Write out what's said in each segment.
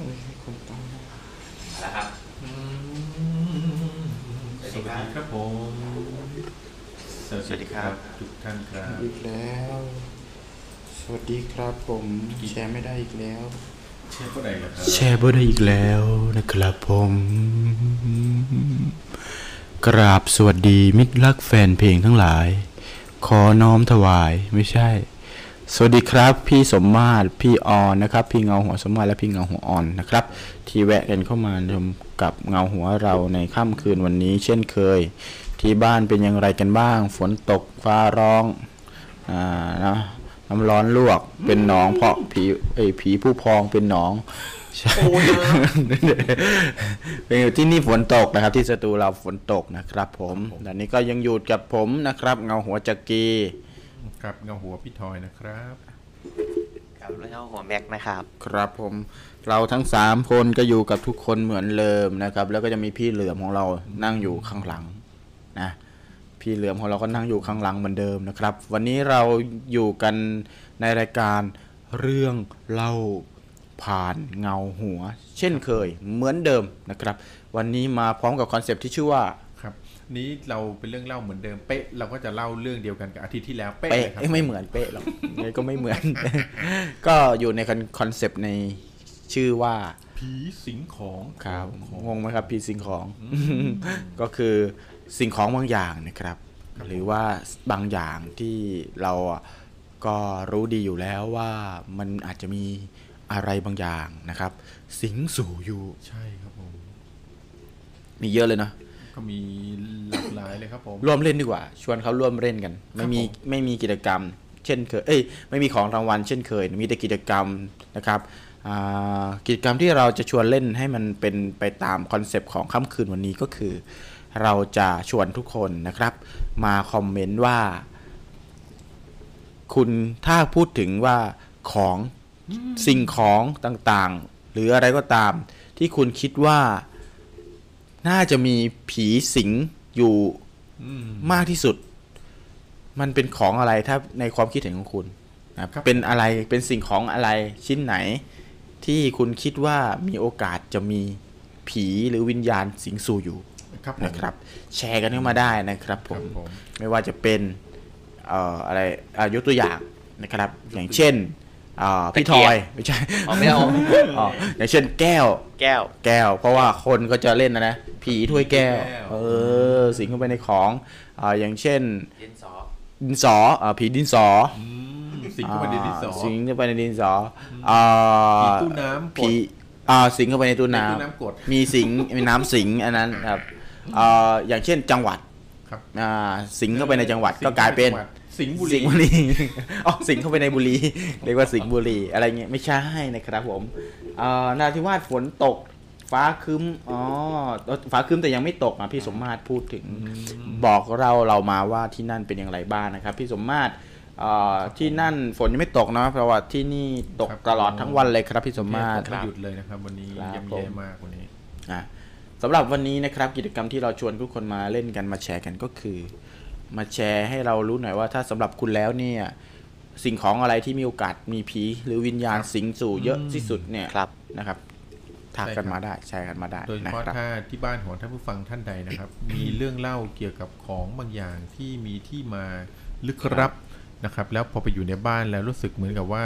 เอ้ยให้คนตั้งนะแล้วครับสวัสดีครับผมสวัสดีครับ ทุกท่านครับอีกแล้ว สวัสดีครับผม แชร์ไม่ได้อีกแล้วเชฟผู้ใดล่ะครับแชร์บ่ได้อีกแล้วนะครับผม กราบสวัสดีมิตรรักแฟนเพลงทั้งหลาย ขอน้อมถวายไม่ใช่ สวัสดีครับ พี่สมมาตรพี่ออนนะครับ พี่เงาหัวสมมาตรและพี่เงาหัวอ่อนนะครับ ที่แวะกันเข้ามาชมกับเงาหัวเราในค่ำคืนวันนี้ เช่นเคย ที่บ้านเป็นอย่างไรกันบ้าง ฝนตกฟ้าร้องอ่านะน้ำร้อนลวกเป็นหนองเพราะผีไอยผีผู้พองเป็นหนองใช่เป็นอยู่ที่นี่ฝนตกนะครับ ที่สตูเราฝนตกนะครับ ผมตอนนี้ก็ยังอยู่กับผมนะครับ เงาหัวจักรี ครับเงาหัวพี่ทอยนะครับ ครับแล้วก็หัวแม็กนะครับ ครับผมเราทั้งสามคนก็อยู่กับทุกคนเหมือนเดิมนะครับ แล้วก็จะมีพี่เหลือมของเรานั่งอยู่ข้างหลังนะพี่เหลือมของเราก็นั่งอยู่ข้างหลังเหมือนเดิมนะครับ วันนี้เราอยู่กันในรายการเรื่องเล่าผ่านเงาหัว เช่นเคยเหมือนเดิมนะครับ วันนี้มาพร้อมกับคอนเซปต์ที่ชื่อว่าครับ นี้เราเป็นเรื่องเล่าเหมือนเดิมเป๊ะ เราก็จะเล่าเรื่องเดียวกันกับอาทิตย์ที่แล้วเป๊ะเป๊ะเลยครับเอ้ยไม่เหมือนเป๊ะหรอกยังไงก็ไม่เหมือน ก็อยู่ในคอนเซปต์ในชื่อว่า ผีสิงของครับของงงไหมครับพี่สิ่งของ ก็คือสิ่งของบางอย่างนะครับ หรือว่าบางอย่างที่เราอะก็รู้ดีอยู่แล้วว่ามันอาจจะมีอะไรบางอย่างนะครับ สิงสู่อยู่ ใช่ครับผมมีเยอะเลยเนาะ ก็มีหลากหลายเลยครับผม ร่วมเล่นดีกว่า ชวนเขาร่วมเล่นกัน ไม่มีผม ไม่มีกิจกรรม เช่นเคยเอ้ยไม่มีของรางวัลเช่นเคย มีแต่กิจกรรมนะครับอ่ากิจกรรมที่เราจะชวนเล่นให้มันเป็นไปตามคอนเซปต์ของค่ำคืนวันนี้ก็คือ เราจะชวนทุกคนนะครับ มาคอมเมนต์ว่า คุณถ้าพูดถึงว่าของสิ่งของต่างๆ หรืออะไรก็ตาม ที่คุณคิดว่า น่าจะมีผีสิงอยู่อืมมากที่สุด มันเป็นของอะไรถ้าในความคิดเห็นของคุณนะครับครับเป็นอะไรเป็นสิ่งของอะไรชิ้นไหน ที่คุณคิดว่ามีโอกาสจะมีผีหรือวิญญาณสิงสู่อยู่ครับผมนะครับ แชร์กันเข้ามาได้นะครับคผรับมผมไม่ว่าจะเป็นเอ่ออะไรอะยกตัวอย่างนะครับ อย่างเช่นอ่า พี่ทตะเกีอยยบไม่ใช่อ๋อไม่เอาอ๋ออย่างเช่นแก้ว แก้ว แก้ว เพราะว่าคนก็จะเล่นนะนะ ผีถ้วยแก้ว เออ สิงเข้าไปในของอ่าอย่างเช่น ดินสอ ดินสออ่าผีดินสออืมสิงเข้ามาในดินสอาสิงเข้าไปในดินสออ่าผีตู้น้ำกดผีอ่าสิงเข้าไปในตู้ในน้ตู้น้ำกดำมีสิงมีน้ำสิงอันนั้นครับอ่าอย่างเช่นจังหวัดครับอ่าสิงเข้าไปในจังหวัดสิงก็กลายเป็นจังหวัด สิงห์บุสิรีงห์บุรีอ๋อสิงเข้าไปในบุรี เรียกว่าสิงห์บุรี อะไรเงี้ยไม่ใช่นะครับผมอ่านาทิวาสฝนตกฟ้าครึ้มอ๋อฟ้าครึ้มแต่ยังไม่ตกอะพี่สมมาตรพูดถึง บอกเราเรามาว่าที่นั่นเป็นอย่างไรบ้างนะครับ พี่สมมาตรอ่าที่นั่นฝนยังไม่ตกนะเพราะว่าที่นี่ตกครับตลอดทั้งวันเลยครับพี่สมมาตรไม่หยุดเลยนะครับ วันนี้ครับย่ำผมแย่มากวันนี้อะสำหรับวันนี้นะครับกิจกรรมที่เราชวนทุกคนมาเล่นกันมาแชร์กันก็คือ มาแชร์ให้เรารู้หน่อยว่าถ้าสำหรับคุณแล้วเนี่ย สิ่งของอะไรที่มีโอกาสมีผี หรือวิญญาณสิงสู่เยอะที่สุดเนี่ยครับนะครับทักกันมาได้แชร์กันมาได้ โดยเฉนะพาะครับถ้าที่บ้านของท่านผู้ฟังท่านใดนะครับ มีเรื่องเล่าเกี่ยวกับของบางอย่างที่มีที่มาลึกลับนะครับ แล้วพอไปอยู่ในบ้านแล้วรู้สึกเหมือนกับว่า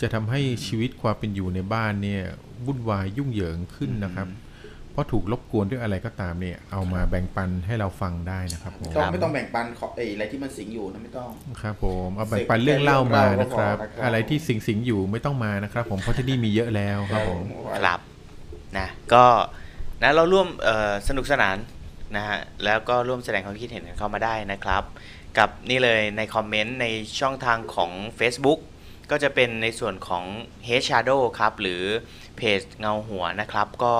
จะทำให้ชีวิตความเป็นอยู่ในบ้านเนี่ยวุ่นวายยุ่งเหยิงขึ้นนะครับ เพราะถูกรบกวนด้วยอะไรก็ตามเนี่ย เอามาแบ่งปันให้เราฟังได้นะครับผมต้องไม่ต้องแบ่งปันขอเอยอะไรที่มันสิงอยู่นะไม่ต้องครับผมเอาแบ่งปันเรื่องเล่ามานะครับเรื่องเล่าก็พอนะครับอะไรที่สิงสิงๆอยู่ไม่ต้องมานะครับ ผมเพราะที่นี่มีเยอะแล้วครับผมครับนะก็นะเราร่วมเอ่อสนุกสนานนะฮะแล้วก็ร่วมแสดงความคิดเห็นกันเข้ามาได้นะครับ กับนี่เลยในคอมเมนต์ในช่องทางของ Facebook ก็จะเป็นในส่วนของ h e a d Shadow ครับ หรือเพจเงาหัวนะครับ ก็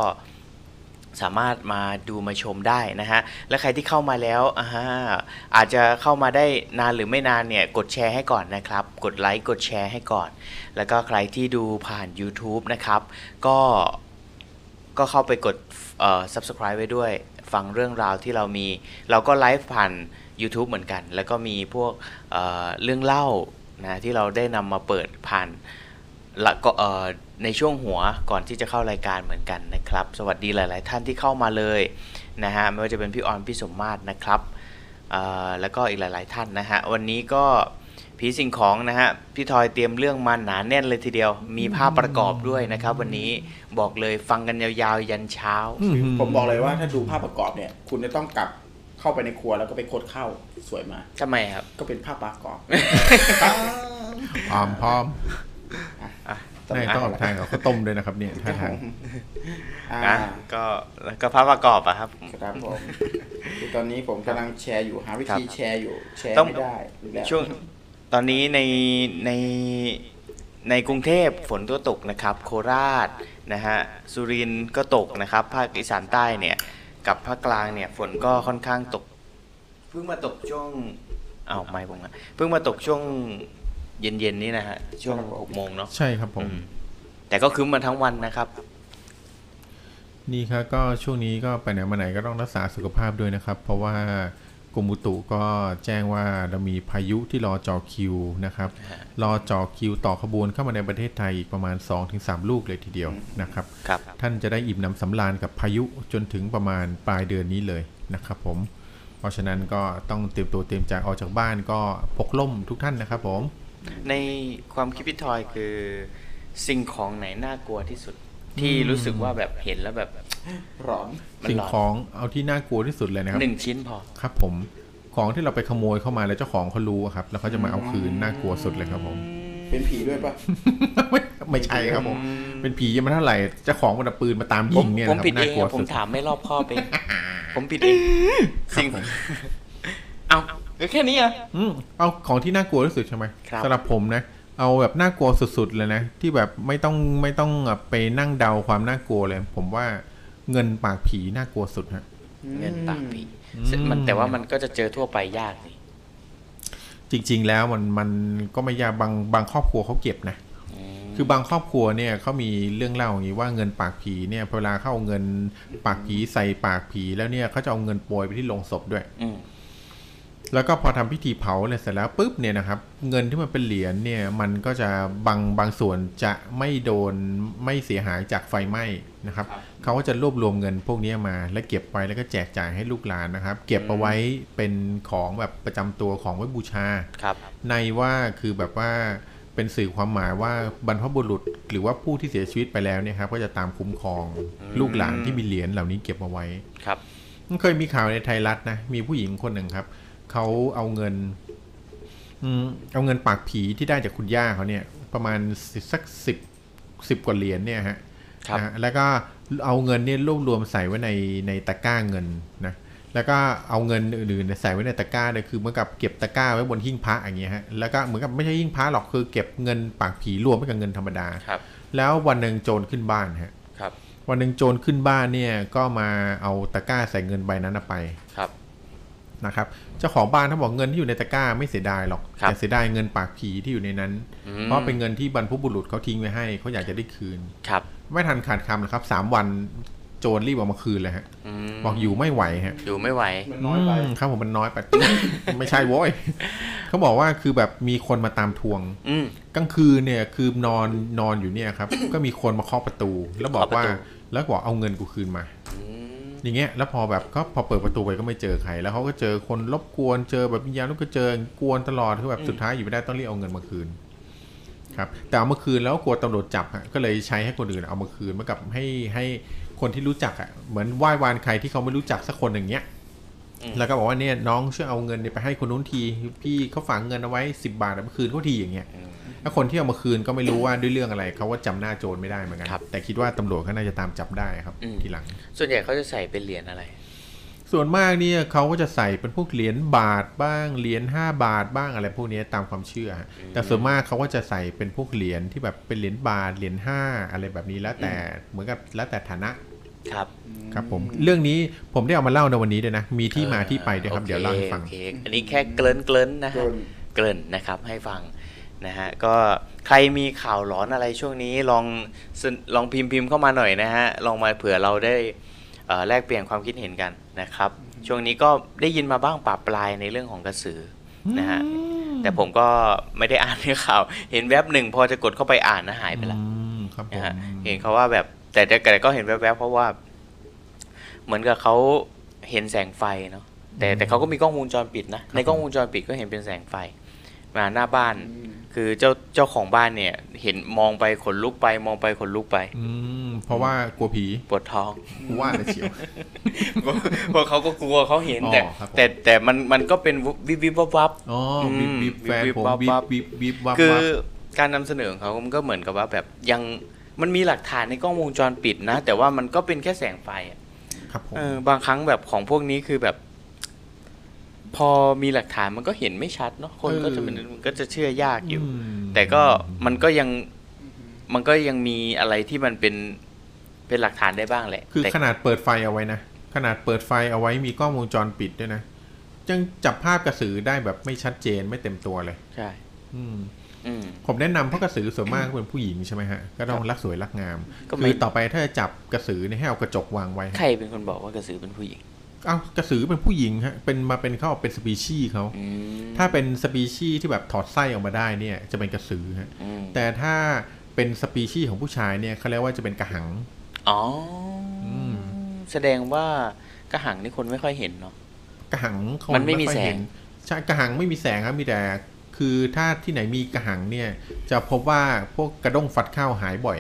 สามารถมาดูมาชมได้นะฮะ และใครที่เข้ามาแล้วอาอาจจะเข้ามาได้นานหรือไม่นานเนี่ยกดแชร์ให้ก่อนนะครับ กดไลค์กดแชร์ให้ก่อน แล้วก็ใครที่ดูผ่าน YouTube นะครับ ก็ก็เข้าไปกด subscribe ไว้ด้วย ฟังเรื่องราวที่เรามี เราก็ไลฟ์ผ่าน YouTube เหมือนกัน แล้วก็มีพวกเเรื่องเล่านะที่เราได้นำมาเปิดผ่าน ละก็เอ่อในช่วงหัวก่อนที่จะเข้ารายการเหมือนกันนะครับ สวัสดีหลาย ๆ ท่านที่เข้ามาเลยนะฮะไม่ว่าจะเป็นพี่ออนพี่สมมาตรนะครับเอ่อแล้วก็อีกหลาย ๆ ท่านนะฮะวันนี้ก็ผีสิ่งของนะฮะพี่ทอยเตรียมเรื่องมาหนาแน่นเลยทีเดียว มีภาพประกอบด้วยนะครับ วันนี้บอกเลยฟังกันยาว ๆ ยันเช้า ผมบอกเลยว่าถ้าดูภาพประกอบเนี่ย คุณจะต้องกลับเข้าไปในครัวแล้วก็ไปคดเข้าสวยมากทำไมครับ ก็เป็นภาพประกอบพร้อมพร้อมอะ นายต้องออกทางกับข้าวต้มด้วยนะครับเนี่ยท่าทางอ่านะก็แล้วก็ภาพประกอบอะครับครับผมคือตอนนี้ผมกำลังแชร์อยู่หาวิธีครับแชร์อยู่แชร์ต้องไม่ได้อีกแล้วช่วงตอนนี้ในในในกรุงเทพฝนก็ตกนะครับ โคราชนะฮะสุรินทร์ก็ตกนะครับ ภาคอีสานใต้เนี่ยกับภาคกลางเนี่ยฝนก็ค่อนข้างตก เพิ่งมาตกช่วงอ้าวไม่ผมอะเพิ่งมาตกช่วง เย็นๆนี้นะฮะ ช่วงหกโมงเนาะใช่ครับผมอืมแต่ก็คืมมาทั้งวันนะครับ นี่ครับก็ช่วงนี้ก็ไปไหนมาไหนก็ต้องรักษาสุขภาพด้วยนะครับ เพราะว่ากรมอุตุก็แจ้งว่าเรามีพายุที่รอจ่อคิวนะครับ รอจ่อคิวต่อขบวนเข้ามาในประเทศไทยอีกประมาณ 2-3 ลูกเลยทีเดียวนะครับครับท่านจะได้อิ่มหนำสำราญกับพายุจนถึงประมาณปลายเดือนนี้เลยนะครับผม เพราะฉะนั้นก็ต้องเตรียมตัวเตรียมใจออกจากบ้านก็พกล่มทุกท่านนะครับผม ในความคิดพี่ทอยคือสิ่งของไหนน่ากลัวที่สุด ที่รู้สึกว่าแบบเห็นแล้วแบบร้อนมันสิ่งหลอนของเอาที่น่ากลัวที่สุดเลยนะครับหนึ่งชิ้นพอครับ ผมของที่เราไปขโมยเข้ามาแล้วเจ้าของเขารู้อะครับ แล้วเขาจะมาเอาคืนน่ากลัวสุดเลยครับ ผม เป็นผีด้วยปะไม่ไม่ใช่ครับผม เป็นผียังไม่เท่าไหร่เจ้าของมันเอาปืนมาตามผยิมงเนี่ยผมนะครับผิดเอน่างกลัวอะผมสุดถามไม่รอบคอบเองผมผิดเองสิ่งเอา ก็แค่นี้อะอืมเอาของที่น่ากลัวที่สุดใช่ไหมครับ สำหรับผมนะ เอาแบบน่ากลัวสุดๆเลยนะ ที่แบบไม่ต้องไม่ต้องแบบไปนั่งเดาความน่ากลัวเลย ผมว่าเงินปากผีน่ากลัวสุดฮะ เงินปากผีอืม ซึ่งมันแต่ว่ามันก็จะเจอทั่วไปยากนี่จริง ๆ แล้วมันมันก็ไม่ยากบางบางครอบครัวเขาเก็บนะอืมคือบางครอบครัวเนี่ยเขามีเรื่องเล่าอย่างนี้ว่าเงินปากผีเนี่ยเวลาเขาเอาเงินปากผีใส่ปากผีแล้วเนี่ยเขาจะเอาเงินโปรยไปที่โลงศพด้วยอืม แล้วก็พอทำพิธีเผาเลยเสร็จแล้วปุ๊บเนี่ยนะครับ เงินที่มันเป็นเหรียญเนี่ยมันก็จะบางบางส่วนจะไม่โดนไม่เสียหายจากไฟไหม้นะครับเขาก็จะรวบรวมเงินพวกนี้มา แล้วเก็บไว้แล้วก็แจกจ่ายให้ลูกหลานนะครับ เก็บเอาไว้เป็นของแบบประจำตัวของไว้บูชาครับในว่าคือแบบว่าเป็นสื่อความหมายว่าบรรพบุรุษ หรือว่าผู้ที่เสียชีวิตไปแล้วเนี่ยครับก็จะตามคุ้มครองลูกหลานที่มีเหรียญเหล่านี้เก็บเอาไว้ครับมันเคยมีข่าวในไทยรัฐนะมีผู้หญิงคนหนึ่งครับ เขาเอาเงินอืมเอาเงินปากผีที่ได้จากคุณย่าเขาเนี่ย ประมาณสักสิบสิบกว่าเหรียญเนี่ยฮะครับนะฮะแล้วก็เอาเงินเนี่ยรวบรวมใส่ไว้ในในตะกร้าเงินนะแล้วก็เอาเงินอื่นๆเนี่ยใส่ไว้ในตะกร้าเลยคือเหมือนกับเก็บตะกร้าไว้บนหิ้งพระอย่างเงี้ยฮะแล้วก็เหมือนกับไม่ใช่หิ้งพระหรอกคือเก็บเงินปากผีรวมไปกับเงินธรรมดาครับ แล้ววันหนึ่งโจรขึ้นบ้านฮะครับ วันหนึ่งโจรขึ้นบ้านเนี่ยก็มาเอาตะกร้าใส่เงินใบนั้นนะไปครับนะครับ เจ้าของบ้านเขาบอกเงินที่อยู่ในตะกร้าไม่เสียดายหรอกครับแต่เสียดายเงินปากผีที่อยู่ในนั้นอืมเพราะเป็นเงินที่บรรพบุรุษเขาทิ้งไว้ให้เขาอยากจะได้คืนครับ ไม่ทันขาดคำเลยครับสามวันโจรรีบเอามาคืนเลยฮะอืมบอกอยู่ไม่ไหวฮะ อยู่ไม่ไหวมันน้อยไปมครับผมมันน้อยไปไม่ใช่โว้ยเขาบอกว่าคือแบบมีคนมาตามทวงอืมกลางคืนเนี่ยคือนอนนอนอยู่เนี่ยครับ ก็มีคนมาเคาะประตู แล้วบอกว่าเคาะประตูแล้วบอกเอาเงินกูคืนมา อืมอย่างเงี้ยแล้วพอแบบก็พอเปิดประตูไปก็ไม่เจอใคร แล้วเขาก็เจอคนรบกวนเจอแบบวิญญาณแล้วก็เจอกวนตลอดคือแบบสุดท้ายอยู่ไม่ได้ต้องรีบเอาเงินมาคืนครับแต่เอามาคืนแล้วกลัวตำรวจจับฮะก็เลยใช้ให้คนอื่นเอามาคืนเหมากับให้ให้คนที่รู้จักอะเหมือนไหว้วานใครที่เขาไม่รู้จักสักคนอย่างเงี้ยอืม แล้วก็บอกว่าเนี่ยน้องช่วยเอาเงินเนี่ยไปให้คนนู้นที พี่เขาฝากเงินเอาไว้สิบาทเอามาคืนเขาทีอย่างเงี้ยอืมแล้วคนที่เอามาคืนก็ไม่รู้ว่าด้วยเรื่องอะไรเขาก็จำหน้าโจรไม่ได้เหมือนกันครับแต่คิดว่าตำรวจเขาน่าจะตามจับได้ครับอืมทีหลัง ส่วนใหญ่เขาจะใส่เป็นเหรียญอะไร ส่วนมากเนี่ยเขาก็จะใส่เป็นพวกเหรียญบาทบ้างเหรียญ5บาทบ้างอะไรพวกนี้ตามความเชื่อฮะแต่ส่วนมากเขาก็จะใส่เป็นพวกเหรียญที่แบบเป็นเหรียญบาทเหรียญห้าอะไรแบบนี้แล้วแต่เหมือนกับแล้วแต่ฐานะ ครับครับผมเรื่องนี้ผมได้เอามาเล่าในวันนี้ด้วยนะ มีที่มาที่ไปด้วยครับโอเดี๋ยวเล่าให้ฟังโอเคอันนี้แค่เกริ่นเกริ่นๆนะเกิฮะนเกริ่นนะครับให้ฟังนะฮะก็ใครมีข่าวหลอนอะไรช่วงนี้ลองสนลองพิมพ์พิมพ์เข้ามาหน่อยนะฮะลองมาเผื่อเราได้เอ่อแลกเปลี่ยนความคิดเห็นกันนะครับ ช่วงนี้ก็ได้ยินมาบ้างปะปลายในเรื่องของกระสือนะฮะแต่ผมก็ไม่ได้อ่านในข่าว เห็นแว็บหนึ่งพอจะกดเข้าไปอ่านนะหายไปละอืมครับผมนะฮะเห็นเขาว่าแบบ แต่แต่แต่ก็เห็นแวบๆเพราะว่า เหมือนกับเขาเห็นแสงไฟเนาะแต่แต่เขาก็มีกล้องวงจรปิดนะในกล้องวงจรปิดก็เห็นเป็นแสงไฟ มาหน้าบ้าน คือเจ้าเจ้าของบ้านเนี่ย เห็นมองไปขนลุกไป มองไปขนลุกไป อืมเพราะว่ากลัวผีปวดท้องกูว่าเลยเชียวเพราะเขาก็กลัวเขาเห็นอ๋อแต่ครับผมแต่แต่มันมันก็เป็นวิบวิบวับวับอ๋อวิบวิบอืมแฟนผมวิวิบบวับวิบวิบวับคือวับการนำเสนอของเขามันก็เหมือนกับว่าแบบยัง มันมีหลักฐานในกล้องวงจรปิดนะ แต่ว่ามันก็เป็นแค่แสงไฟอะครับผมเออบางครั้งแบบของพวกนี้คือแบบ พอมีหลักฐานมันก็เห็นไม่ชัดเนาะคนก็จะมันมันก็จะเชื่อยากอยู่มแต่ก็มันก็ยังมันก็ยังมีอะไรที่มันเป็นเป็นหลักฐานได้บ้างแหละคือแต่ขนาดเปิดไฟเอาไว้นะขนาดเปิดไฟเอาไว้มีกล้องวงจรปิดด้วยนะยังจับภาพกระสือได้แบบไม่ชัดเจนไม่เต็มตัวเลย ใช่ อืมอืม ผมแนะนำเพราะกระสือส่วนมากเป็นผู้หญิงใช่ไหมฮะ ก็ต้องรักสวยรักงามก็ไม่คือต่อไปถ้าจะจับกระสือเนี่ยให้เอากระจกวางไว้ ใครเป็นคนบอกว่ากระสือเป็นผู้หญิงเอ้ากระสือเป็นผู้หญิงฮะเป็นมาเป็นเขาบอกเป็นสปีชีส์เขาอืมถ้าเป็นสปีชีส์ที่แบบถอดไส้ออกมาได้เนี่ยจะเป็นกระสือฮะอืมแต่ถ้าเป็นสปีชีส์ของผู้ชายเนี่ยเขาเรียกว่าจะเป็นกระหังอ๋ออมแสดงว่ากระหังนี่คนไม่ค่อยเห็นเนาะกระหังคมันไม่มีค่อยแสงเห็นใช่กระหังไม่มีแสงครับมีแต่ คือถ้าที่ไหนมีกระหังเนี่ย จะพบว่าพวกกระด้งฟัดข้าวหายบ่อย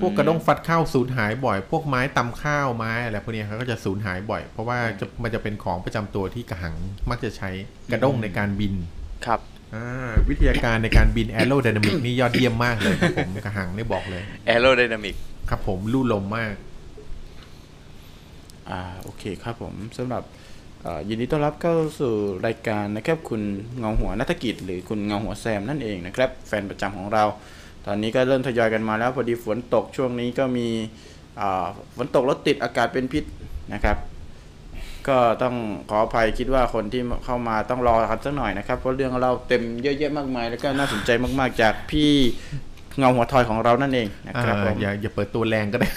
พวกกระด้งฟัดข้าวสูญหายบ่อย พวกไม้ตำข้าวไม้อะไรพวกเนี้ยเขาก็จะสูญหายบ่อย เพราะว่าจะมันจะเป็นของประจำตัวที่กระหังมักจะใช้กระด้งในการบินครับอ่าวิทยาการในการบินแอโร d y นามิกนี่ยอดเยี่ยมมากเลยครับผมกระหังนี่บอกเลยแอโรไดนามิกครับผมลู่ลมมาก อ่าโอเคครับผมสำหรับเอ่อ ยินดีต้อนรับเข้าสู่รายการนะครับคุณเงาหัวนัฐกิจ หรือคุณเงาหัวแซมนั่นเองนะครับ แฟนประจำของเรา ตอนนี้ก็เริ่มทยอยกันมาแล้วพอดีฝนตกช่วงนี้ก็มีอ่าฝนตกรถติดอากาศเป็นพิษนะครับ ก็ต้องขออภัยคิดว่าคนที่เข้ามาต้องรอกันสักหน่อยนะครับเพราะเรื่องเราเต็มเยอะแยะมากมาย แล้วก็น่าสนใจมาก ๆ จากพี่เงาหัวทอยของเรานั่นเองนะครับอ่าผมอย่าอย่าเปิดตัวแรงก็ได้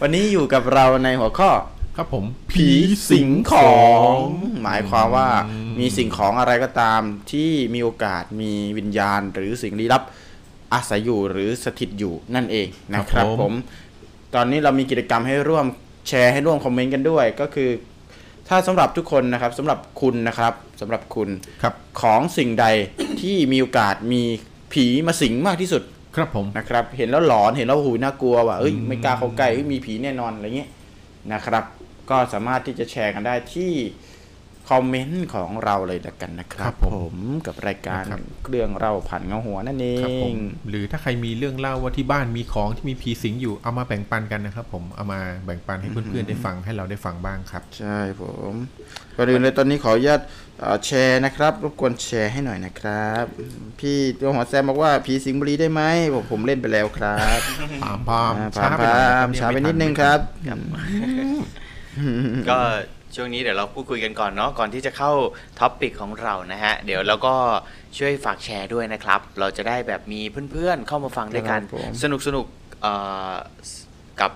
วันนี้อยู่กับเราในหัวข้อ ครับผม ผีสิงของ หมายความว่าอืมมีสิ่งของอะไรก็ตามที่มีโอกาสมีวิญญาณ หรือสิ่งลี้ลับอาศัยอยู่หรือสถิตอยู่นั่นเองนะครับผม ตอนนี้เรามีกิจกรรมให้ร่วมแชร์ให้ร่วมคอมเมนต์กันด้วย ก็คือ ถ้าสำหรับทุกคนนะครับสำหรับคุณนะครับสำหรับคุณครับของสิ่งใดที่มีโอกาสมีผีมาสิงมากที่สุดครับผมนะครับ เห็นแล้วหลอนเห็นแล้วหูยน่ากลัวว่ะเอ้ยไม่กล้าเข้าใกล้เอ้ยมีผีแน่นอนอะไรเงี้ยนะครับ ก็สามารถที่จะแชร์กันได้ที่คอมเมนต์ของเราเลยละกันนะครับครับผมผมกับรายการนะครับเรื่องเราผ่านเงาหัวนั่นเอครับผมงหรือถ้าใครมีเรื่องเล่าว่าที่บ้านมีของที่มีผีสิงอยู่เอามาแบ่งปันกันนะครับ ผมเอามาแบ่งปันให้เพื่อนๆได้ฟังให้เราได้ฟังบ้างครับ ใช่ผมก่อนอื่นเลยตอนนี้ขออนุญาตเอ่อแชร์นะครับรบกวนแชร์ให้หน่อยนะครับ พี่ตัวหัวแซมบอกว่าผีสิงห์บุรีได้ไหมบอกผมเล่นไปแล้วครับพามพามอ่าช้าพามไปหน่อยพามเยช้าไปม่นิดนึงม่ครับ ก็ช่วงนี้เดี๋ยวเราพูดคุยกันก่อนเนาะก่อนที่จะเข้าท็อปปิกของเรานะฮะ เดี๋ยวเราก็ช่วยฝากแชร์ด้วยนะครับ เราจะได้แบบมีเพื่อนๆเข้ามาฟังด้วยกัน ครับผม สนุกสนุกๆเอ่อกับ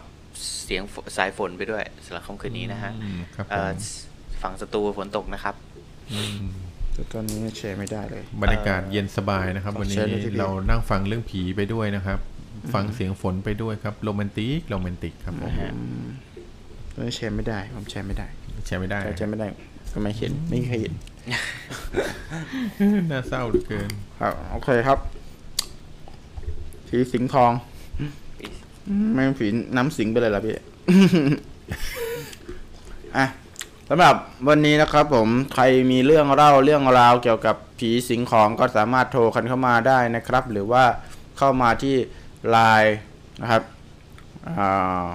เสียงฝสายฝนไปด้วยสำหรับค่ำคืนนี้นะฮะอืมครับผเอ่อมฝั่งสตูฝนตกนะครับมแต่ตอนนี้แชร์ไม่ได้เลย บรรยากาศเย็นสบายนะครับขอวันแชนี้ร์หน่อยสิพี่เรานั่งฟังเรื่องผีไปด้วยนะครับ ฟังเสียงฝนไปด้วยครับโรแมนติกโรแมนติกครับผมนะฮะตอนนี้ แชร์ไม่ได้ ผมแชร์ไม่ได้ แชร์ไม่ได้แชร์ไม่ได้ก็ไม่เห็นไม่มีใครเห็นน่าเศร้าเหลือเกินครับโอเคครับผีสิงห์ทองไม่เป็นผีน้ำสิงไปเลยล่ะพี่อะสำหรับวันนี้นะครับผมใครมีเรื่องเล่าเรื่องราวเกี่ยวกับผีสิงของก็สามารถโทรกันเข้ามาได้นะครับ หรือว่าเข้ามาที่ไลน์นะครับอ่า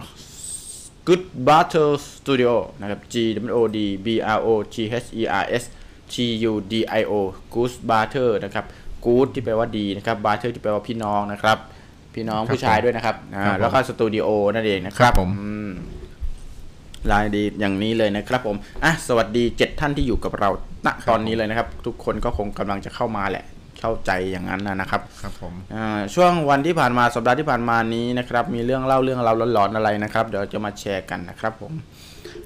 Good Battle Studio นะครับ G W O D B R O T H E R S T U D I O Good Battle นะครับ Good ที่แปลว่าดีนะครับ Battle ที่แปลว่าพี่น้องนะครับ พี่น้องครับผู้ชายผมด้วยนะครับอ่าครับผมแล้วก็สตูดิโอนั่นเองนะคครัรับบผมอืมลายดีอย่างนี้เลยนะครับผมอะสวัสดีเจ็ดท่านที่อยู่กับเราณตอนนี้เลยนะครับ ทุกคนก็คงกำลังจะเข้ามาแหละ เข้าใจอย่างนั้นนะนะครับครับผมอ่าช่วงวันที่ผ่านมาสัปดาห์ที่ผ่านมานี้นะครับ มีเรื่องเล่าเรื่องราวหลอนๆอะไรนะครับ เดี๋ยวจะมาแชร์กันนะครับ ผม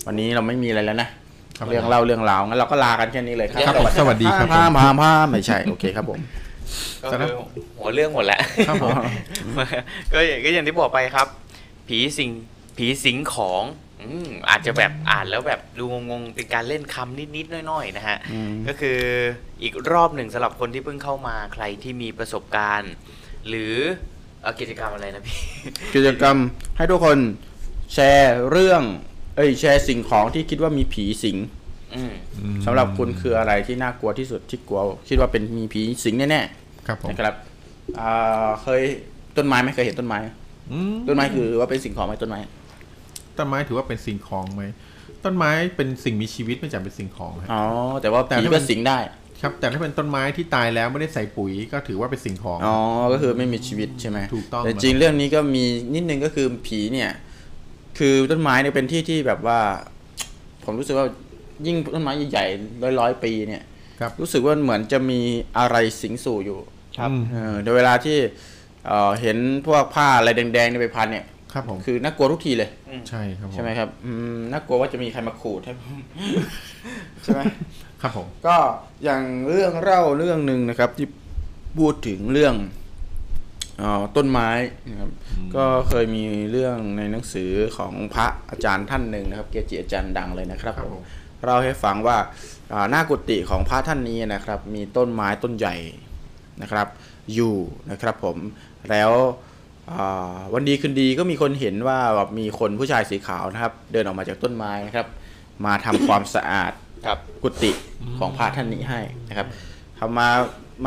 วันนี้เราไม่มีอะไรแล้วนะครับเรื่องเล่าเรื่องราวงั้นเราก็ลากันแค่นี้เลยครับครับผมสวัสดีครับผมพามพามพามไม่ใช่โอเคครับผมก็คือหัวเรื่องหมดแหละครับผมก็อย่างก็อย่างที่บอกไปครับ ผีสิงผีสิงของ อืมอาจจะแบบอ่านแล้วแบบดูงงๆเป็นการเล่นคำนิดๆหน้อยๆนะฮะ อืม ก็คืออีกรอบหนึ่งสำหรับคนที่เพิ่งเข้ามาใครที่มีประสบการณ์ หรือเอ่อกิจกรรมอะไรนะพี่ กิจกรรมให้ทุกคนแชร์เรื่อง เอ้ยแชร์สิ่งของที่คิดว่ามีผีสิงอืมสำหรับคุณคืออะไรที่น่ากลัวที่สุดที่กลัว คิดว่าเป็นมีผีสิงแน่ครับผๆมนะครับอ่าเคยต้นไม้ไหมเคยเห็นต้นไม้ไหมอืมต้นไม้คือว่าเป็นสิ่งของไหมต้นไม้ ต้นไม้ถือว่าเป็นสิ่งของไหมต้นไม้เป็นสิ่งมีชีวิตไม่จำเป็นสิ่งของฮะอ๋อแต่ว่าแต่ผีถ้าก็มันสิงได้ ครับ แต่ถ้าเป็นต้นไม้ที่ตายแล้วไม่ได้ใส่ปุ๋ยก็ถือว่าเป็นสิ่งของอ๋อก็คือไม่มีชีวิตใช่ไหมถูกต้องแต่จริงเรื่องนี้ก็มีนิดนึงก็คือผีเนี่ย คือต้นไม้เนี่ยเป็นที่ที่แบบว่า ผมรู้สึกว่ายิ่งต้นไม้ใหญ่ๆร้อยร้อยๆปีเนี่ยครับรู้สึกว่าเหมือนจะมีอะไรสิงสู่อยู่ ครับอืมเออโดยเวลาที่เอ่อเห็นพวกผ้าอะไรแดงๆในใบพันเนี่ย ครับผมคือน่ากลัวทุกทีเลยใช่ครับผมใช่ไหมครับอืมน่ากลัวว่าจะมีใครมาขูดให้ใช่ไหมครับผมก็อย่างเรื่องเล่าเรื่องหนึ่งนะครับ ที่พูดถึงเรื่องเออต้นไม้นะครับก็เคยมีเรื่องในหนังสือของพระอาจารย์ท่านหนึ่งนะครับ เกจิอาจารย์ดังเลยนะครับครับผผมมเราให้ฟังว่าอ่าหน้ากุฏิของพระท่านนี้นะครับ มีต้นไม้ต้นใหญ่นะครับ อยู่นะครับ ผมแล้วอ่า วันดีคืนดีก็มีคนเห็นว่าแบบมีคนผู้ชายสีขาวนะครับ เดินออกมาจากต้นไม้นะครับ มาทำความสะอาดครับกุฏิของพระท่านนี้ให้นะครับทำมา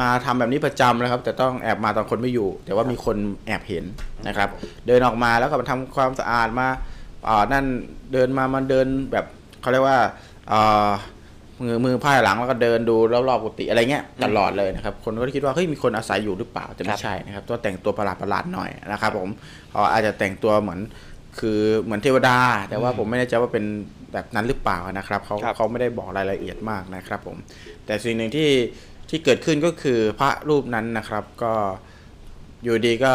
มาทำแบบนี้ประจำนะครับ แต่ต้องแอบมาตอนคนไม่อยู่ แต่ว่ามีคนแอบเห็นนะครับ เดินออกมาแล้วก็มาทำความสะอาดมาอ่านั่นเดินมามาเดินแบบเขาเรียกว่าอ่า มือมือพ่ายหลังแล้วก็เดินดูรอบๆกุฏิอะไรเงี้ยตลอดเลยนะครับ คนก็คิดว่าเฮ้ยมีคนอาศัยอยู่หรือเปล่าแต่คไม่รับใช่นะครับตัวแต่งตัวประหลาดประหลาดๆหน่อยนะครับ ผมเขาอาจจะแต่งตัวเหมือนคือเหมือนเทวดา แต่ว่าผมไม่แน่ใจว่าเป็นแบบนั้นหรือเปล่านะครับเขาครับเขาไม่ได้บอกรายละเอียดมากนะครับ ผม แต่สิ่งหนึ่งที่ที่เกิดขึ้นก็คือพระรูปนั้นนะครับ ก็อยู่ดีก็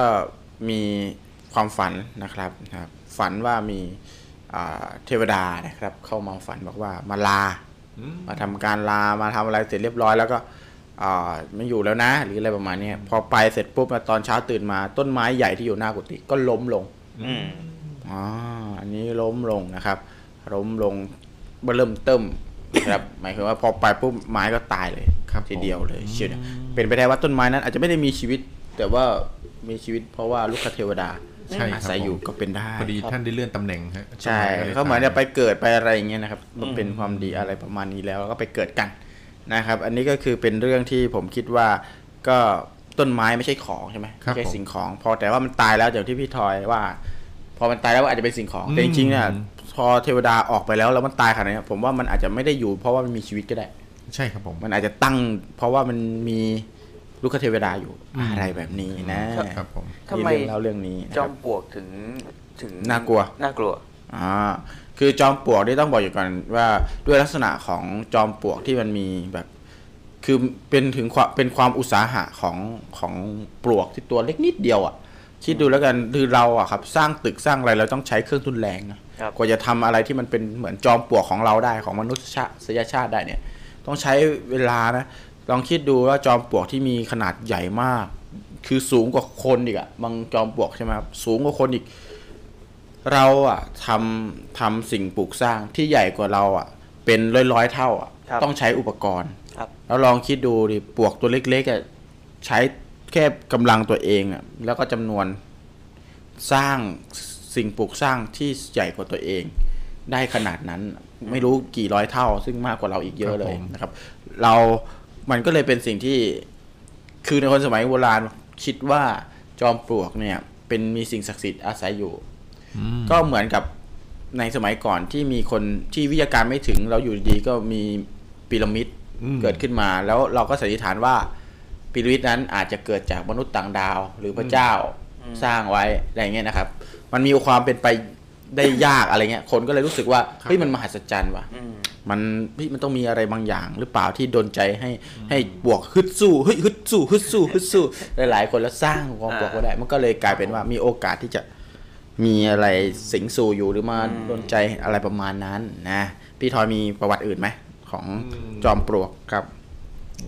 มีความฝันนะครับนะครับ ฝันว่ามีอ่าเทวดานะครับ เข้ามาฝันบอกว่ามาลาอื มมาทำการลามาทำอะไรเสร็จเรียบร้อยแล้วก็อ่าไม่อยู่แล้วนะ หรืออะไรประมาณเนี้ยพอไปเสร็จปุ๊บมาตอนเช้าตื่นมา ต้นไม้ใหญ่ที่อยู่หน้ากุฏิก็ล้มลงอืมอ๋ออันนี้ล้มลงนะครับ ล้มลงเริ่มเติมนะครับหมายถึงว่าพอไปปุ๊บไม้ก็ตายเลยครับทีเดียวเลยผมเชื่อนะเป็นไปได้ว่าต้นไม้นั้นอาจจะไม่ได้มีชีวิต แต่ว่ามีชีวิตเพราะว่าลูกคเทวดา ใช่ครับอาศัยอยู่ก็เป็นได้พอดีท่านได้เลื่อนตำแหน่งฮะใช่ต้นไลยเขาเหมือนจะตยไปเกิดไปอะไรอย่างเงี้ยนะครับมันเป็นความดีอะไรประมาณนี้แล้วแล้วก็ไปเกิดกันนะครับ อันนี้ก็คือเป็นเรื่องที่ผมคิดว่าก็ต้นไม้ไม่ใช่ของใช่ไหมครับไม่ใช่ผมสิ่งของ พอแต่ว่ามันตายแล้วอย่างที่พี่ทอยว่า พอมันตายแล้วอาจจะเป็นสิ่งของแต่จริงๆเนี่ยอืมพอเทวดาออกไปแล้วแล้วมันตายขนาดนี้ผมว่ามันอาจจะไม่ได้อยู่ เพราะว่ามันมีชีวิตก็ได้ ใช่ครับผมมันอาจจะตั้ง เพราะว่ามันมี ลูกเทวดาอยู่อืมอะไรแบบนี้นะครับครับผมทำไมนี่เรื่องเล่าเรื่องนี้นะจคอรับมปลวกถึงถึงน่ากลัวน่ากลัวอ่าคือจอมปลวกนี่ต้องบอกอยู่ก่อนว่าด้วยลักษณะของจอมปลวกที่มันมีแบบ คือเป็นถึงความเป็นความอุตสาหะของของปลวกที่ตัวเล็กนิดเดียวอะคิดดูแล้วกันคือเราอะครับ สร้างตึกสร้างอะไรเราต้องใช้เครื่องทุนแรงนะครับกว่าจะทำอะไรที่มันเป็นเหมือนจอมปลวกของเราได้ของมนุษยชาติชาติได้เนี่ย ต้องใช้เวลานะ ลองคิดดูว่าจอมปลวกที่มีขนาดใหญ่มาก คือสูงกว่าคนอีกอะบางจอมปลวกใช่ไหมครับสูงกว่าคนอีก เราอะทำทำสิ่งปลูกสร้างที่ใหญ่กว่าเราอะเป็นร้อยร้อยๆเท่าอะครับต้องใช้อุปกรณ์ครับแล้วลองคิดดูดิปลวกตัวเล็กๆอะใช้แค่กำลังตัวเองอะแล้วก็จำนวนสร้างสิ่งปลูกสร้างที่ใหญ่กว่าตัวเอง ได้ขนาดนั้นไม่รู้กี่ร้อยเท่า ซึ่งมากกว่าเราอีกเยอะเลยครับผมนะครับ เรา มันก็เลยเป็นสิ่งที่คือในคนสมัยโบราณคิดว่าจอมปลวกเนี่ย เป็นมีสิ่งศักดิ์สิทธิ์อาศัยอยู่อืมก็เหมือนกับในสมัยก่อนที่มีคนที่วิทยาการไม่ถึงแล้วอยู่ดีๆก็มีพีระมิดอืมเกิดขึ้นมา แล้วเราก็สันนิษฐานว่าพีระมิดนั้นอาจจะเกิดจากมนุษย์ต่างดาว หรือพระเจ้าสร้างไว้อะไรเงี้ยนะครับ มันมีความเป็นไป ได้ยากอะไรเงี้ย คนก็เลยรู้สึกว่าเฮ้ยมันมหัศจรรย์ว่ะอืมมันเฮ้ยมันต้องมีอะไรบางอย่าง หรือเปล่าที่ดนใจให้ให้บวกฮึดสู้เฮ้ยฮึดสู้ฮึดสู้ฮึดสู้หลาย ๆ คนแล้วสร้างความบวกก็ได้ มันก็เลยกลายเป็นว่ามีโอกาสที่จะมีอะไรสิงสู่อยู่หรือมาโดนใจอะไรประมาณนั้นนะพี่ทอยมีประวัติอื่นไหมของจอมปลวกครับ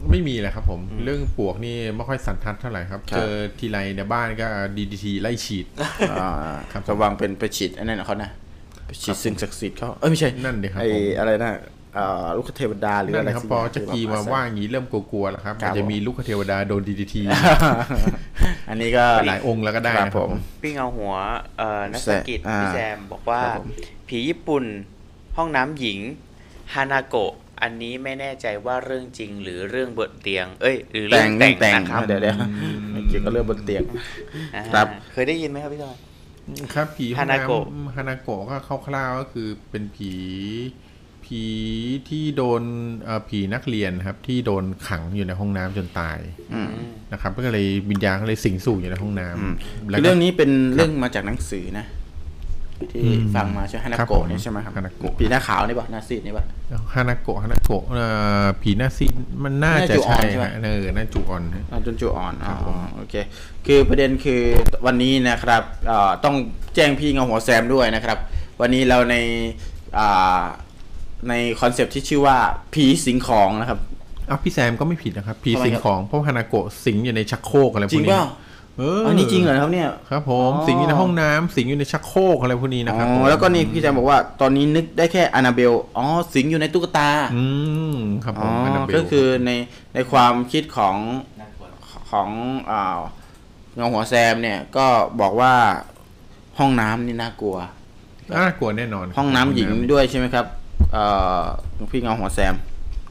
ไม่มีแหละครับผม เรื่องปลวกนี่ไม่ค่อยสันทัดเท่าไหร่ครับครับ เจอทีไรในบ้านก็ดีดีทีไล่ฉีดอ่าครับระวังเป็นไปฉีดอันนั้นเขานะไปฉีดสิ่งศักดิ์สิทธิ์เขาเอ้ยไม่ใช่นั่นดิครับไอผมอะไรนะเอ่อลูกเทวดาหรือนั่อะนไรนะครับสัพออย่างจะกีมาว่าอย่างนี้เริ่มกลัวๆแล้วครับครับอาจจะมีลูกเทวดาโดนดีดีทีอันนี้ก็หลายองค์แล้วก็ได้ครับนะคผรับมผมพี่เงาหัวเอ่อนักแซธุรกิจอ่าพี่แซมบอกว่าครับผมผีญี่ปุ่น ห้องน้ำหญิงฮานาโกะ อันนี้ไม่แน่ใจว่าเรื่องจริงหรือเรื่องบนเตียง เอ้ย หรือเรื่แต่องงเรื่แต่องงแต่งนะครับเดี๋ยวเดี๋ยวไม่เกี่ยวกับเรื่องบนเตียงอ่าครับเคยได้ยินไหมครับพี่ทอยครับผีห้องฮานาโกะน้ำฮานาโกะก็คร่าวๆก็คือเป็นผี ผีที่โดนเอ่อผีนักเรียนครับ ที่โดนขังอยู่ในห้องน้ำจนตายนะครับก็เลยวิญญาณก็เลยสิงสู่อยู่ในห้องน้ำแล้วคือก็เรื่องนี้เป็นเรื่องมาจากหนังสือนะ ที่อืมฟังมาใช่ไหมฮานาครับโกะผมนี่ใช่ไหมครับฮานาโกะปีหน้าขาวนี่ป่ะหน้าซีดนี่ป่ะฮานาโกะฮานาโกะเอ่อผีหน้าซีดมันน่าจะน่าจูออใช่นใช่ไหมฮะเออน่าจูออนฮะอ่าจนจูอ่อนอ๋ครับผอมโอเค คือประเด็นคือวันนี้นะครับเอ่อต้องแจ้งพี่เงาหัวแซมด้วยนะครับ วันนี้เราในอ่าในคอนเซปต์ที่ชื่อว่าผีสิงของนะครับอ้าวพี่แซมก็ไม่ผิดนะครับ ผีทำไมสิงครับของเพราะฮานาโกะสิงอยู่ในชักโครกอะไรพจริวกงนี้เปล่า เอออัอันนี้จริงเหรอครับเนี่ยครับผมอ๋อสิงอยู่ในห้องน้ำสิงอยู่ในชักโครกอะไรพวกนี้นะครับอ๋ผมอแล้วก็นี่พี่แซมบอกว่าตอนนี้นึกได้แค่อนาเบลอ๋อสิงอยู่ในตุ๊กตา อืมครับผอ๋อม Annabelle ก็คือในในความคิดของของอ่าเงาหัวแซมเนี่ยก็บอกว่าห้องน้ำนี่น่ากลัวน่ากลัวแน่นอนครับห้องน้ำหญิงด้วยใช่ไหมครับ เอ่อพี่เงาหัวแซม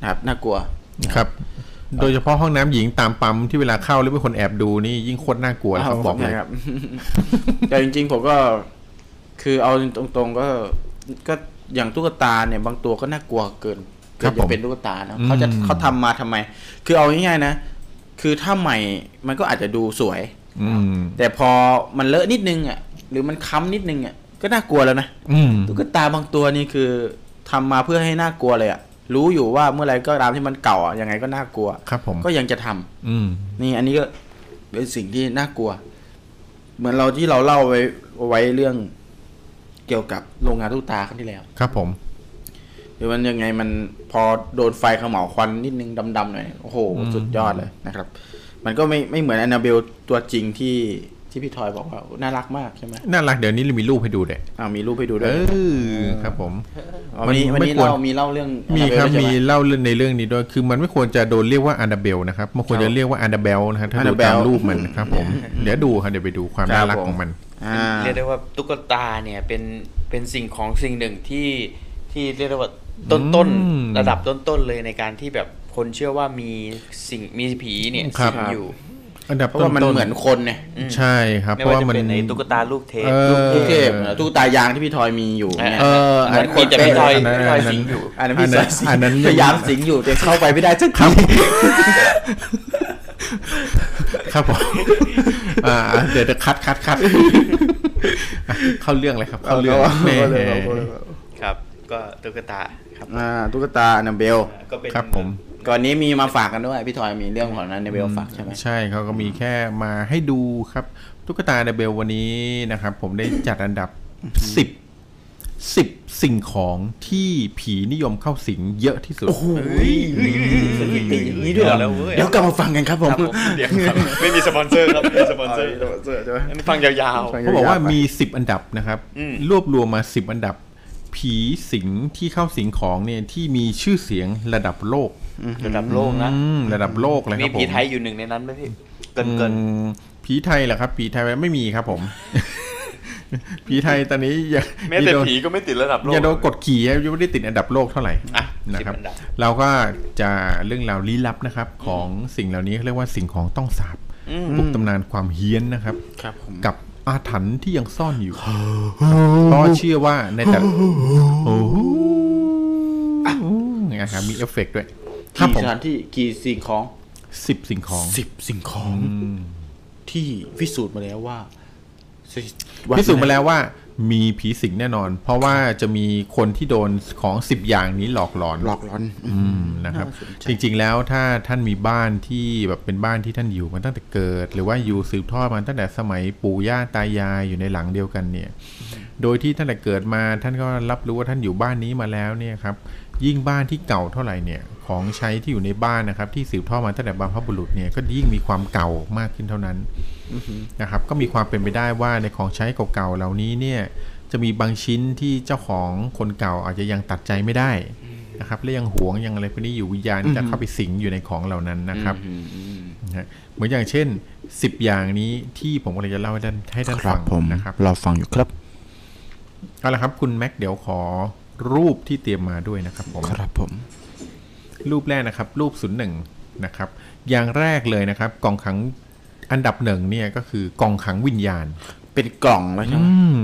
นะครับน่ากลัวครับ โดยเฉพาะห้องน้ำหญิงตามปั๊มที่เวลาเข้าแล้วมีคนแอบดูนี่ยิ่งโคตรน่ากลัวนะครับบอกเลยครับ แต่จริง ๆ ผมก็ คือเอาตรงๆก็ก็อย่างตุ๊กตาเนี่ย บางตัวก็น่ากลัวเกินครัเกินบผมจะเป็นตุ๊กตานะเขาจะอืมเขาทำมาทำไม คือเอาง่ายๆนะคือถ้าใหม่มันก็อาจจะดูสวยอืมแต่พอมันเลอะนิดนึงอะ หรือมันค้ำนิดนึงอะก็น่ากลัวแล้วนะอืมตุ๊กตาบางตัวนี่คือทำมาเพื่อให้น่ากลัวเลยอะ รู้อยู่ว่าเมื่อไรก็ตามที่มันเก่าอะยังไงก็น่ากลัวครับ ผมก็ยังจะทำอืมนี่อันนี้ก็เป็นสิ่งที่น่ากลัว เหมือนเราที่เราเล่าไว้ไว้เรื่องเกี่ยวกับโรงงานตุ๊กตาครั้งที่แล้ว ครับ ผมหรือมันยังไงมันพอโดนไฟเขม่าวควันนิดนึงดำๆหน่อยโอ้โห สุดยอดเลยนะครับ มันก็ไม่ไม่เหมือนแอนนาเบลตัวจริงที่ ที่พี่ทอยบอกว่าน่ารักมากใช่ไหมน่ารักเดี๋ยวนี้เรามีรูปให้ดูเด็อ่ามีรูปให้ดูด้เอวยอครับผมอ๋อวันนี้มัวันนไม่นี้ควรเรามีเล่าเรื่องมีครับ Annabelle มีใช่ไหเล่าเรื่องในเรื่องนี้ด้วยคือมันไม่ควรจะโดนเรียกว่าอันดาเบลนะครับมันควรครัจะบเรียกว่าอันดาเบลนะครับถ้าดู Annabelle ตามรูปมันครับผมเดี๋ยวดูครับเดี๋ยวไปดูความครับน่ารักผมของมันอ่าเรียกได้ว่าตุ๊กตาเนี่ยเป็นเป็นสิ่งของสิ่งหนึ่งที่ที่เรียกได้ว่าต้นต้นอืมระดับต้นต้นเลยในการที่แบบคนเชื่อว่ามีสิ่งมีผีเนี่ยครับสิงอยู่ อันดับเพราะว่ามันต้นๆเหมือนคนเนี่ยใช่ครับ ไม่เพราะว่าว่าจะมัน เป็นในตุ๊กตาลูกเทพเออ ลูกลูกเทพตุ๊กตายางที่พี่ทอยมีอยู่เนี่ย เออเหมือนคนแต่พี่ทอยพี่ทอยสิงอยู่ อันนั้นพี่ทอยสิงอันนั้น พยายามสิงอยู่แต่เข้าไปไม่ได้สักทีครับผมอ่าเดี๋ยวจะคัดคัดคัดอะเข้าเรื่องเลยครับ เข้าเรื่องเอาแหม่เอาเลยเอาเลยครับ ก็ตุ๊กตาครับอ่าตุ๊กตาอันนาเบล ก็เป็นครับผม ก่อนนี้มีมาฝากกันด้วยพี่ทอยมีเรื่องของอันนาเบลฝากใช่ไหมใช่เขาก็มีแค่มาให้ดูครับตุ๊กตาเดเบลวันนี้นะครับ ผมได้จัดอันดับสิบสิบสิ่งของที่ผีนิยมเข้าสิงเยอะที่สุดสถิติอย่างนี้ด้วยเหรอแล้วเว้ยเดี๋ยวกลับมาฟังกันครับผมครับผมเดี๋ยวครับไม่มีสปอนเซอร์ครับไม่มีสปอนเซอร์อันนี้ฟังยาวเขาบอกว่ามีสิบอันดับนะครับอืมรวบรวมมาสิบอันดับ ผีสิงที่เข้าสิงของเนี่ยที่มีชื่อเสียงระดับโลกๆระดับโลกนะอืมระดับโลกเลยคมีรับผมผีไทยอยู่หนึ่งในนั้นไหมพี่เกินเกินอืมผีไทยเหรอครับ ผีไทยไม่มีครับผมผีไทยตอนนี้ยังแม้แต่ผีก็ไม่ติดระดับโลกอย่าโดนกดขี่ยังไม่ได้ติดอันดับโลกเท่าไหร่อะนะครับสิบอันดับ เราก็จะเรื่องราวลี้ลับนะครับ ของสิ่งเหล่านี้เขาเรียกว่าสิ่งของต้องสาบอืมปลุกตำนานความเฮี้ยนนะครับครับผมกับ อาถรรพ์ที่ยังซ่อนอยู่เพราะเชื่อว่าในแต่โอ้โหนะครับมีเอฟเฟกต์ด้วยครับกี่ผมสถานที่กี่สิ่งของสิบสิ่งของสิบสิ่งของอืมที่พิสูจน์มาแล้วว่าพิสูจน์มาแล้วว่า มีผีสิงแน่นอน เพราะว่าจะมีคนที่โดนของสิบอย่างนี้หลอกหลอน หลอกล้อน อืมนะครับน่าสนใจจริงๆแล้วถ้าท่านมีบ้านที่แบบเป็นบ้านที่ท่านอยู่มาตั้งแต่เกิด หรือว่าอยู่สืบทอดมาตั้งแต่สมัยปู่ย่าตายายอยู่ในหลังเดียวกันเนี่ย โดยที่ตั้งแต่เกิดมาท่านก็รับรู้ว่าท่านอยู่บ้านนี้มาแล้วเนี่ยครับ ยิ่งบ้านที่เก่าเท่าไหร่เนี่ยของใช้ที่อยู่ในบ้านนะครับ ที่สืบทอดมาตั้งแต่บรรพบุรุษเนี่ยก็ยิ่งมีความเก่ามากขึ้นเท่านั้นนะครับ ก็มีความเป็นไปได้ว่าในของใช้เก่าๆเหล่านี้เนี่ยจะมีบางชิ้นที่เจ้าของคนเก่าอาจจะยังตัดใจไม่ได้นะครับและยังหวงยังอะไรพวกนี้อยู่วิญญาณที่จะเข้าไปสิงอยู่ในของเหล่านั้นนะครับอืมอืมนะฮะเหมือนอย่างเช่น10อย่างนี้ที่ผมกำลังจะเล่าให้ท่านให้ท่านครัฟับงผมนะครับรอฟังอยู่ครับเอาละครับคุณแม็กเดี๋ยวขอ รูปที่เตรียมมาด้วยนะครับผมครับผม รูปแรกนะครับ รูปศูนย์หนึ่งนะครับ อย่างแรกเลยนะครับ กล่องขังอันดับหนึ่งเนี่ยก็คือกล่องขังวิญญาณ เป็นกล่องแล้วใช่ไหมอืม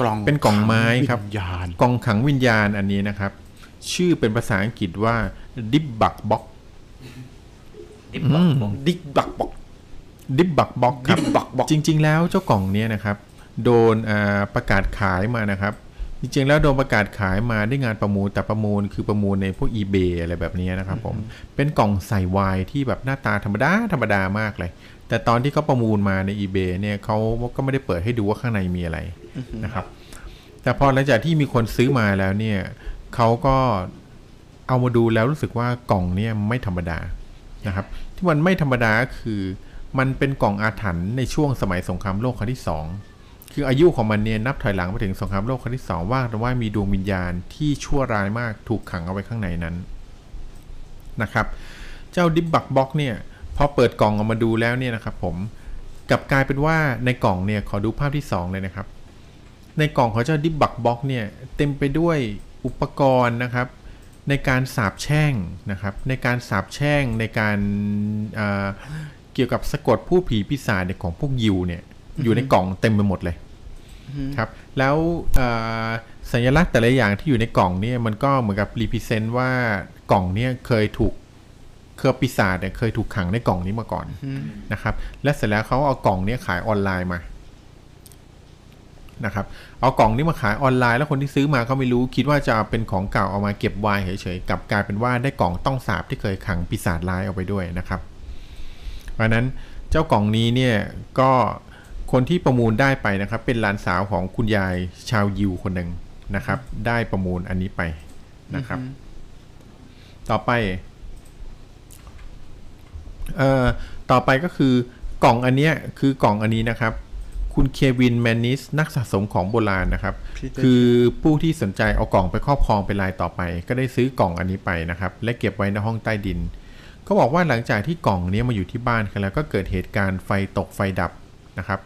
กล่องเป็นกล่องไม้ครับวิญญาณกล่องขังวิญญาณอันนี้นะครับ ชื่อเป็นภาษาอังกฤษว่าดิบบักบ็อกดิบบอกบอกดิกบักบอกดิบบักบ็อกครับ Dip Bug Box จริง ๆ แล้วเจ้ากล่องเนี้ยนะครับ โดนอ่าประกาศขายมานะครับ จริงๆแล้วโดนประกาศขายมาได้งานประมูลแต่ประมูลคือประมูลในพวก eBay อะไรแบบนี้นะครับผมเป็นกล่องใส่ไวน์ที่แบบหน้าตาธรรมดาธรรมดามากเลย แต่ตอนที่เขาประมูลมาใน eBay เนี่ยเขาก็ไม่ได้เปิดให้ดูว่าข้างในมีอะไรนะครับ แต่พอหลังจากที่มีคนซื้อมาแล้วเนี่ยเขาก็เอามาดูแล้วรู้สึกว่ากล่องเนี่ยไม่ธรรมดานะครับ ที่มันไม่ธรรมดาก็คือมันเป็นกล่องอาถรรพ์ในช่วงสมัยสงครามโลกครั้งที่สอง คืออายุของมันเนี่ยนับถอยหลังไปถึงสงครามโลกครั้งที่สองว่ากันว่ามีดวงวิญญาณที่ชั่วร้ายมากถูกขังเอาไว้ข้างในนั้นนะครับ เจ้า Dybbuk Box เนี่ยพอเปิดกล่องออกมาดูแล้วเนี่ยนะครับผมกลับกลายเป็นว่าในกล่องเนี่ยขอดูภาพที่สองเลยนะครับ ในกล่องของเจ้า Dybbuk Box เนี่ยเต็มไปด้วยอุปกรณ์นะครับ ในการสาบแช่งนะครับ ในการสาบแช่งในการเอ่อเกี่ยวกับสะกดผู้ผีปีศาจเนี่ยของพวกยิวเนี่ยอยู่ในกล่องเต็มไปหมดเลย ครับ แล้วเอ่อสัญลักษณ์แต่ละอย่างที่อยู่ในกล่องเนี่ยมันก็เหมือนกับรีพิเซนต์ว่ากล่องเนี่ยเคยถูกเครือปีศาจเนี่ยเคยถูกขังในกล่องนี้มาก่อนนะครับ และเสร็จแล้วเขาเอากล่องเนี้ขายออนไลน์มานะครับ เอากล่องนี้มาขายออนไลน์แล้วคนที่ซื้อมาเขาไม่รู้คิดว่าจะเอาเป็นของเก่าเอามาเก็บไว้เฉยๆกลับกลายเป็นว่าได้กล่องต้องสาบที่เคยขังปีศาจร้ายเอาไปด้วยนะครับ เพราะฉะนั้นเจ้ากล่องนี้เนี่ยก็ คนที่ประมูลได้ไปนะครับ เป็นหลานสาวของคุณยายชาวยิวคนหนึ่งนะครับ ได้ประมูลอันนี้ไปนะครับ ต่อไปเอ่อต่อไปก็คือกล่องอันเนี้ยคือกล่องอันนี้นะครับ คุณเควินแมนนิสนักสะสมของโบราณนะครับพี่ได้คือผู้ที่สนใจเอากล่องไปครอบครองเป็นรายต่อไป ก็ได้ซื้อกล่องอันนี้ไปนะครับ และเก็บไว้ในห้องใต้ดินเขาบอกว่าหลังจากที่กล่องเนี้ยมาอยู่ที่บ้านกันแล้วก็เกิดเหตุการณ์ไฟตกไฟดับนะครับ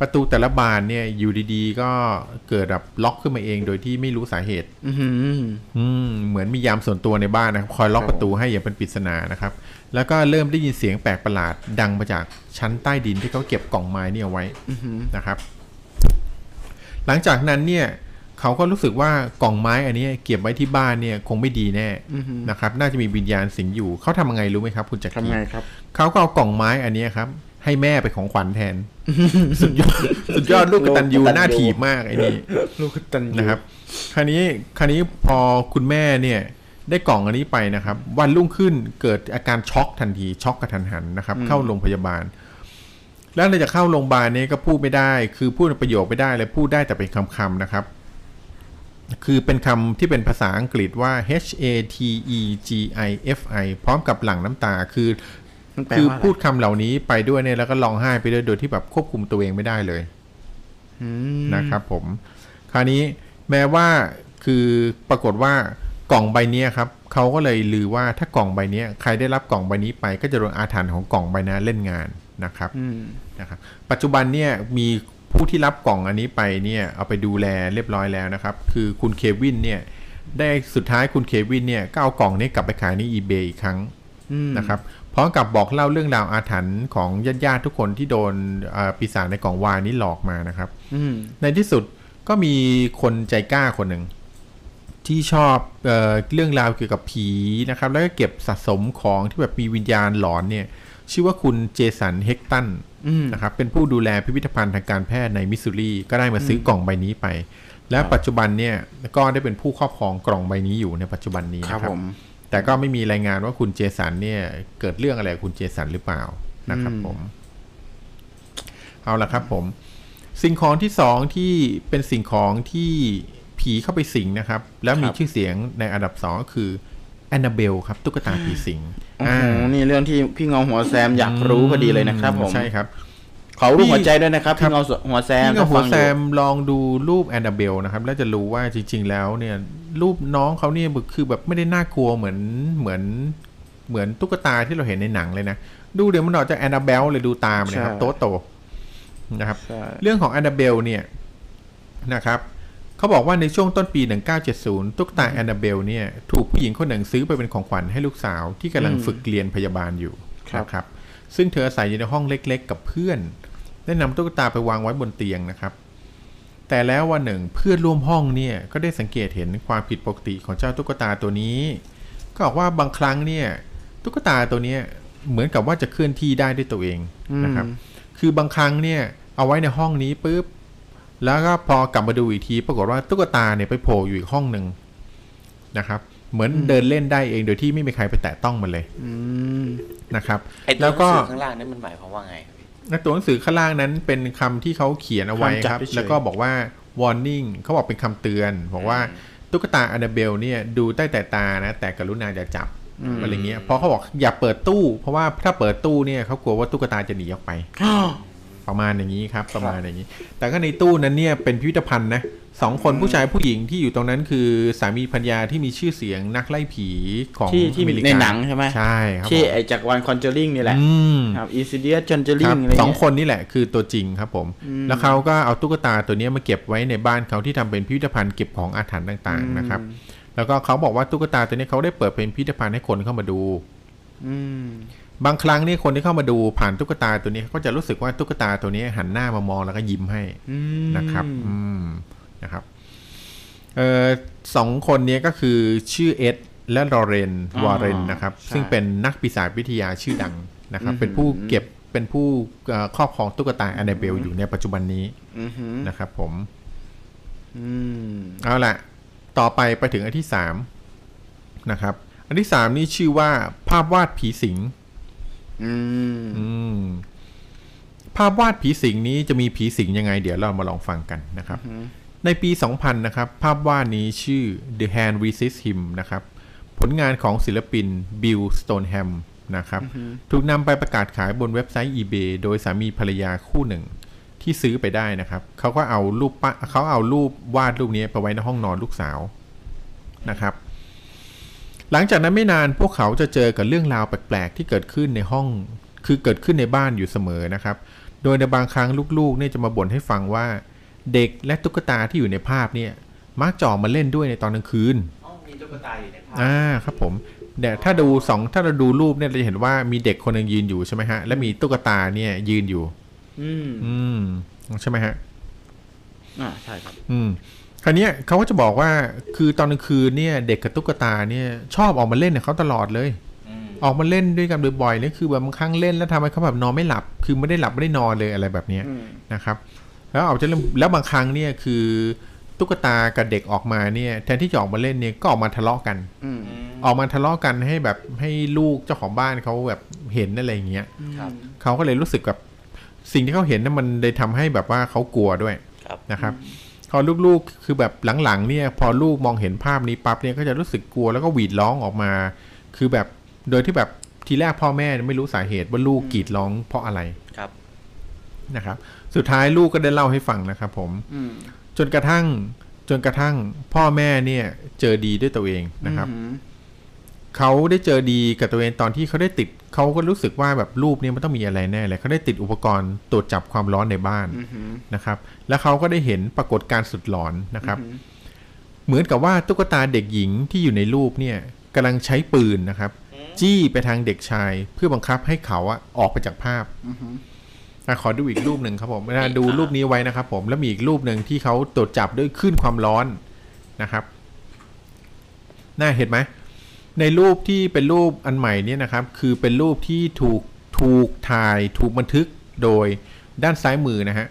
ประตูแต่ละบานเนี่ยอยู่ดีๆ ก็เกิดแบบล็อกขึ้นมาเองโดยที่ไม่รู้สาเหตุอื้อหืออืมเหมือนมียามส่วนตัวในบ้านนะครับ คอยล็อกประตูให้อย่างเป็นปริศนานะครับ แล้วก็เริ่มได้ยินเสียงแปลกประหลาดดังมาจากชั้นใต้ดินที่เขาเก็บกล่องไม้นี่เอาไว้นะครับ หลังจากนั้นเนี่ยเขาก็รู้สึกว่ากล่องไม้อันนี้เก็บไว้ที่บ้านเนี่ยคงไม่ดีแน่นะครับ น่าจะมีวิญญาณสิงอยู่เขาทำยังไงรู้ไหมครับ คุณจักรีทำไงครับเขาก็เอากล่องไม้อันนี้ครับ ให้แม่ไปนของขวัญแทน สุดยอดสุดยอดลูกกตันยูลูกกตัญญูหน้าถีบมากไอ้นี่ลูกตันยูนะครับ คราวนี้คราวนี้พอคุณแม่เนี่ยได้กล่องอันนี้ไปนะครับ วันรุ่งขึ้นเกิดอาการช็อกทันทีช็อกกระทันหันนะครับ เข้าโรงพยาบาล แล้วเลยจะเข้าโรงพยาบาลนี้ก็พูดไม่ได้ คือพูดประโยคไม่ได้เลยพูดได้แต่เป็นคำๆนะครับ คือเป็นคำที่เป็นภาษาอังกฤษว่า H A T E G I F I พร้อมกับหลั่งน้ำตา คือมันแปล คือว่าอะไรพูดคำเหล่านี้ไปด้วยเนี่ยแล้วก็ร้องไห้ไปด้วยโดยที่แบบควบคุมตัวเองไม่ได้เลยอืมนะครับผม คราวนี้แม้ว่าคือปรากฏว่ากล่องใบเนี้ยครับเขาก็เลยลือว่าถ้ากล่องใบเนี้ยใครได้รับกล่องใบนี้ไป ก็จะโดนอาถรรพ์ของกล่องใบนั้นเล่นงานนะครับอืมนะครับ ปัจจุบันเนี่ยมีผู้ที่รับกล่องอันนี้ไปเนี่ยเอาไปดูแลเรียบร้อยแล้วนะครับ คือคุณเควินเนี่ยได้สุดท้ายคุณเควินเนี่ยก็เอากล่องนี้กลับไปขายใน eBay อีกครั้งอืมนะครับ พร้อมกับบอกเล่าเรื่องราวอาถรรพ์ของญาติๆทุกคนที่โดนเอ่อปีศาจในกล่องวายนี้หลอกมานะครับอืมในที่สุดก็มีคนใจกล้าคนหนึ่งที่ชอบเออเรื่องราวเกี่ยวกับผีนะครับ แล้วก็เก็บสะสมของที่แบบมีวิญญาณหลอนเนี่ย ชื่อว่าคุณเจสันเฮกตันอืมนะครับ เป็นผู้ดูแลพิพิธภัณฑ์ทางการแพทย์ในมิสซูรีก็ได้มาซื้อกล่องใบนี้ไป และปัจจุบันเนี่ยก็ได้เป็นผู้ครอบครองกล่องใบนี้อยู่ในปัจจุบันนี้ครับนะครับผม แต่ก็ไม่มีรายงานว่าคุณเจสันเนี่ย เกิดเรื่องอะไรกับคุณเจสันหรือเปล่านะครับอืมผม เอาละครับผม สิ่งของที่สองที่เป็นสิ่งของที่ผีเข้าไปสิงนะครับ แล้วมีชื่อเสียงในอันดับสองก็คือแอนนาเบลครับตุ๊กตาผีสิงโอ้โหนี่เรื่องที่พี่เงาหัวแซมอยากรู้พอดีเลยนะครับผมใช่ครับ ขอรูปหัวใจด้วยนะครับพี่เงาหัวแซมพี่กับหัวถ้าฟังอยู่แซมลองดูรูปแอนนาเบลนะครับ แล้วจะรู้ว่าจริง ๆ แล้วเนี่ย รูปน้องเขาเนี่ยคือแบบไม่ได้น่ากลัวเหมือนเหมือนเหมือนตุ๊กตาที่เราเห็นในหนังเลยนะ ดูเดี๋ยวมันออกจากแอนนาเบลเลยดูตามนนะครับใช่โตโตนะครับใช่เรื่องของแอนนาเบลเนี่ยนะครับเขาบอกว่าในช่วงต้นปี 1970 ตุ๊กตาแอนนาเบลเนี่ย ถูกผู้หญิงคนหนึ่งซื้อไปเป็นของขวัญให้ลูกสาวที่กำลังฝึกเรียนพยาบาลอยู่นะครับ ซึ่งเธออาศัยอยู่ในห้องเล็ก ๆ กับเพื่อน ได้นำตุ๊กตาไปวางไว้บนเตียงนะครับ แต่แล้ววันหนึ่งเพื่อนร่วมห้องเนี่ยก็ได้สังเกตเห็นความผิดปกติของเจ้าตุ๊กตาตัวนี้ ก็บอกว่าบางครั้งเนี่ยตุ๊กตาตัวเนี้ยเหมือนกับว่าจะเคลื่อนที่ได้ด้วยตัวเองนะครับ คือบางครั้งเนี่ยเอาไว้ในห้องนี้ปุ๊บแล้วก็พอกลับมาดูอีกที ปรากฏว่าตุ๊กตาเนี่ยไปโผล่อยู่อีกห้องหนึ่งนะครับ เหมือนเดินเล่นได้เองโดยที่ไม่มีใครไปแตะต้องมันเลยอืมนะครับไอ้ตัแล้ววก็ก็ข้างล่างนั้นมันหมายความว่าไงครับพี่ใน ตัวหนังสือข้างล่างนั้นเป็นคำที่เขาเขียนเอาไว้ครับห้ามจับเฉยๆแล้วก็บอกว่า warning เขาบอกเป็นคำเตือน บอกว่าตุ๊กตาอันนาเบลเนี่ยดูใต้แต่ตานะ แต่กรุณาอย่าจับอะไรเงี้ยเพราะเขาบอกอย่าเปิดตู้ เพราะว่าถ้าเปิดตู้เนี่ยเขากลัวว่าตุ๊กตาจะหนีออกไป ประมาณอย่างนี้ครับ ประมาณอย่างนี้ แต่ก็ในตู้นั้นเนี่ยเป็นพิพิธภัณฑ์นะสองคนผู้ชายผู้หญิงที่อยู่ตรงนั้นคือสามีภรรยาที่มีชื่อเสียงนักไล่ผีของที่ที่อเมริกาในหนังใช่ไหมใช่ครับที่ผมไอจากวันคอนเจอริงนี่แหละอืมครับอีซิเดียจันเจอริครังบอะไรสองเงี้ยคนนี่แหละคือตัวจริงครับผมอืมแล้วเขาก็เอาตุ๊กตาตัวเนี้ยมาเก็บไว้ในบ้านเขาที่ทำเป็นพิพิธภัณฑ์เก็บของอาถรรพ์ต่างๆนะครับ แล้วก็เขาบอกว่าตุ๊กตาตัวเนี้ยเขาได้เปิดเป็นพิพิธภัณฑ์ให้คนเข้ามาดู อืม บางครั้งเนี่ยคนที่เข้ามาดูผ่านตุ๊กตาตัวนี้เขาก็จะรู้สึกว่าตุ๊กตาตัวนี้หันหน้ามามองแล้วก็ยิ้มให้อืมนะครับอืมนะครับเอ่อสองคนเนี้ยก็คือชื่อเอ็ดและลอเรนวอร์เรนนะครับ ซึ่งเป็นนักปีศาจวิทยาชื่อดังนะครับ เป็นผู้เก็บเป็นผู้เอ่อครอบครองตุ๊กตาแอนนาเบลอยู่ในปัจจุบันนี้อือหือนะครับผมอืมเอาละต่อไปไปถึงอันที่สามนะครับ อันที่สามนี่ชื่อว่าภาพวาดผีสิงอืมอืม ภาพวาดผีสิงนี้จะมีผีสิงยังไง เดี๋ยวเรามาลองฟังกันนะครับ ในปี 2000 นะครับ ภาพวาดนี้ชื่อ The Hand Resists Him นะครับ ผลงานของศิลปิน Bill Stoneham นะครับ ถูกนำไปประกาศขายบนเว็บไซต์ eBay โดยสามีภรรยาคู่หนึ่งที่ซื้อไปได้นะครับ เขาก็เอารูปปะเขาเอารูปวาดรูปนี้ไปไว้ในห้องนอนลูกสาวนะครับ หลังจากนั้นไม่นานพวกเขาจะเจอกับเรื่องราวแปลกๆ ที่เกิดขึ้นในห้อง คือเกิดขึ้นในบ้านอยู่เสมอนะครับ โดยในบางครั้งลูกๆเนี่ยจะมาบ่นให้ฟังว่า เด็กและตุ๊กตาที่อยู่ในภาพเนี่ยมักจะออกมาเล่นด้วยในตอนกลางคืนอ๋อมีตุ๊กตาอยู่ในภาพอ่าครับผมเดี๋ยวถ้าดูสองถ้าเราดูรูปเนี่ยเราจะเห็นว่ามีเด็กคนหนึ่งยืนอยู่ใช่ไหมฮะ และมีตุ๊กตาเนี่ยยืนอยู่ อืมอืมใช่ไหมฮะอ่าใช่ครับ อืมค ราวเนี้ยเขาก็จะบอกว่าคือตอนกลางคืนเนี่ยเด็กกับตุ๊กตาเนี่ยชอบออกมาเล่นกับเขาตลอดเลยอืมออกมาเล่นด้วยกันบ่อยๆเนี่ยคือแบบบางครั้งเล่นแล้วทำให้เขาแบบนอนไม่หลับ คือไม่ได้หลับไม่ได้นอนเลยอะไรแบบเนี้ยอืมนะครับ แล้วออกจะเล่นแล้วบางครั้งเนี่ยคือตุ๊กตากับเด็กออกมาเนี่ยแทนที่จะออกมาเล่นเนี่ยก็ออกมาทะเลาะกันอืมอืมออกมาทะเลาะกันให้แบบให้ลูกเจ้าของบ้านเขาแบบเห็นอะไรอย่างเงี้ยครับเขาก็เลยรู้สึกแบบสิ่งที่เขาเห็นนั้นมันเลยทำให้แบบว่าเขากลัวด้วยครับนะครับ พอลูกๆ คือแบบหลังๆเนี่ยพอลูกมองเห็นภาพนี้ปั๊บเนี่ยก็จะรู้สึกกลัวแล้วก็หวีดร้องออกมา คือแบบโดยที่แบบทีแรกพ่อแม่ไม่รู้สาเหตุว่าลูกกรีดร้องเพราะอะไรครับนะครับ สุดท้ายลูกก็ได้เล่าให้ฟังนะครับผมอืมจนกระทั่งจนกระทั่งพ่อแม่เนี่ยเจอดีด้วยตัวเองนะครับอืม เขาได้เจอดีกับตัวเองตอนที่เขาได้ติดเขาก็รู้สึกว่าแบบรูปนี้มันต้องมีอะไรแน่เลยเขาได้ติดอุปกรณ์ตรวจจับความร้อนในบ้านอือหือนะครับ แล้วเขาก็ได้เห็นปรากฏการณ์สุดหลอนนะครับอือหือเหมือนกับว่าตุ๊กตาเด็กหญิงที่อยู่ในรูปเนี่ยกำลังใช้ปืนนะครับ จี้ไปทางเด็กชาย เพื่อบังคับให้เขาอะออกไปจากภาพอือหืออะขอดูอีกรูปหนึ่งครับผมนะดูรูปนี้ไว้นะครับ ผมแล้วมีอีกรูปหนึ่งที่เขาตรวจจับด้วยคลื่นความร้อนนะครับ น่าเห็นไหม ในรูปที่เป็นรูปอันใหม่เนี่ยนะครับ คือเป็นรูปที่ถูกถูกถ่ายถูกบันทึกโดยด้านซ้ายมือนะฮะ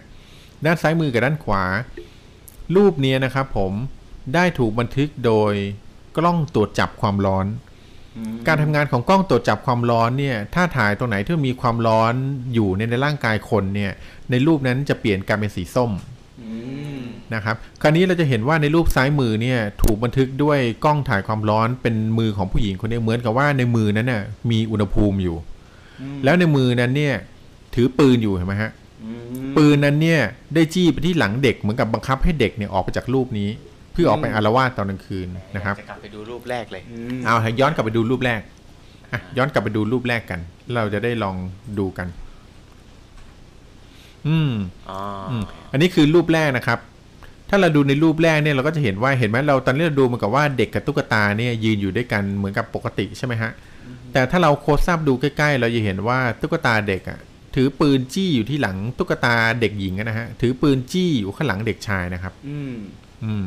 ด้านซ้ายมือกับด้านขวา รูปเนี้ยนะครับ ผมได้ถูกบันทึกโดยกล้องตรวจจับความร้อน การทำงานของกล้องตรวจจับความร้อนเนี่ย ถ้าถ่ายตรงไหนที่มีความร้อนอยู่ในในร่างกายคนเนี่ย ในรูปนั้นจะเปลี่ยนกลายเป็นสีส้ม นะครับ คราวนี้เราจะเห็นว่าในรูปซ้ายมือเนี่ยถูกบันทึกด้วยกล้องถ่ายความร้อนเป็นมือของผู้หญิงคนนี้เหมือนกับว่าในมือนั้นน่ะมีอุณหภูมิอยู่ แล้วในมือนั้นเนี่ยถือปืนอยู่เห็นไหมฮะปืนนั้นเนี่ยได้จี้ไปที่หลังเด็กเหมือนกับบังคับให้เด็กเนี่ยออกไปจากรูปนี้ เพื่อออกไปอารวาสตอนกลางคืนนะครับจะกลับไปดูรูปแรกเลยเอาให้ย้อนกลับไปดูรูปแรกอะย้อนกลับไปดูรูปแรกกัน เราจะได้ลองดูกัน อืมอ๋อออืมอันนี้คือรูปแรกนะครับ ถ้าเราดูในรูปแรกเนี่ยเราก็จะเห็นว่าเห็นไหมเราตอนนี้เราดูเหมันกับว่าเด็กกับตุ๊กตาเนี่ยยืนอยู่ด้วยกันเหมือนกับปกติใช่ไหมฮะ แต่ถ้าเราโคสอัพดูใกล้ๆ เราจะเห็นว่าตุ๊กตาเด็กอะถือปืนจี้อยู่ที่หลังตุ๊กตาเด็กหญิงอะนะฮะ ถือปืนจี้อยู่ข้างหลังเด็กชายนะครับ อืม อืม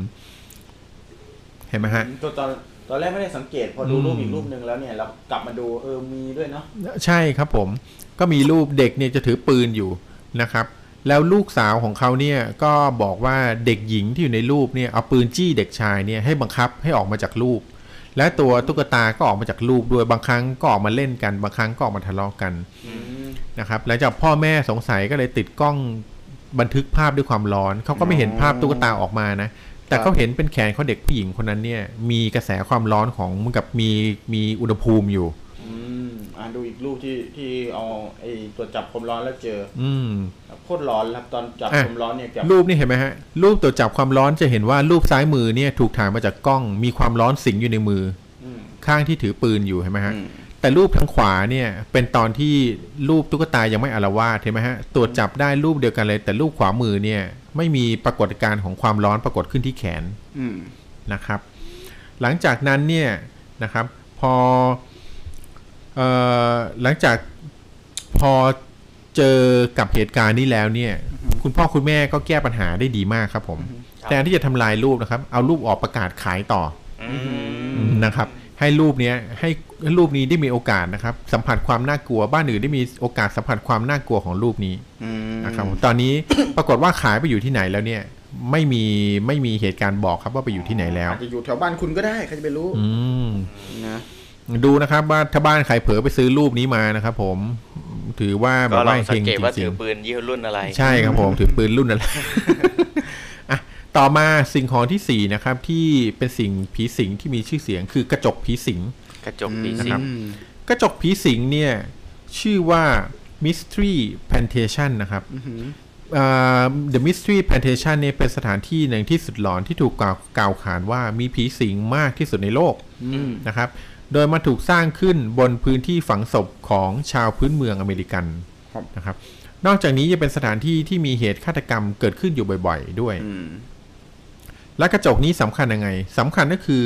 เห็นไหมฮะตอนตอนตอนแรกไม่ได้สังเกต พอดูอืมรูปอีกรูปหนึ่งแล้วเนี่ยเรากลับมาดูเออมีด้วยเนาะ ใช่ครับผม ก็มีรูปเด็กเนี่ยจะถือปืนอยู่ นะครับ แล้วลูกสาวของเขาเนี่ยก็บอกว่าเด็กหญิงที่อยู่ในรูปเนี่ยเอาปืนจี้เด็กชายเนี่ยให้บังคับให้ออกมาจากรูป และตัวตุ๊กตาก็ออกมาจากรูปด้วยบางครั้งก็ออกมาเล่นกัน บางครั้งก็ออกมาทะเลาะกันนะครับหลังจากพ่อแม่สงสัยก็เลยติดกล้องบันทึกภาพด้วยความร้อน เขาก็ไม่เห็นภาพตุ๊กตาออกมานะ แต่เขาเห็นเป็นแขนเขาเด็กผู้หญิงคนนั้นเนี่ย มีกระแสความร้อนของเหมือนกับมีมีอุณหภูมิอยู่ อืมอ่าดูอีกรูปที่ที่เอาไอ้ตัวจับความร้อนแล้วเจอ อืมโคตรร้อนครับตอนจับอะความร้อนเนี่ยกับรูปนี่เห็นไหมฮะ รูปตรวจจับความร้อนจะเห็นว่ารูปซ้ายมือเนี่ยถูกถ่ายมาจากกล้อง มีความร้อนสิงอยู่ในมืออืมข้างที่ถือปืนอยู่เห็นไหมฮะอืมแต่รูปทางขวาเนี่ยเป็นตอนที่รูปตุ๊กตายังไม่อารวาสเห็นไหมฮะตรวจจับได้รูปเดียวกันเลย แต่รูปขวามือเนี่ยไม่มีปรากฏการณ์ของความร้อนปรากฏขึ้นที่แขนอืมนะครับ หลังจากนั้นเนี่ยนะครับ พอเอ่อ หลังจากพอเจอกับเหตุการณ์นี้แล้วเนี่ย คุณพ่อคุณแม่ก็แก้ปัญหาได้ดีมากครับผมครับแทนที่จะทำลายรูปนะครับ เอารูปออกประกาศขายต่ออืมอนะครับ ให้รูปเนี้ยให้รูปนี้ได้มีโอกาสนะครับ สัมผัสความน่ากลัวบ้านอื่นได้มีโอกาสสัมผัสความน่ากลัวของรูปนี้อืมนะครับผมตอนนี้ปรากฏว่าขายไปอยู่ที่ไหนแล้วเนี่ยไม่มีไม่มีเหตุการณ์บอกครับว่าไปอยู่ที่ไหนแล้วอาจจะอยู่แถวบ้านคุณก็ได้ใครจะไปรู้อืมนะ ดูนะครับว่าถ้าบ้านใครเผลอไปซื้อรูปนี้มานะครับผมถือว่าแบก็บลอว่างเฮสังงเกตว่าจริถืงอปืนยี่ห้อรุ่นอะไรๆใช่ครับผมถือปืนรุ่นอะไรอะต่อมาสิ่งของที่สี่นะครับ ที่เป็นสิ่งผีสิงที่มีชื่อเสียงคือกระจกผีสิง กระจกปีสิครังบกระจกผีสิงเนี่ย ชื่อว่า Mystery Plantation นะครับอ่า The Mystery Plantation เนี่ยเป็นสถานที่หนึ่งที่สุดหลอนที่ถูกกล่าวกล่าวขานว่ามีผีสิงมากที่สุดในโลกอืมนะครับ โดยมาถูกสร้างขึ้นบนพื้นที่ฝังศพของชาวพื้นเมืองอเมริกันครับนะครับ นอกจากนี้ยังเป็นสถานที่ที่มีเหตุฆาตกรรมเกิดขึ้นอยู่บ่อย ๆ ด้วยอืมและกระจกนี้สำคัญยังไงสำคัญก็คือ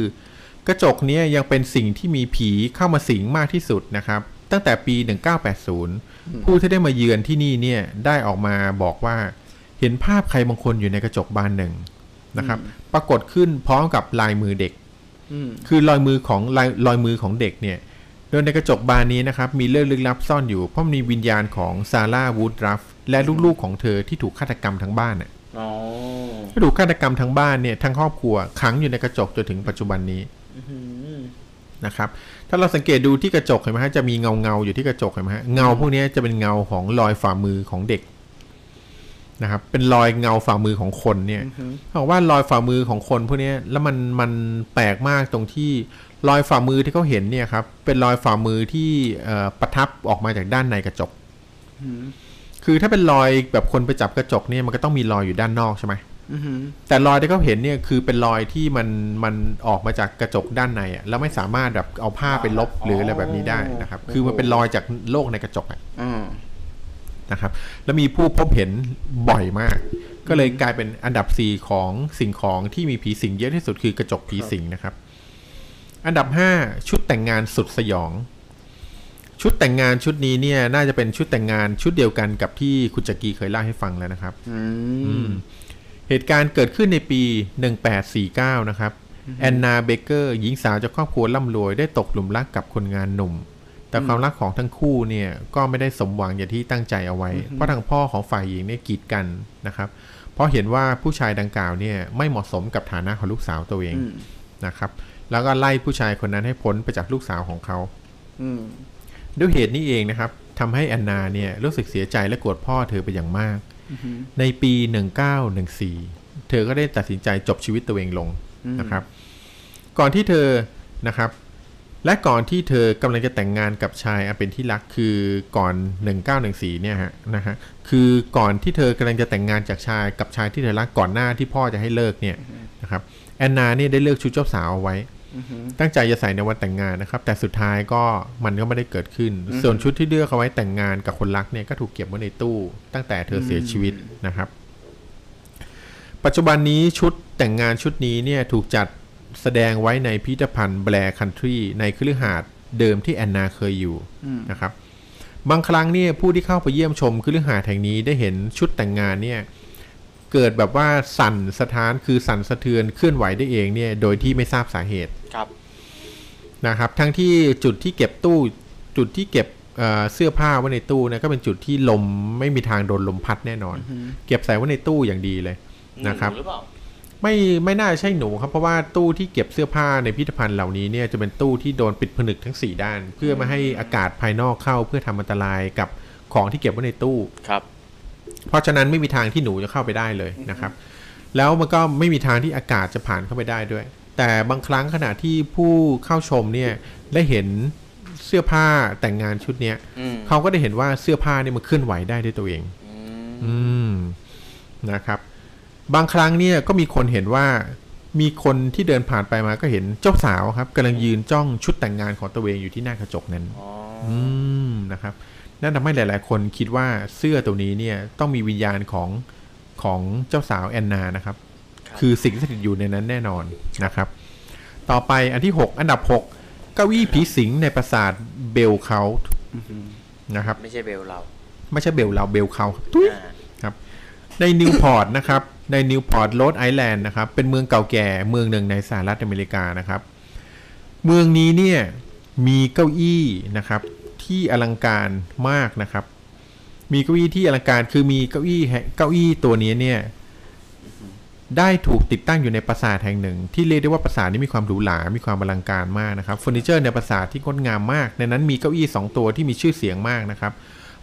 กระจกเนี้ยังเป็นสิ่งที่มีผีเข้ามาสิงมากที่สุดนะครับ ตั้งแต่ปี 1980 ผู้ที่ได้มาเยือนที่นี่เนี่ยได้ออกมาบอกว่า เห็นภาพใครบางคนอยู่ในกระจกบานหนึ่งนะครับ ปรากฏขึ้นพร้อมกับลายมือเด็กอืม คือรอยมือของลายรอยมือของเด็กเนี่ย โดยในกระจกบานนี้นะครับ มีเรื่องลึกลับซ่อนอยู่ เพราะมีวิญญาณของซาร่าวูดรัฟและลูกๆของเธอที่ถูกฆาตกรรมทั้งบ้านน่ะอ๋อที่ถูกฆาตกรรมทั้งบ้านเนี่ยทั้งครอบครัวขังอยู่ในกระจกจนถึงปัจจุบันนี้อืมนะครับ ถ้าเราสังเกตดูที่กระจกเห็นไหมฮะจะมีเงาเงาๆอยู่ที่กระจกเห็นไหมฮะเงาพวกนี้จะเป็นเงาของรอยฝ่ามือของเด็ก นะครับเป็นรอยเงาฝ่ามือของคนเนี่ยเขาบอกว่ารอยฝ่ามือของคนพวกเนี้ยแล้วมันมันแปลกมากตรงที่รอยฝ่ามือที่เขาเห็นเนี่ยครับเป็นรอยฝ่ามือที่เอ่อประทับออกมาจากด้านในกระจกอืมคือถ้าเป็นรอยแบบคนไปจับกระจกเนี่ยมันก็ต้องมีรอยอยู่ด้านนอกใช่ไหมอืมแต่รอยที่เขาเห็นเนี่ยคือเป็นรอยที่มันมันออกมาจากกระจกด้านในอะแล้วไม่สามารถแบบเอาผ้าไปลบหรืออะไรแบบนี้ได้นะครับ คือมันเป็นรอยจากโลกในกระจกอะอ่า นะครับ แล้วมีผู้พบเห็นบ่อยมาก ก็เลยกลายเป็นอันดับ 4 ของสิ่งของที่มีผีสิงเยอะที่สุดคือกระจกผีสิงนะครับ อันดับ 5 ชุดแต่งงานสุดสยอง ชุดแต่งงานชุดนี้เนี่ยน่าจะเป็นชุดแต่งงานชุดเดียวกันกับที่คุณจักรีเคยเล่าให้ฟังแล้วนะครับอือืมมเหตุการณ์เกิดขึ้นในปี 1849 นะครับแอนนาเบเกอร์หญิงสาวจากครอบครัวร่ำรวยได้ตกหลุมรักกับคนงานหนุ่ม แต่แต่ความรักของทั้งคู่เนี่ยก็ไม่ได้สมหวังอย่างที่ตั้งใจเอาไว้ เพราะทางพ่อของฝ่ายหญิงเนี่ยกีดกันนะครับ เพราะเห็นว่าผู้ชายดังกล่าวเนี่ยไม่เหมาะสมกับฐานะของลูกสาวตัวเองอืมนะครับ แล้วก็ไล่ผู้ชายคนนั้นให้พ้นไปจากลูกสาวของเขาอืมด้วยเหตุนี้เองนะครับทำให้แอนนาเนี่ยรู้สึกเสียใจและโกรธพ่อเธอไปอย่างมาก ในปี 1914 เธอก็ได้ตัดสินใจจบชีวิตตัวเองลงนะครับ ก่อนที่เธอนะครับ และก่อนที่เธอกำลังจะแต่งงานกับชายอันเป็นที่รักคือก่อน 1914เนี่ยฮะนะฮะคือก่อนที่เธอกำลังจะแต่งงานจากชายกับชายที่เธอรักก่อนหน้าที่พ่อจะให้เลิกเนี่ยนะครับแอนนาเนี่ยได้เลือกชุดเจ้าสาวเอาไว้ ตั้งใจจะใส่ในวันแต่งงานนะครับ แต่สุดท้ายก็มันก็ไม่ได้เกิดขึ้น ส่วนชุดที่เลือกเอาไว้แต่งงานกับคนรักเนี่ยก็ถูกเก็บไว้ในตู้ตั้งแต่เธอเสียชีวิตนะครับ ปัจจุบันนี้ชุดแต่งงานชุดนี้เนี่ยถูกจัด แสดงไว้ในพิพิธภัณฑ์แบร์คันทรีในคฤหาสน์เดิมที่แอนนาเคยอยู่นะครับ บางครั้งเนี่ยผู้ที่เข้าไปเยี่ยมชมคฤหาสน์แห่งนี้ได้เห็นชุดแต่งงานเนี่ยเกิดแบบว่าสั่นสะท้านคือสั่นสะเทือนเคลื่อนไหวได้เองเนี่ยโดยที่ไม่ทราบสาเหตุครับนะครับ ทั้งที่จุดที่เก็บตู้จุดที่เก็บเอ่อเสื้อผ้าไว้ในตู้เนะก็เป็นจุดที่ลมไม่มีทางโดนลมพัดแน่นอน เก็บใส่ไว้ในตู้อย่างดีเลยนะครับหหรือเปล่า ไม่ไม่น่าใช่หนูครับ เพราะว่าตู้ที่เก็บเสื้อผ้าในพิพิธภัณฑ์เหล่านี้เนี่ยจะเป็นตู้ที่โดนปิดผนึกทั้ง 4 ด้าน เพื่อไม่ให้อากาศภายนอกเข้าเพื่อทำอันตรายกับของที่เก็บไว้ในตู้ครับ เพราะฉะนั้นไม่มีทางที่หนูจะเข้าไปได้เลยนะครับ แล้วมันก็ไม่มีทางที่อากาศจะผ่านเข้าไปได้ด้วย แต่บางครั้งขณะที่ผู้เข้าชมเนี่ยได้เห็นเสื้อผ้าแต่งงานชุดเนี้ยอืมเขาก็ได้เห็นว่าเสื้อผ้าเนี่ยมันเคลื่อนไหวได้ด้วยตัวเอง อืมอืมนะครับ บางครั้งเนี่ยก็มีคนเห็นว่ามีคนที่เดินผ่านไปมาก็เห็นเจ้าสาวครับกำลังยืนจ้องชุดแต่งงานของตัวเองอยู่ที่หน้ากระจกนั้นอ๋ออืมนะครับนั่นทำให้หลาย ๆ คนคิดว่าเสื้อตัวนี้เนี่ยต้องมีวิญญาณของของเจ้าสาวแอนนานะครับ คือสิ่งที่สถิตอยู่ในนั้นแน่นอนนะครับ ต่อไปอันที่ 6 อันดับ 6เก้าอี้ผีสิงในปราสาท Belcourt นะครับ ไม่ใช่เบลเรา ไม่ใช่เบลเรา Belcourt ทุยอ่าในนิวพอร์ตนะครับ ในนิวพอร์ตโรดไอแลนด์นะครับเป็นเมืองเก่าแก่เมืองหนึ่งในสหรัฐอเมริกานะครับ เมืองนี้เนี่ยมีเก้าอี้นะครับที่อลังการมากนะครับ มีเก้าอี้ที่อลังการคือมีเก้าอี้เก้าอี้ตัวนี้เนี่ยได้ถูกติดตั้งอยู่ในปราสาทแห่งหนึ่ง ที่เรียกได้ว่าปราสาทนี้มีความหรูหรา มีความอลังการมากนะครับเฟอร์นิเจอร์ในปราสาทที่งดงามมาก ในนั้นมีเก้าอี้สองตัวที่มีชื่อเสียงมากนะครับ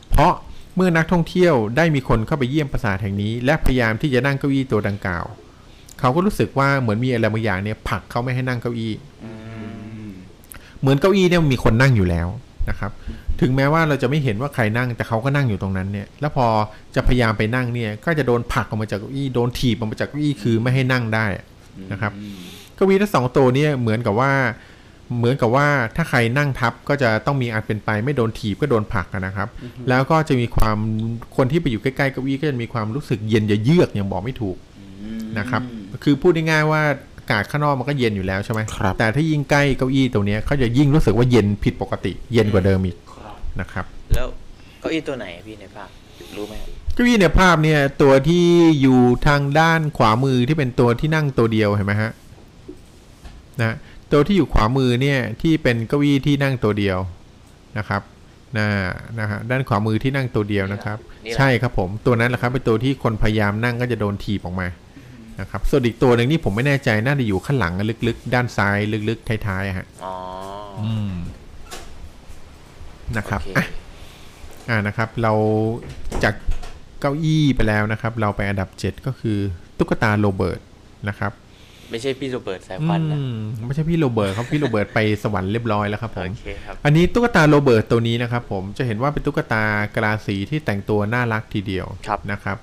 เพราะ เมื่อนักท่องเที่ยวได้มีคนเข้าไปเยี่ยมปราสาทแห่งนี้ และพยายามที่จะนั่งเก้าอี้ตัวดังกล่าว เขาก็รู้สึกว่าเหมือนมีอะไรบางอย่างเนี่ยผลักเขาไม่ให้นั่งเก้าอี้เหมือนเก้าอี้เนี่ยมีคนนั่งอยู่แล้วนะครับ ถึงแม้ว่าเราจะไม่เห็นว่าใครนั่ง แต่เขาก็นั่งอยู่ตรงนั้นเนี่ย แล้วพอจะพยายามไปนั่งเนี่ย ก็จะโดนผลักออกมาจากเก้าอี้โดนถีบออกมาจากเก้าอี้คือไม่ให้นั่งได้นะครับเก้าอี้ทั้งสองตัวเนี่ยเหมือนกับว่า เหมือนกับว่าถ้าใครนั่งทับก็จะต้องมีอันเป็นไป ไม่โดนถีบก็โดนผลักอะนะครับ แล้วก็จะมีความคนที่ไปอยู่ใกล้ๆเก้าอี้ก็จะมีความรู้สึกเย็นจะเยือกอย่างบอกไม่ถูกนะครับ คือพูดง่ายๆว่าอากาศข้างนอกมันก็เย็นอยู่แล้วใช่ไหมครับแต่ถ้ายิ่งใกล้เก้าอี้ตัวเนี้ยเขาจะยิ่งรู้สึกว่าเย็นผิดปกติ เย็นกว่าเดิมอีกนะครับ แล้วเก้าอี้ตัวไหนอะพี่ในภาพรู้ไหมครับเก้าอี้ในภาพเนี่ยตัวที่อยู่ทางด้านขวามือที่เป็นตัวที่นั่งตัวเดียวเห็นไหมฮะนะ ตัวที่อยู่ขวามือเนี่ยที่เป็นเก้าอี้ที่นั่งตัวเดียวนะครับนะนะฮะด้านขวามือที่นั่งตัวเดียวนะครับนี่เหรอใช่ครับผมตัวนั้นแหละครับเป็นตัวที่คนพยายามนั่งก็จะโดนถีบออกมานะครับส่วนอีกตัวหนึ่งนี่ผมไม่แน่ใจน่าจะอยู่ข้างหลังลึกๆ ด้านซ้ายลึกๆท้ายๆอะฮะอ๋ออืมนะครับโอเคอะอ่านะครับ เราจากเก้าอี้ไปแล้วนะครับ เราไปอันดับ 7 ก็คือตุ๊กตาโรเบิร์ตนะครับ ไม่ใช่พี่โรเบิร์ตสายควันนะอืมไม่ใช่พี่โรเบิร์ตครับพี่โรเบิร์ตไปสวรรค์เรียบร้อยแล้วครับผมโอเคครับอันนี้ตุ๊กตาโรเบิร์ตตัวนี้นะครับผมจะเห็นว่าเป็นตุ๊กตากราสีที่แต่งตัวน่ารักทีเดียวครับนะครับ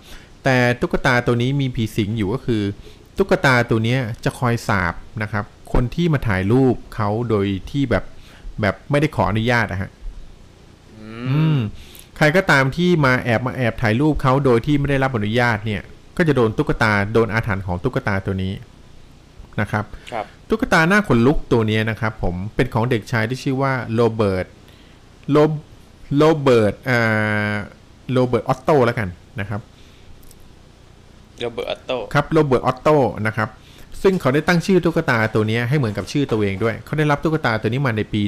แต่ตุ๊กตาตัวนี้มีผีสิงอยู่ก็คือ ตุ๊กตาตัวเนี้ยจะคอยสาบนะครับ คนที่มาถ่ายรูปเขาโดยที่แบบแบบไม่ได้ขออนุญาตนะฮะอือืมมใครก็ตามที่มาแอบมาแอบถ่ายรูปเขาโดยที่ไม่ได้รับอนุญาตเนี่ย ก็จะโดนตุ๊กตาโดนอาถรรพ์ของตุ๊กตาตัวนี้ นะครับครับตุ๊กตาหน้าขนลุกตัวนี้นะครับผมเป็นของเด็กชายที่ชื่อว่าโรเบิร์ตโรโรเบิร์ตอ่าโรเบิร์ตออตโต้แล้วกันนะครับโรเบิร์ตออตโต้ครับโรเบิร์ตออตโต้นะครับซึ่งเขาได้ตั้งชื่อตุ๊กตาตัวนี้ให้เหมือนกับชื่อตัวเองด้วย เขาได้รับตุ๊กตาตัวนี้มาในปี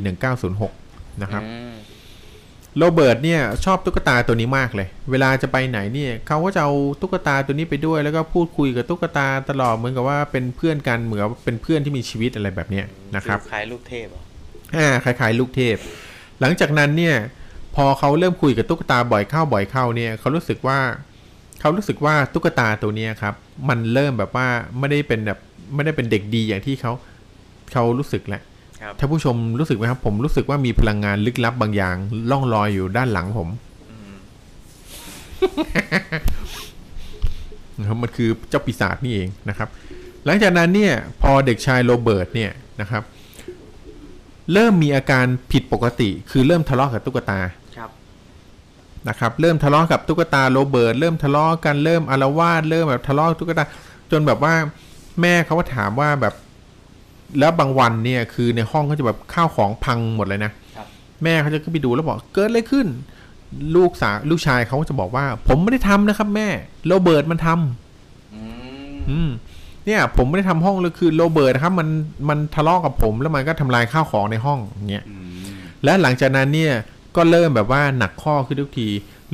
1906 นะครับอืม โรเบิร์ตเนี่ยชอบตุ๊กตาตัวนี้มากเลย เวลาจะไปไหนเนี่ยเขาก็จะเอาตุ๊กตาตัวนี้ไปด้วย แล้วก็พูดคุยกับตุ๊กตาตลอดเหมือนกับว่าเป็นเพื่อนกันเหมือนกับเป็นเพื่อนที่มีชีวิตอะไรแบบเนี้ยนะครับคล้ายลูกเทพเหรออ่าคล้ายๆ ลูกเทพ หลังจากนั้นเนี่ยพอเขาเริ่มคุยกับตุ๊กตาบ่อยเข้าบ่อยเข้าเนี่ยเขารู้สึกว่าเขารู้สึกว่าตุ๊กตาตัวเนี้ยครับมันเริ่มแบบว่าไม่ได้เป็นแบบไม่ได้เป็นเด็กดีอย่างที่เขาเขารู้สึกแล้ว ครับท่านผู้ชมรู้สึกไหมครับ ผมรู้สึกว่ามีพลังงานลึกลับบางอย่างล่องลอยอยู่ด้านหลังผมอืมนะครับมันคือเจ้าปีศาจนี่เองนะครับ หลังจากนั้นเนี่ย พอเด็กชายโรเบิร์ตเนี่ยนะครับ เริ่มมีอาการผิดปกติ คือเริ่มทะเลาะกับตุ๊กตาครับนะครับ เริ่มทะเลาะกับตุ๊กตาโรเบิร์ตเริ่มทะเลาะกันเริ่มอารวาสเริ่มแบบทะเลาะกับตุ๊กตา จนแบบว่า แม่เขาก็ถามว่าแบบ แล้วบางวันเนี่ยคือในห้องก็จะแบบข้าวของพังหมดเลยนะครับแม่เขาจะขึ้นไปดูแล้วบอกเกิดอะไรขึ้น ลูกสาวลูกชายเขาก็จะบอกว่า ผมไม่ได้ทำนะครับ แม่โรเบิร์ตมันทำอืมอืมเนี่ย ผมไม่ได้ทำห้องเลยคือโรเบิร์ตนะครับมันมันทะเลาะกับผม แล้วมันก็ทำลายข้าวของในห้องอย่างเงี้ยอืมและหลังจากนั้นเนี่ยก็เริ่มแบบว่าหนักข้อขึ้นทุกที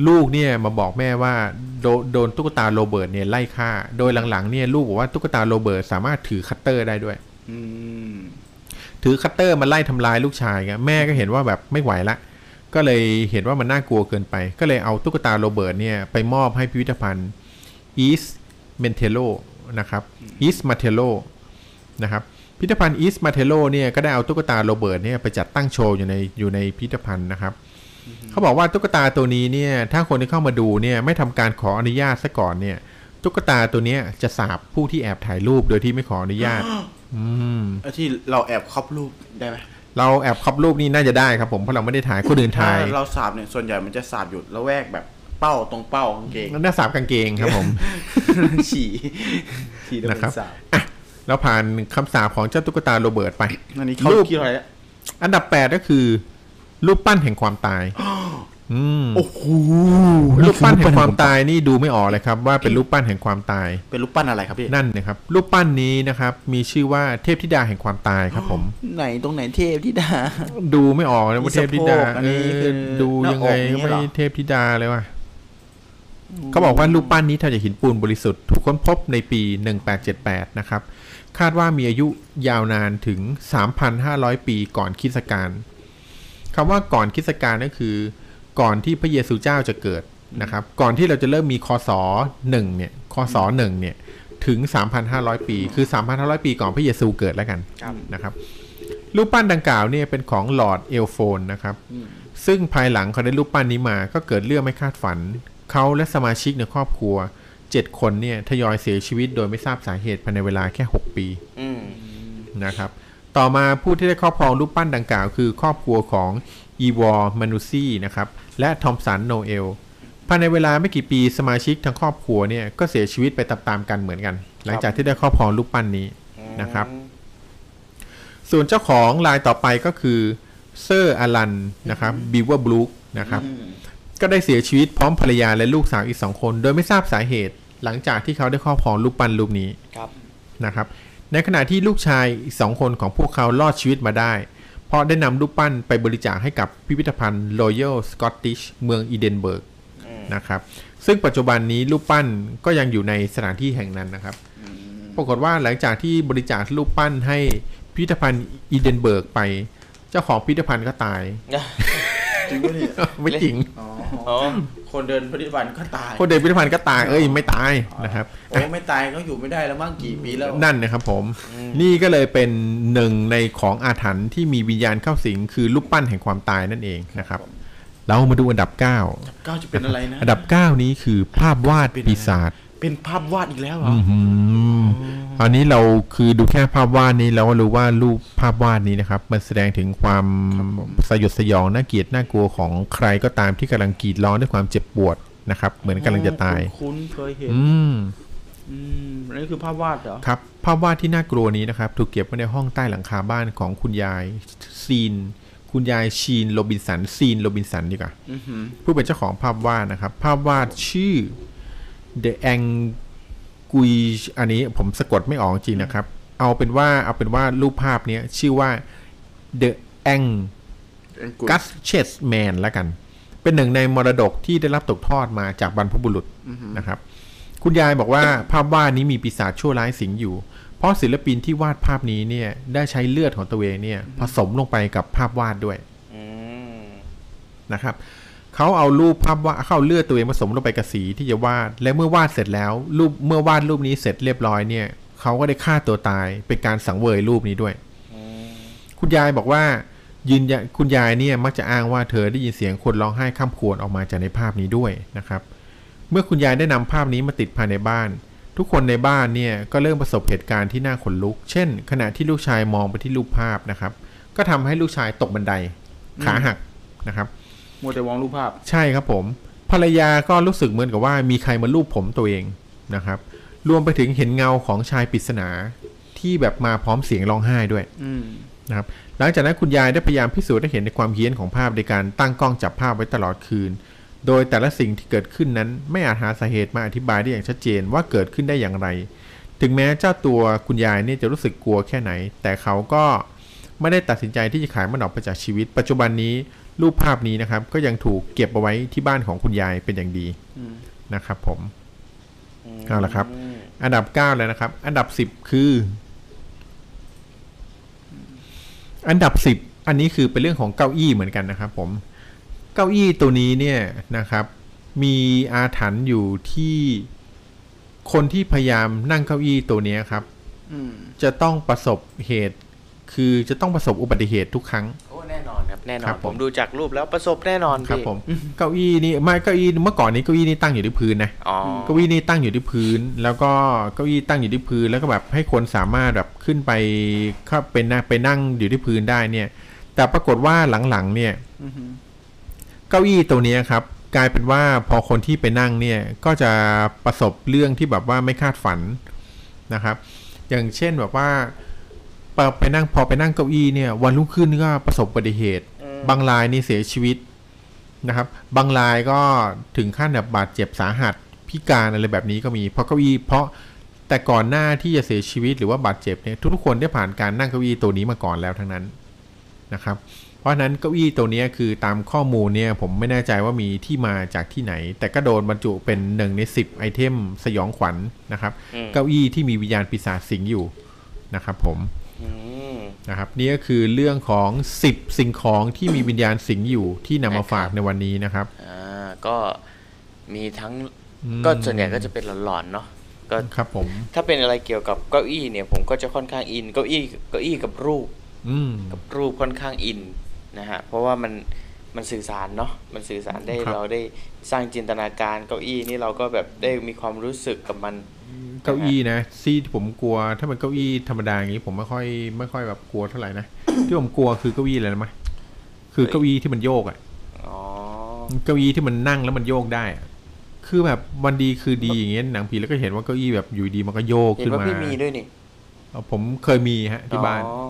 ลูกเนี่ยมาบอกแม่ว่าโดโดนตุ๊กตาโรเบิร์ตเนี่ยไล่ฆ่า โดยหลังๆเนี่ยลูกบอกว่าตุ๊กตาโรเบิร์ตสามารถถือคัตเตอร์ได้ด้วยอืม ถือคัตเตอร์มาไล่ทำลายลูกชายไงแม่ก็เห็นว่าแบบไม่ไหวละ ก็เลยเห็นว่ามันน่ากลัวเกินไป ก็เลยเอาตุ๊กตาโรเบิร์ตเนี่ยไปมอบให้พิพิธภัณฑ์ East m e n t e l o นะครับ East m a t e l o นะครับพิพิธภัณฑ์ East m a t e l o เนี่ยก็ได้เอาตุ๊กตาโรเบิร์ตเนี่ยไปจัดตั้งโชว์อยู่ในอยู่ในพิพิธภัณฑ์นะครับเขาบอกว่าตุ๊กตาตัวนี้เนี่ยถ้าคนที่เข้ามาดูเนี่ยไม่ทำการขออนุญาตซะก่อนเนี่ยตุ๊กตาตัวนี้จะสาบผู้ที่แอบถ่ายรูปโดยที่ไม่ขออนุญาต อืมไอ้ที่เราแอบครอบรูปได้ไหมเราแอบคับรูปนี่น่าจะได้ครับผมเพราะเราไม่ได้ถ่ายคนอื่นถ่ายถ้เราสาบเนี่ยส่วนใหญ่มันจะสาบอยู่แล้วแวกแบบเป้าตรงเป้ากางเกงนั่นน่าสาบกางเกงครับผมฉี่ฉี่แล้วนะเป็ครับนสาบเราผ่านคำสาปของเจ้าตุ๊กตาโรเบิร์ตไปอันนี้เขารูปคิดอะไรอะอันดับแปดก็คือ รูปปั้นแห่งความตายอืม โอ้โหรูปปั้นแห่งความตายนี่ดูไม่ออกเลยครับ ว่าเป็นรูปปั้นแห่งความตาย เป็นรูปปั้นอะไรครับพี่นั่นนะครับรูปปั้นนี้นะครับ มีชื่อว่าเทพธิดาแห่งความตายครับผม ไหนตรงไหนเทพธิดา ดูไม่ออกเลยว่าเทพธิดามีสะโพกอันนี้คือเออดูยังไงหน้าอกก็นี่ไม่เหรอเทพธิดาเลยว่ะเขาบอกว่ารูปปั้นนี้ทำจากหินปูนบริสุทธิ์ถูกค้นพบในปี 1878 นะครับ คาดว่ามีอายุยาวนานถึง 3,500 ปีก่อนคริสตกาลคำว่าก่อนคริสตกาลก็คือ ก่อนที่พระเยซูเจ้าจะเกิดนะครับ ก่อนที่เราจะเริ่มมีคศหนึ่งเนี่ยคศหนึ่งเนี่ยถึง 3,500 ปี คือ 3,500 ปีก่อนพระเยซูเกิดแล้วกันครับนะครับ รูปปั้นดังกล่าวเนี่ยเป็นของลอร์ดเอลโฟนนะครับ ซึ่งภายหลังเขาได้รูปปั้นนี้มา ก็เกิดเรื่องไม่คาดฝัน เขาและสมาชิกในครอบครัว 7 คนเนี่ยทยอยเสียชีวิตโดยไม่ทราบสาเหตุภายในเวลาแค่ 6 ปีอืมนะครับ ต่อมาผู้ที่ได้ครอบครองรูปปั้นดังกล่าว คือครอบครัวของอีวอร์มานูซี่นะครับ และทอมสันโนเอลภายในเวลาไม่กี่ปีสมาชิกทั้งครอบครัวเนี่ยก็เสียชีวิตไปตามๆกันเหมือนกัน หลังจากที่ได้ครอบครองรูปปั้นนี้นะครับ ส่วนเจ้าของรายต่อไปก็คือเซอร์อลันนะครับบิวเวอร์บลูกนะครับ ก็ได้เสียชีวิตพร้อมภรรยาและลูกสาวอีกสองคน โดยไม่ทราบสาเหตุ หลังจากที่เขาได้ครอบครองรูปปั้นรูปนี้ครับนะครับ ในขณะที่ลูกชายอีกสองคนของพวกเขารอดชีวิตมาได้ เพราะได้นำรูปปั้นไปบริจาคให้กับพิพิธภัณฑ์ Royal Scottish เมืองอีเดนเบิร์กอืมนะครับซึ่งปัจจุบันนี้รูปปั้นก็ยังอยู่ในสถานที่แห่งนั้นนะครับ ปรากฏว่าหลังจากที่บริจาครูปปั้นให้พิพิธภัณฑ์อีเดนเบิร์กไป เจ้าของพิพิธภัณฑ์ก็ตาย จริงปะเนี่ยไม่จริง อ๋ออ๋อคนเดินปฏิบัติก็ตายคนเดินพิพิธภัณฑ์ก็ตายเอ้ยไม่ตายนะครับโอ้ไม่ตายก็อยู่ไม่ได้แล้วมั้งกี่ปีแล้วนั่นนะครับผม นี่ก็เลยเป็นหนึ่งในของอาถรรพ์ที่มีวิญญาณเข้าสิงคือรูปปั้นแห่งความตายนั่นเองนะครับเรามาดูอันดับ9ก้าวจะเป็นอะไรนะ อันดับ 9 นี้คือภาพวาดปีศาจ เป็นภาพวาดอีกแล้วเหรออือหืออันนี้เราคือดูแค่ภาพวาดนี้เราก็รู้ว่ารูปภาพวาดนี้นะครับ มันแสดงถึงความสยดสยองน่าเกลียดน่ากลัวของใครก็ตามที่กำลังกรีดร้องด้วยความเจ็บปวดนะครับ เหมือนกำลังจะตาย คุ้นๆเคยเห็น อืมอืมนี่คือภาพวาดเหรอครับ ภาพวาดที่น่ากลัวนี้นะครับ ถูกเก็บไว้ในห้องใต้หลังคาบ้านของคุณยายซีนคุณยายชีนโรบินสันซีนโรบินสันดีกว่าอือหือผู้เป็นเจ้าของภาพวาดนะครับ ภาพวาดชื่อ The a n g u i อันนี้ผมสะกดไม่ออกจริงนะครับ เอาเป็นว่าเอาเป็นว่ารูปภาพเนี้ยชื่อว่า The a n g เป็นกุ g u s c h e s Man แล้วกัน เป็นหนึ่งในมรดกที่ได้รับตกทอดมาจากบรรพบุรุษนะครับ คุณยายบอกว่าภาพวาดนี้มีปีศาจชั่วร้ายสิงอยู่ เพราะศิลปินที่วาดภาพนี้เนี่ย ได้ใช้เลือดของตัวเองเนี่ย ผสมลงไปกับภาพวาดด้วยอืมนะครับ เขาเอารูปภาพวาดเข้าเลือดตัวเองผสมลงไปกับสีที่จะวาด และเมื่อวาดเสร็จแล้ว รูปเมื่อวาดรูปนี้เสร็จเรียบร้อยเนี่ยเขาก็ได้ฆ่าตัวตายเป็นการสังเวยรูปนี้ด้วย คุณยายบอกว่ายืนยันคุณยายเนี่ยมักจะอ้างว่าเธอได้ยินเสียงคนร้องไห้ข้ามควรออกมาจากในภาพนี้ด้วยนะครับ เมื่อคุณยายได้นำภาพนี้มาติดภายในบ้าน ทุกคนในบ้านเนี่ยก็เริ่มประสบเหตุการณ์ที่น่าขนลุก เช่น ขณะที่ลูกชายมองไปที่รูปภาพนะครับ ก็ทำให้ลูกชายตกบันไดขาหักนะครับ มัวแต่มองรูปภาพ ใช่ครับผม ภรรยาก็รู้สึกเหมือนกับว่ามีใครมาลูบผมตัวเองนะครับ รวมไปถึงเห็นเงาของชายปริศนาที่แบบมาพร้อมเสียงร้องไห้ด้วยอืมนะครับ หลังจากนั้นคุณยายได้พยายามพิสูจน์ให้เห็นในความเฮี้ยนของภาพในการตั้งกล้องจับภาพไว้ตลอดคืน โดยแต่ละสิ่งที่เกิดขึ้นนั้นไม่อาจหาสาเหตุมาอธิบายได้อย่างชัดเจนว่าเกิดขึ้นได้อย่างไร ถึงแม้เจ้าตัวคุณยายเนี่ยจะรู้สึกกลัวแค่ไหน แต่เขาก็ไม่ได้ตัดสินใจที่จะขายมันออกไปจากชีวิต ปัจจุบันนี้ รูปภาพนี้นะครับ ก็ยังถูกเก็บเอาไว้ที่บ้านของคุณยายเป็นอย่างดีอืมนะครับผมมเอาละครับ อันดับ9แล้วนะครับ อันดับ10คือ อันดับ10อันนี้คือเป็นเรื่องของเก้าอี้เหมือนกันนะครับ ผม เก้าอี้ตัวนี้เนี่ยนะครับ มีอาถรรพ์อยู่ที่คนที่พยายามนั่งเก้าอี้ตัวเนี้ยครับอืมจะต้องประสบเหตุ คือจะต้องประสบอุบัติเหตุทุกครั้งโอ้ แน่นอนครับแน่นอครันบผผมมดูจากรูปแล้วประสบแน่นอนครับพี่ผมเก้าอี้นี่ไม่เก้าอี้เมื่อก่อนนี้เก้าอี้นี่ตั้งอยู่ที่พื้นนะอ๋อเก้าอี้นี่ตั้งอยู่ที่พื้น แล้วก็เก้าอี้ตั้งอยู่ที่พื้น แล้วก็แบบให้คนสามารถแบบขึ้นไปเข้าเป็นนั่งไปนั่งอยู่ที่พื้นได้เนี่ย แต่ปรากฏว่าหลังๆเนี่ยอืมเก้าอี้ตัวเนี้ยครับ กลายเป็นว่าพอคนที่ไปนั่งเนี่ยก็จะประสบเรื่องที่แบบว่าไม่คาดฝันนะครับ อย่างเช่นแบบว่า พอไปนั่งพอไปนั่งเก้าอี้เนี่ยวันรุ่งขึ้นก็ประสบอุบัติเหตุ บางรายนี่เสียชีวิตนะครับ บางรายก็ถึงขั้นแบบบาดเจ็บสาหัสพิการอะไรแบบนี้ก็มีเพราะเก้าอี้เพราะแต่ก่อนหน้าที่จะเสียชีวิตหรือว่าบาดเจ็บเนี่ยทุกๆคนได้ผ่านการนั่งเก้าอี้ตัวนี้มาก่อนแล้วทั้งนั้นนะครับ เพราะฉะนั้นเก้าอี้ตัวเนี้ยคือตามข้อมูลเนี่ยผมไม่แน่ใจว่ามีที่มาจากที่ไหน แต่ก็โดนบรรจุเป็นหนึ่งในสิบไอเทมสยองขวัญนะครับอืมเก้าอี้ที่มีวิญญาณปีศาจสิงอยู่นะครับผมอืม นะครับนี่ก็คือเรื่องของ 10 สิ่งของที่มีวิญญาณสิงอยู่ที่นำมาฝากในวันนี้นะครับอ่าก็มีทั้งอืมก็ส่วนใหญ่ก็จะเป็นหลอนๆเนาะก็ครับผม ถ้าเป็นอะไรเกี่ยวกับเก้าอี้เนี่ย ผมก็จะค่อนข้างอินเก้าอี้เก้าอี้กับรูปอืมกับรูปค่อนข้างอินนะฮะเพราะว่ามันมันสื่อสารเนาะมันสื่อสารได้ครับเราได้สร้างจินตนาการเก้าอี้นี่เราก็แบบได้มีความรู้สึกกับมัน เก้าอี้นะที่ผมกลัวถ้าเป็นเก้าอี้ธรรมดาอย่างนี้ ผมไม่ค่อยไม่ค่อยแบบกลัวเท่าไหร่นะที่ผมกลัวคือเก้าอี้อะไรนะมั้ยคือเก้าอี้ที่มันโยกอะอ๋อเก้าอี้ที่มันนั่งแล้วมันโยกได้อะคือแบบวันดีคือดีอย่างเงี้ยหนังผีแล้วก็เห็นว่าเก้าอี้แบบอยู่ดีมันก็โยกเห็นขึ้นว่ามาพี่มีด้วยนี่เอาผมเคยมีฮะที่บ้านอ๋อ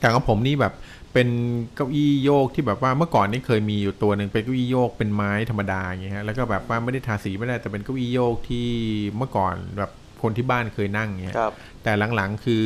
แต่ของผมนี่แบบ เป็นเก้าอี้โยกที่แบบว่าเมื่อก่อนนี่เคยมีอยู่ตัวหนึ่งเป็นเก้าอี้โยกเป็นไม้ธรรมดาอย่างเงี้ยฮะแล้วก็แบบว่าไม่ได้ทาสีไม่ได้แต่เป็นเก้าอี้โยกที่เมื่อก่อนแบบคนที่บ้านเคยนั่งอย่างเงี้ยครับ แต่หลังๆคือ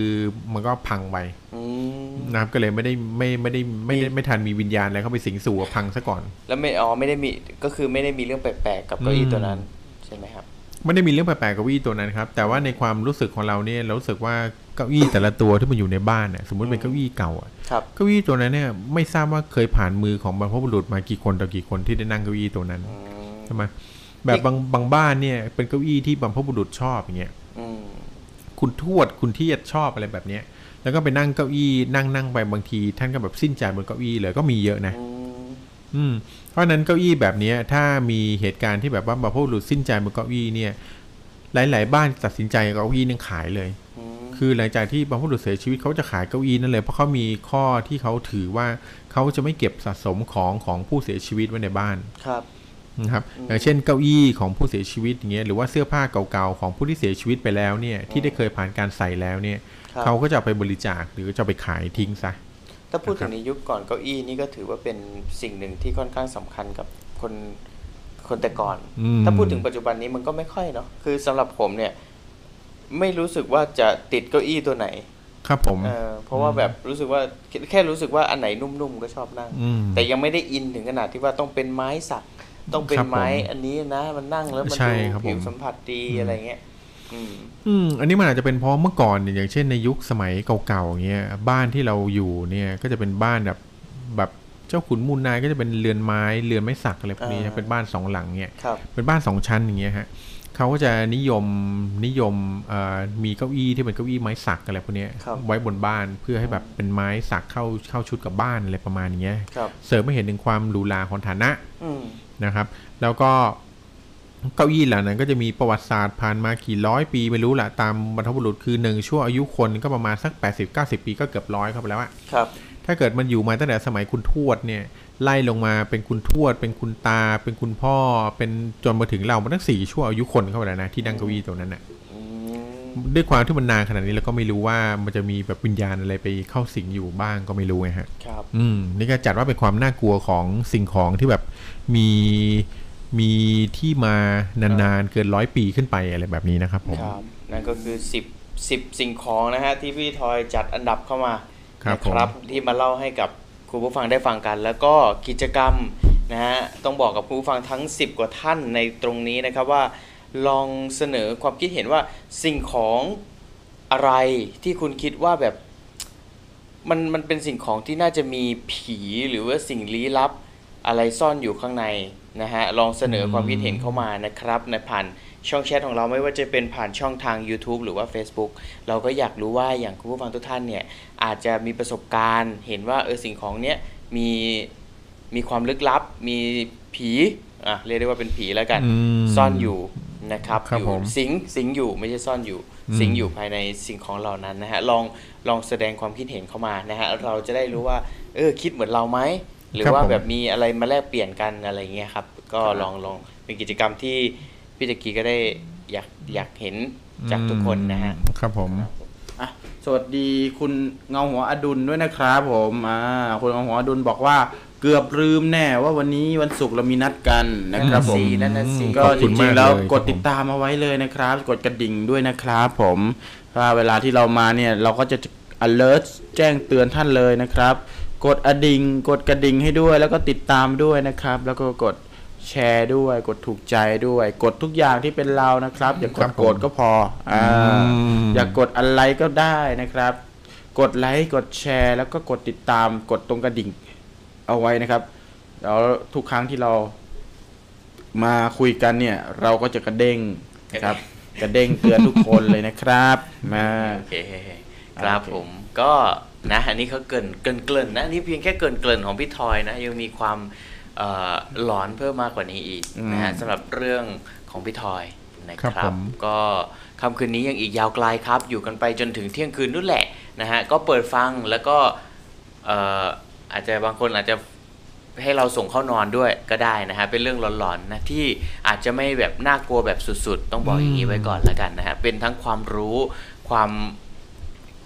มันก็พังไปอืม นะครับก็เลยไม่ได้ไม่ไม่ได้ไม่ได้ไม่ทันมีวิญญาณอะไรเข้าไปสิงสู่อะพังซะก่อน แล้วไม่อ๋อไม่ได้มีก็คือไม่ได้มีเรื่องแปลกๆกับเก้าอี้อืมตัวนั้นใช่ไหมครับ ไม่ได้มีเรื่องแปลกๆกับเก้าอี้ตัวนั้นครับ แต่ว่าในความรู้สึกของเราเนี่ยเรารู้สึกว่าเก้าอี้แต่ละตัวที่มันอยู่ในบ้านเนี่ยสมมติเป็นเก้าอี้เก่าอะครับ เก้าอี้ตัวนั้นเนี่ยไม่ทราบว่าเคยผ่านมือของบรรพบุรุษมากี่คนต่อกี่คนที่ได้นั่งเก้าอี้ตัวนั้นอืมใช่ไหมแบบบางบางบ้านเนี่ย เป็นเก้าอี้ที่บรรพบุรุษชอบอย่างเงี้ยอืมคุณทวดคุณที่ชอบอะไรแบบเนี้ย แล้วก็ไปนั่งเก้าอี้นั่งนั่งไปบางที ท่านก็แบบสิ้นใจบนเก้าอี้เลยก็มีเยอะนะ อืมอืมเพราะฉะนั้นเก้าอี้แบบเนี้ย ถ้ามีเหตุการณ์ที่แบบว่าบรรพบุรุษสิ้นใจบนเก้าอี้เนี่ย หลาย ๆ บ้านตัดสินใจเอาเก้าอี้นึงขายเลยอืม คือหลังจากที่บรรพบุรุษเสียชีวิตเขาจะขายเก้าอี้นั่นเลยเพราะเขามีข้อที่เขาถือว่าเขาจะไม่เก็บสะสมของของผู้เสียชีวิตไว้ในบ้านครับนะครับอืมอย่างเช่นเก้าอี้ของผู้เสียชีวิตอย่างเงี้ยหรือว่าเสื้อผ้าเก่าๆของผู้ที่เสียชีวิตไปแล้วเนี่ยที่ได้เคยผ่านการใส่แล้วเนี่ยครับเขาก็จะเอาไปบริจาคหรือจะเอาไปขายทิ้งซะถ้าพูดนะครับถึงในยุคก่อนเก้าอี้นี่ก็ถือว่าเป็นสิ่งหนึ่งที่ค่อนข้างสำคัญกับคนคนแต่ก่อนอืมถ้าพูดถึงปัจจุบันนี้มันก็ไม่ค่อยเนาะคือสำหรับผมเนี่ย ไม่รู้สึกว่าจะติดเก้าอี้ตัวไหน ครับผมเออเพราะว่าแบบรู้สึกว่าแค่แค่รู้สึกว่าอันไหนนุ่มๆก็ชอบนั่งอืมแต่ยังไม่ได้อินถึงขนาดที่ว่าต้องเป็นไม้สัก ต้องเป็นครับผมไม้อันนี้นะ มันนั่งแล้วมันใช่ดูครับผิวผมสัมผัสดีอะไรเงี้ยอืมอืม อันนี้มันอาจจะเป็นเพราะเมื่อก่อนเนี่ยอย่างเช่นในยุคสมัยเก่าๆอย่างเงี้ยบ้านที่เราอยู่เนี่ยก็จะเป็นบ้านแบบแบบเจ้าขุนมูลนายก็จะเป็นเรือนไม้เรือนไม้สักอะไรพวกนี้อ่าเป็นบ้านสองหลังเนี่ยครับเป็นบ้านสองชั้นอย่างเงี้ยฮะ เขาก็จะนิยมนิยมเอ่อมีเก้าอี้ที่เป็นเก้าอี้ไม้สักอะไรพวกเนี้ยครับไว้บนบ้านเพื่อให้แบบเป็นไม้สักเข้าเข้าชุดกับบ้านอะไรประมาณเนี้ยครับเสริมให้เห็นถึงความหรูหราของฐานะอืมนะครับ แล้วก็เก้าอี้เหล่านั้นก็จะมีประวัติศาสตร์ผ่านมากี่ร้อยปีไม่รู้แหละตามบรรพบุรุษคือหนึ่งชั่วอายุคนก็ประมาณสัก 80-90 ปีก็เกือบร้อยเข้าไปแล้วอะครับ ถ้าเกิดมันอยู่มาตั้งแต่สมัยคุณทวดเนี่ย ไล่ลงมาเป็นคุณทวด เป็นคุณตา เป็นคุณพ่อ เป็นจนมาถึงเรามันตั้งสี่ชั่วอายุคนเข้าไปแล้วนะที่นั่งเก้าอี้ตรงนั้นน่ะอืมด้วยความที่มันนานขนาดนี้แล้วก็ไม่รู้ว่ามันจะมีแบบวิญญาณอะไรไปเข้าสิงอยู่บ้างก็ไม่รู้ไงฮะครับ อืมนี่ก็จัดว่าเป็นความน่ากลัวของสิ่งของที่แบบมีมีที่มานานๆเกินร้อยปีขึ้นไปอะไรแบบนี้นะครับผมครับนั่นก็คือ10 10สิ่งของนะฮะที่พี่ทอยจัดอันดับเข้ามาครับนะผมที่มาเล่าให้กับ คุณผู้ฟังได้ฟังกัน แล้วก็กิจกรรมนะฮะต้องบอกกับคุณผู้ฟังทั้ง 10 กว่าท่านในตรงนี้นะครับว่า ลองเสนอความคิดเห็นว่าสิ่งของอะไรที่คุณคิดว่าแบบมันมันเป็นสิ่งของที่น่าจะมีผีหรือว่าสิ่งลี้ลับอะไรซ่อนอยู่ข้างในนะฮะลองเสนอความคิดเห็นเข้ามานะครับในผ่าน ช่องแชทของเราไม่ว่าจะเป็นผ่านช่องทาง YouTube หรือว่า Facebook เราก็อยากรู้ว่าอย่างคุณผู้ฟังทุกท่านเนี่ยอาจจะมีประสบการณ์เห็นว่าเออสิ่งของเนี้ยมีมีความลึกลับ มีผีอะเรียกได้ว่าเป็นผีแล้วกันอืมซ่อนอยู่นะครับครับอยู่ผมสิงสิงอยู่ไม่ใช่ซ่อนอยู่อืมสิงอยู่ภายในสิ่งของเหล่านั้นนะฮะลองลองแสดงความคิดเห็นเข้ามานะฮะเราจะได้รู้ว่าเออคิดเหมือนเราไหมหรือว่าแบบมีอะไรมาแลกเปลี่ยนกันอะไรเงี้ยครับก็ลองลองเป็นกิจกรรมที่ พี่ตะกี้ก็ได้อยากอยากเห็นจากทุกคนนะฮะอืมครับผมอะสวัสดีคุณเงาหัวอดุลด้วยนะครับผมอ่าคุณเงาหัวอดุลบอกว่าเกือบลืมแน่ว่าวันนี้วันศุกร์เรามีนัดกันนะครับผมนั่นน่ะสิก็ขอบจคุณริมางกๆแล้วเลยกดครับผมติดตามเอาไว้เลยนะครับ กดกระดิ่งด้วยนะครับผมว่าเวลาที่เรามาเนี่ยเราก็จะ alert แจ้งเตือนท่านเลยนะครับ กดอดิ่งกดกระดิ่งให้ด้วยแล้วก็ติดตามด้วยนะครับ แล้วก็กด แชร์ด้วย กดถูกใจด้วย กดทุกอย่างที่เป็นเรานะครับ อย่ากครัดบผมโกรธก็พออ่ามอยากกดอะไรก็ได้นะครับ กดไลค์กดแชร์ แล้วก็กดติดตามกดตรงกระดิ่งเอาไว้นะครับแล้วทุกครั้งที่เรามาคุยกันเนี่ย เราก็จะกระเด้งนะครับ กระเด้งเตือนทุกคนเลยนะครับมาโอเคครับโอเคผมก็นะอันนี้เขาเกรินเกรินเกรินนะอันนี่เพียงแค่เกรินเกรินของพี่ทอยนะ ยังมีความเอ่อ หลอนเพิ่มมากกว่านี้อีกนะฮะสำหรับเรื่องของพี่ทอยนะคครัรับบผมก็ค่ำคืนนี้ยังอีกยาวไกลครับ อยู่กันไปจนถึงเที่ยงคืนนู่นแหละนะฮะก็เปิดฟังแล้วก็เอ่ออาจจะบางคนอาจจะให้เราส่งเข้านอนด้วยก็ได้นะฮะเป็นเรื่องหลอนๆนะที่อาจจะไม่แบบน่ากลัวแบบสุดๆ ต้องบอกอย่างนี้ไว้ก่อนแล้วกันนะฮะเป็นทั้งความรู้ความ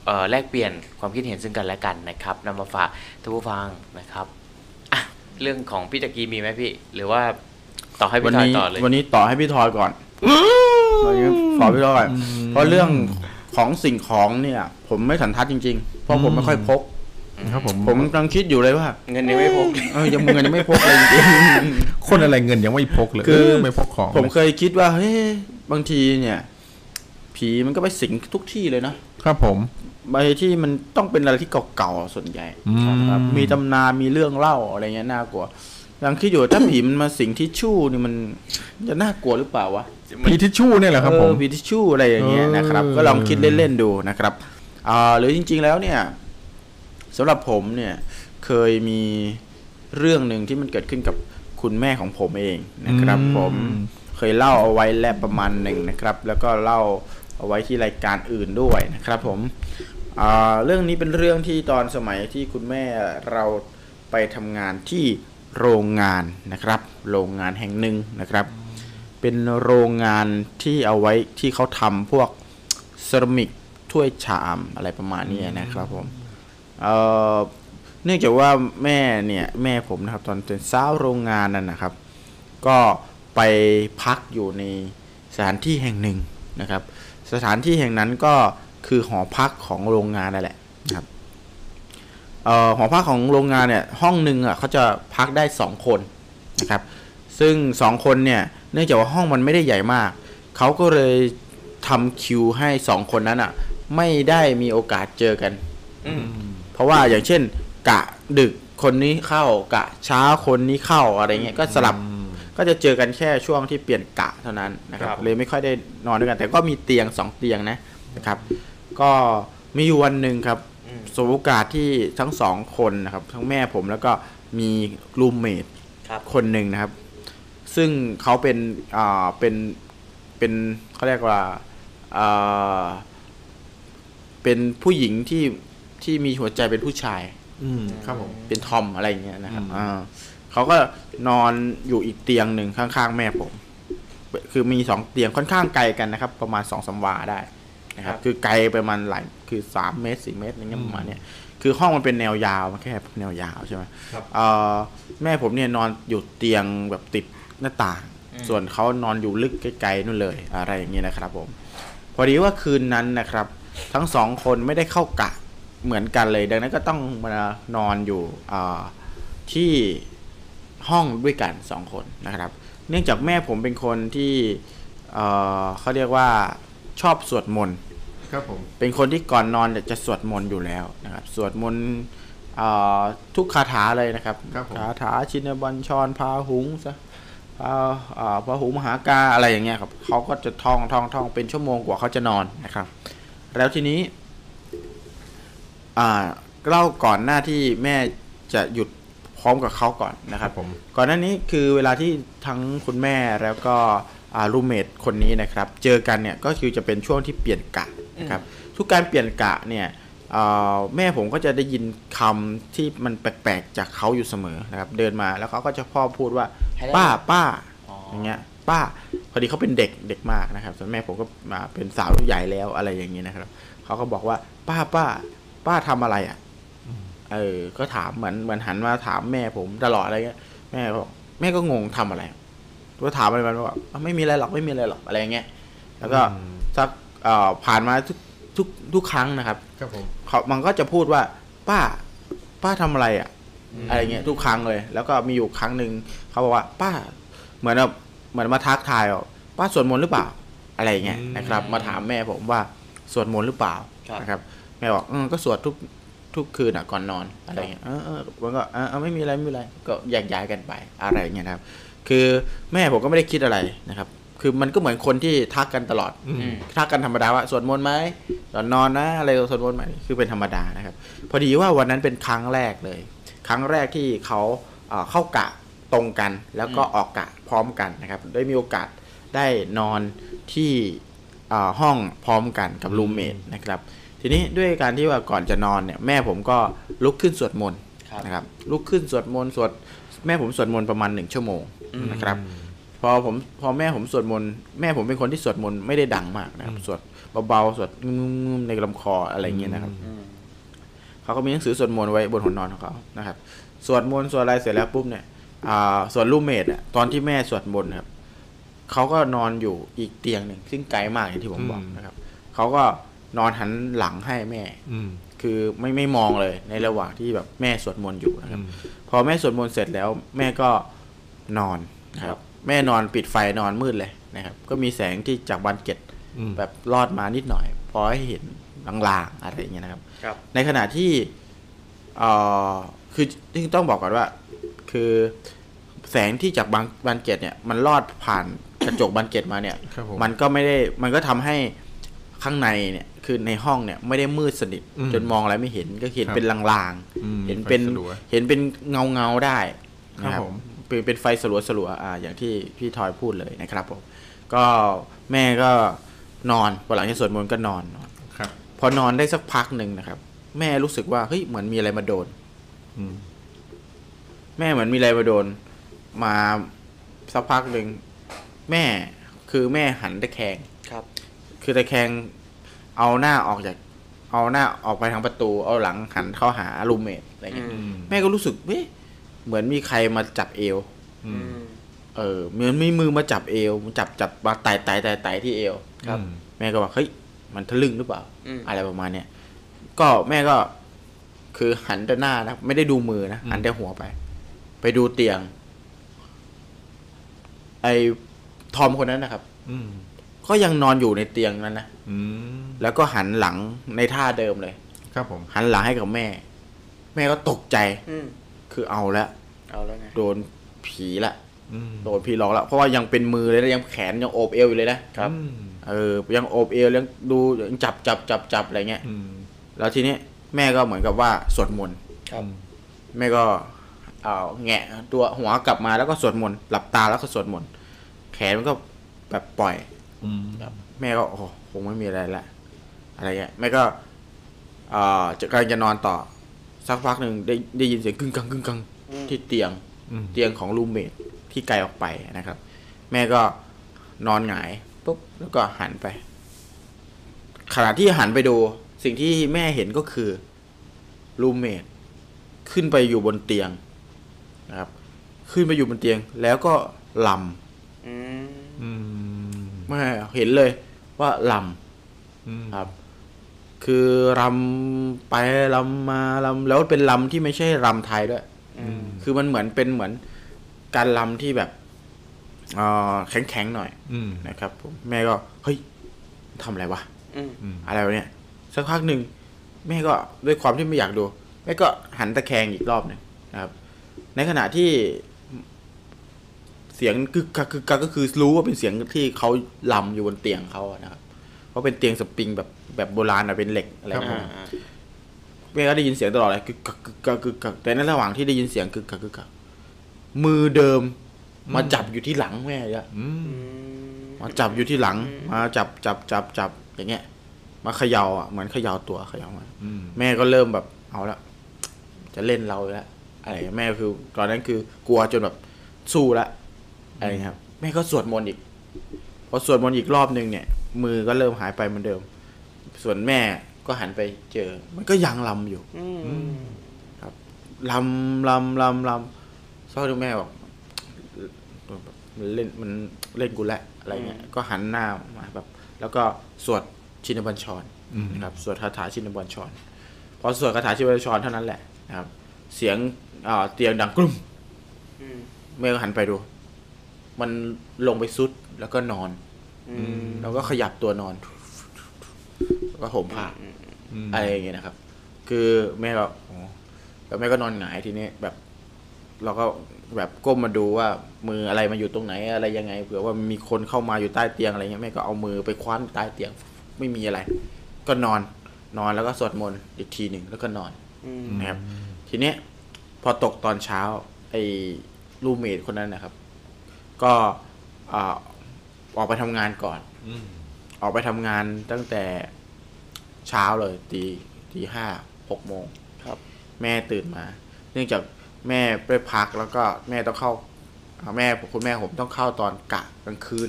เอ่อแลกเปลี่ยนความคิดเห็นซึ่งกันและกันนะครับนำมาฝากท่านผู้ฟังนะครับอะ เรื่องของพี่ตะกี้มีไหมพี่ หรือว่าต่อให้วัพี่ทอยนี้ต่อเลย วันนี้ต่อให้พี่ทอยก่อนวันนี้ขอพี่ทอยก่อนเพราะเรื่องของสิ่งของเนี่ย ผมไม่สันทัดจริงๆเพราะผมไม่ค่อยพก ครับผมผมกำลังคิดอยู่เลยว่าเงินยังไม่พกเออยังเงินยังไม่พกเลยจริงๆคนอะไรเงินยังไม่พกเลยคือเออไม่พกของผมเลยเคยคิดว่าเฮ้ยบางทีเนี่ย ผีมันก็ไปสิงทุกที่เลยนะ ครับผม บางที่มันต้องเป็นอะไรที่เก่าๆส่วนใหญ่อืมครับมีตำนานมีเรื่องเล่าอะไรเงี้ยน่ากลัวยังคิดอยู่ถ้าผีมันมาสิงทิชชู่นี่มันจะน่ากลัวหรือเปล่าวะพีทิชชู่เนี่ยแหละครับผมเออผีทิชชู่อะไรอย่างเงี้ยนะครับเออก็ลองคิดเล่นๆดูนะครับอ่าหรือจริง ๆแล้วเนี่ยสำหรับผมเนี่ยเคยมีเรื่องหนึ่งที่มันเกิดขึ้นกับคุณแม่ของผมเองนะครับ ผมเคยเล่าเอาไว้แล้วประมาณหนึ่งนะครับ แล้วก็เล่าเอาไว้ที่รายการอื่นด้วยนะครับ ผมอ่า เรื่องนี้เป็นเรื่องที่ตอนสมัยที่คุณแม่เราไปทำงานที่โรงงานนะครับ โรงงานแห่งหนึ่งนะครับ เป็นโรงงานที่เอาไว้ที่เขาทำพวกเซรามิกถ้วยชามอะไรประมาณนี้นะครับผมเนื่องจากว่าแม่เนี่ยแม่ผมนะครับ ตอนเป็นสาวโรงงานนั่นนะครับ ก็ไปพักอยู่ในสถานที่แห่งหนึ่งนะครับ สถานที่แห่งนั้นก็ คืคือหอพักของโรงงานนั่นแหละนะครับเอ่อหอพักของโรงงานเนี่ยห้องหนึ่งอะเขาจะพักได้สองคนนะครับ ซึ่งสองคนเนี่ยเนื่องจากว่าห้องมันไม่ได้ใหญ่มาก เขาก็เลยทำคิวให้สองคนนั้นอะ ไม่ได้มีโอกาสเจอกันอืมเพราะว่าอย่างเช่น กะดึกคนนี้เข้ากะเช้าคนนี้เข้าอะไรเงี้ยก็สลับก็จะเจอกันแค่ช่วงที่เปลี่ยนกะเท่านั้นนะครับครับเลยไม่ค่อยได้นอนด้วยกัน แต่ก็มีเตียงสองเตียงนะนะครับ ก็มีอยู่วันหนึ่งครับอืมสบโอกาสที่ทั้งสองคนนะครับ ทั้งแม่ผมแล้วก็มีรูมเมทครับคนหนึ่งนะครับ ซึ่งเขาเป็นอ่าเป็นเป็นเขาเรียกว่าอ่าเป็นผู้หญิงที่ที่มีหัวใจเป็นผู้ชาย อืมครับผมเป็นทอมอะไรอย่างเงี้ยนะครับอืมอ่าเขาก็นอนอยู่อีกเตียงหนึ่งข้างๆ แม่ผม คือมีสองเตียงค่อนข้างไกลกันนะครับ ประมาณสองสามวาได้ นะครับครับ คือไกลไปประมาณหลายคือสามเมตรสี่เมตรอย่างเงี้ยประมาณเนี้ยคือห้องมันเป็นแนวยาวมันแค่แนวยาวใช่ไหมครับเอ่อแม่ผมเนี่ยนอนอยู่เตียงแบบติดหน้าต่าง ส่วนเขานอนอยู่ลึกไกลๆนู่นเลยอะไรอย่างเงี้ยนะครับ ผม พอดีว่าคืนนั้นนะครับ ทั้งสองคนไม่ได้เข้ากะเหมือนกันเลย ดังนั้นก็ต้องมานอนอยู่อ่าที่ห้องด้วยกันสองคนนะครับ เนื่องจากแม่ผมเป็นคนที่เอ่อเขาเรียกว่า ชอบสวดมนต์ครับผมเป็นคนที่ก่อนนอนเนี่ยจะสวดมนต์อยู่แล้วนะครับสวดมนต์เอ่อทุกคาถาเลยนะครับครับผมคาถาชินบัญชรพาหุงซะพาอ่าพาหุงมหากาอะไรอย่างเงี้ยครับเขาก็จะท่องท่องท่องเป็นชั่วโมงกว่าเขาจะนอนนะครับ แล้วทีนี้อ่าเล่าก่อนหน้าที่แม่จะหยุดพร้อมกับเขาก่อนนะคครัรับบผมก่อนหน้านี้คือเวลาที่ทั้งคุณแม่แล้วก็ รูเมทคนนี้นะครับ เจอกันเนี่ยก็คือจะเป็นช่วงที่เปลี่ยนกะนะครับทุกการเปลี่ยนกะเนี่ยเอ่อแม่ผมก็จะได้ยินคำที่มันแปลกๆจากเขาอยู่เสมอนะครับ เดินมาแล้วเขาก็จะพ่อพูดว่า Hello ป้าป้าอ๋อออย่างเงี้ย ป้าพอดีเขาเป็นเด็กเด็กมากนะครับ ส่วนแม่ผมก็มาเป็นสาวใหญ่แล้วอะไรอย่างเงี้ยนะครับเขาก็บอกว่า ป้าป้า ป้าทำอะไรอะเออ ก็ถามเหมือนเหมือนหันมาถามแม่ผมตลอดอะไรเงี้ยแม่บอกแม่ก็งงทำอะไร ก็ถามอะไรมันบอกอะไม่มีอะไรหรอกไม่มีอะไรหรอกอะไรเงี้ยแล้วก็อืมสักเอ่อผ่านมาทุกทุกทุกครั้งนะครับ ครับผมเขามันก็จะพูดว่า ป้า ป้าทำอะไรอะ อะไรเงี้ยทุกครั้งเลย แล้วก็มีอยู่ครั้งหนึ่งเขาบอกว่า ป้า เหมือนแบบเหมือนมาทักทายว่าป้าสวดมนต์หรือเปล่า อะไรเงี้ยนะครับ มาถามแม่ผมว่าสวดมนต์หรือเปล่าครับนะครับแม่บอกเออก็สวดทุกทุกคืนอะก่อนนอนอะไรเงี้ยเออเออมันก็เออเออไม่มีอะไรไม่มีอะไรก็แยกย้ายกันไปอะไรเงี้ยนะครับ คือแม่ผมก็ไม่ได้คิดอะไรนะครับ คือมันก็เหมือนคนที่ทักกันตลอดอืมทักกันธรรมดาว่าสวดมนต์ไหมตอนนอนนะอะไรสวดมนต์ไหมคือเป็นธรรมดานะครับ พอดีว่าวันนั้นเป็นครั้งแรกเลย ครั้งแรกที่เขาเอ่อเข้ากะตรงกัน แล้วก็ออกกะพร้อมกันนะครับ ได้มีโอกาสได้นอนที่เอ่อห้องพร้อมกันกับ roommate นะครับ ทีนี้ด้วยการที่ว่าก่อนจะนอนเนี่ยแม่ผมก็ลุกขึ้นสวดมนต์ครับนะครับลุกขึ้นสวดมนต์สวดแม่ผมสวดมนต์ประมาณหนึ่งชั่วโมง นะครับพอผมพอแม่ผมสวดมนต์แม่ผมเป็นคนที่สวดมนต์ไม่ได้ดังมากนะครับสวดเบาๆสวดงุ้มๆในลำคออะไรอย่างเงี้ยนะครับอืมเขาก็มีหนังสือสวดมนต์ไว้บนหัวนอนของเขานะครับ สวดมนต์สวดอะไรเสร็จแล้วปุ๊บเนี่ยอ่าส่วน roommate อะตอนที่แม่สวดมนต์ครับเขาก็นอนอยู่อีกเตียงหนึ่งซึ่งไกลมากอย่างที่ผมบอกอืมนะครับเขาก็นอนหันหลังให้แม่ อืมคือไม่ไม่มองเลยในระหว่างที่แบบแม่สวดมนต์อยู่นะครับอืมพอแม่สวดมนต์เสร็จแล้ว แม่ก็ นอนนะครับ แม่นอนปิดไฟนอนมืดเลยนะครับ ก็มีแสงที่จากบานเกล็ดอืมแบบลอดมานิดหน่อย พอให้เห็นลางๆอะไรอย่างเงี้ยนะครับครับในขณะที่เอ่อคือที่ต้องบอกก่อนว่า คือแสงที่จากบานบานเกตเนี่ย มันลอดผ่านกระจกบานเกตมาเนี่ยครับผมมันก็ไม่ได้มันก็ทำให้ข้างในเนี่ยคือในห้องเนี่ยไม่ได้มืดสนิทอืมจนมองอะไรไม่เห็นก็เห็นครับเป็นลางอืมๆเห็นเป็นไฟสลัวเห็นเป็นเงาเงาๆได้นะคครัรับบผม เป็นเป็นไฟสลัวสลัวๆอ่าอย่างที่พี่ทอยพูดเลยนะครับผมก็แม่ก็นอนพอหลังจากสวดมนต์ก็นอนนอนครับ พอนอนได้สักพักหนึ่งนะครับ แม่รู้สึกว่าเฮ้ยเหมือนมีอะไรมาโดนอืมแม่เหมือนมีอะไรมาโดน มาสักพักหนึ่งแม่คือแม่หันตะแคงครับ คือตะแคงเอาหน้าออกจาก เอาหน้าออกไปทางประตู เอาหลังหันเข้าหารูมเมทอะไรเงี้ยอือืมแม่ก็รู้สึกเฮ้ย เหมือนมีใครมาจับเอว อือืมมเออเหมือนมีมือมาจับเอวจับจับมาไต่ไต่ไต่ไต่ที่เอวครับอืมแม่ก็บอกเฮ้ยมันทะลึ่งหรือเปล่า อืม อะไรประมาณเนี้ยก็แม่ก็ คือหันแต่หน้านะไม่ได้ดูมือนะหันแต่หัวไป ไปดูเตียง ไอ้ทอมคนนั้นนะครับ อืมก็ยังนอนอยู่ในเตียงนั้นนะอืมแล้วก็หันหลังในท่าเดิมเลย ครับผม หันหลังให้กับแม่ แม่ก็ตกใจ อืม คือเอาแล้วเอาแล้วไงโดนผีละอืมโดนพี่หลอกแล้วเพราะว่ายังเป็นมือเลยนะยังแขนยังโอบเอวอยู่เลยนะครับอืมเออยังโอบเอวยังดูยังจับจับจับจับอะไรเงี้ยอืมแล้วทีนี้แม่ก็เหมือนกับว่าสวดมนต์ครับแม่ก็เอาแงะตัวหัวกลับมาแล้วก็สวดมนต์หลับตาแล้วก็สวดมนต์แขนมันก็แบบปล่อยอืมแม่ก็โอ้โหคงไม่มีอะไรละอะไรเงี้ยแม่ก็เอ่อจะกำลังจะนอนต่อ สักพักหนึ่งได้ได้ยินเสียงกึ่งกังกึ่งกังอืมที่เตียงอืมเตียงของ roommate ที่ไกลออกไปนะครับ แม่ก็นอนหงายปุ๊บแล้วก็หันไป ขณะที่หันไปดู สิ่งที่แม่เห็นก็คือ roommate ขึ้นไปอยู่บนเตียงนะครับ ขึ้นไปอยู่บนเตียง แล้วก็ลอืมอืมำแม่เห็นเลยว่าลอืมำครับ คือรำไปรำมาลำแล้วเป็นลำที่ไม่ใช่รำไทยด้วยอืมคือมันเหมือนเป็นเหมือนการลำที่แบบเอ่อแข็งๆหน่อยอืมนะครับผมแม่ก็เฮ้ยทำอะไรวะอืมอืมอะไรวะเนี่ยสักพักหนึ่งแม่ก็ด้วยความที่ไม่อยากดูแม่ก็หันตะแคงอีกรอบหนึ่งนะครับ ในขณะที่เสียงกึกกักกึกกักก็คือรู้ว่าเป็นเสียงที่เขาลำอยู่บนเตียงเขาอะนะครับเพราะเป็นเตียงสปริงแบบ แบบโบราณอะเป็นเหล็กอะไรพวกอ่านี้อ่าแม่ก็ได้ยินเสียงตลอดเลยกึกกักกึกกักกึกกักแต่ในระหว่างที่ได้ยินเสียงกึกกักกึกกักมือเดิม มาจับอยู่ที่หลังแม่เลยอะอืมอืมมาจับอยู่ที่หลัง มาจับจับจับจับอย่างเงี้ย มาเขย่าอะเหมือนเขย่าตัวเขย่ามาอืมแม่ก็เริ่มแบบเอาละจะเล่นเราแล้วอะไรแม่คือ ตอนนั้นคือกลัวจนแบบสู้ละอะไรเงี้ยครับ แม่ก็สวดมนต์อีกพอสวดมนต์อีกรอบนึงเนี่ย มือก็เริ่มหายไปเหมือนเดิม ส่วนแม่ก็หันไปเจอ มันก็ยังลำอยู่อืมลำลำลำลำสักพักหนึ่งแม่บอกมันเล่นมันเล่นกูแล้วอะไรเงี้ยก็หันหน้ามาแบบ แล้วก็สวดชินบัญชรอืมนะครับสวดคาถาชินบัญชรพอสวดคาถาชินบัญชรเท่านั้นแหละนะครับ เสียงอ่าเตียงดังกรุ่มอืมแม่ก็หันไปดู มันลงไปซุดแล้วก็นอนอืมแล้วก็ขยับตัวนอนแล้ว ก็ห่มผ้าอืมอะไรอย่างเงี้ยนะครับ คือแม่ก็อ๋อแล้วแม่ก็นอนหงายทีนี้แบบ เราก็แบบก้มมาดูว่ามืออะไรมาอยู่ตรงไหนอะไรยังไงเผื่อว่ามีคนเข้ามาอยู่ใต้เตียงอะไรเงี้ยแม่ก็เอามือไปคว้านใต้เตียงไม่มีอะไร ก็นอนนอนแล้วก็สวดมนต์อีกทีหนึ่งแล้วก็นอนอืมนะครับ ทีเนี้ยพอตกตอนเช้า ไอ้รูเมทคนนั้นนะครับ ก็อ่าออกไปทำงานก่อนอืมออกไปทำงานตั้งแต่ เช้าเลยตีตีห้าหกโมงครับ แม่ตื่นมา เนื่องจากแม่ไปพักแล้วก็แม่ต้องเข้าอ่าแม่คุณแม่ผมต้องเข้าตอนกะกลางคืน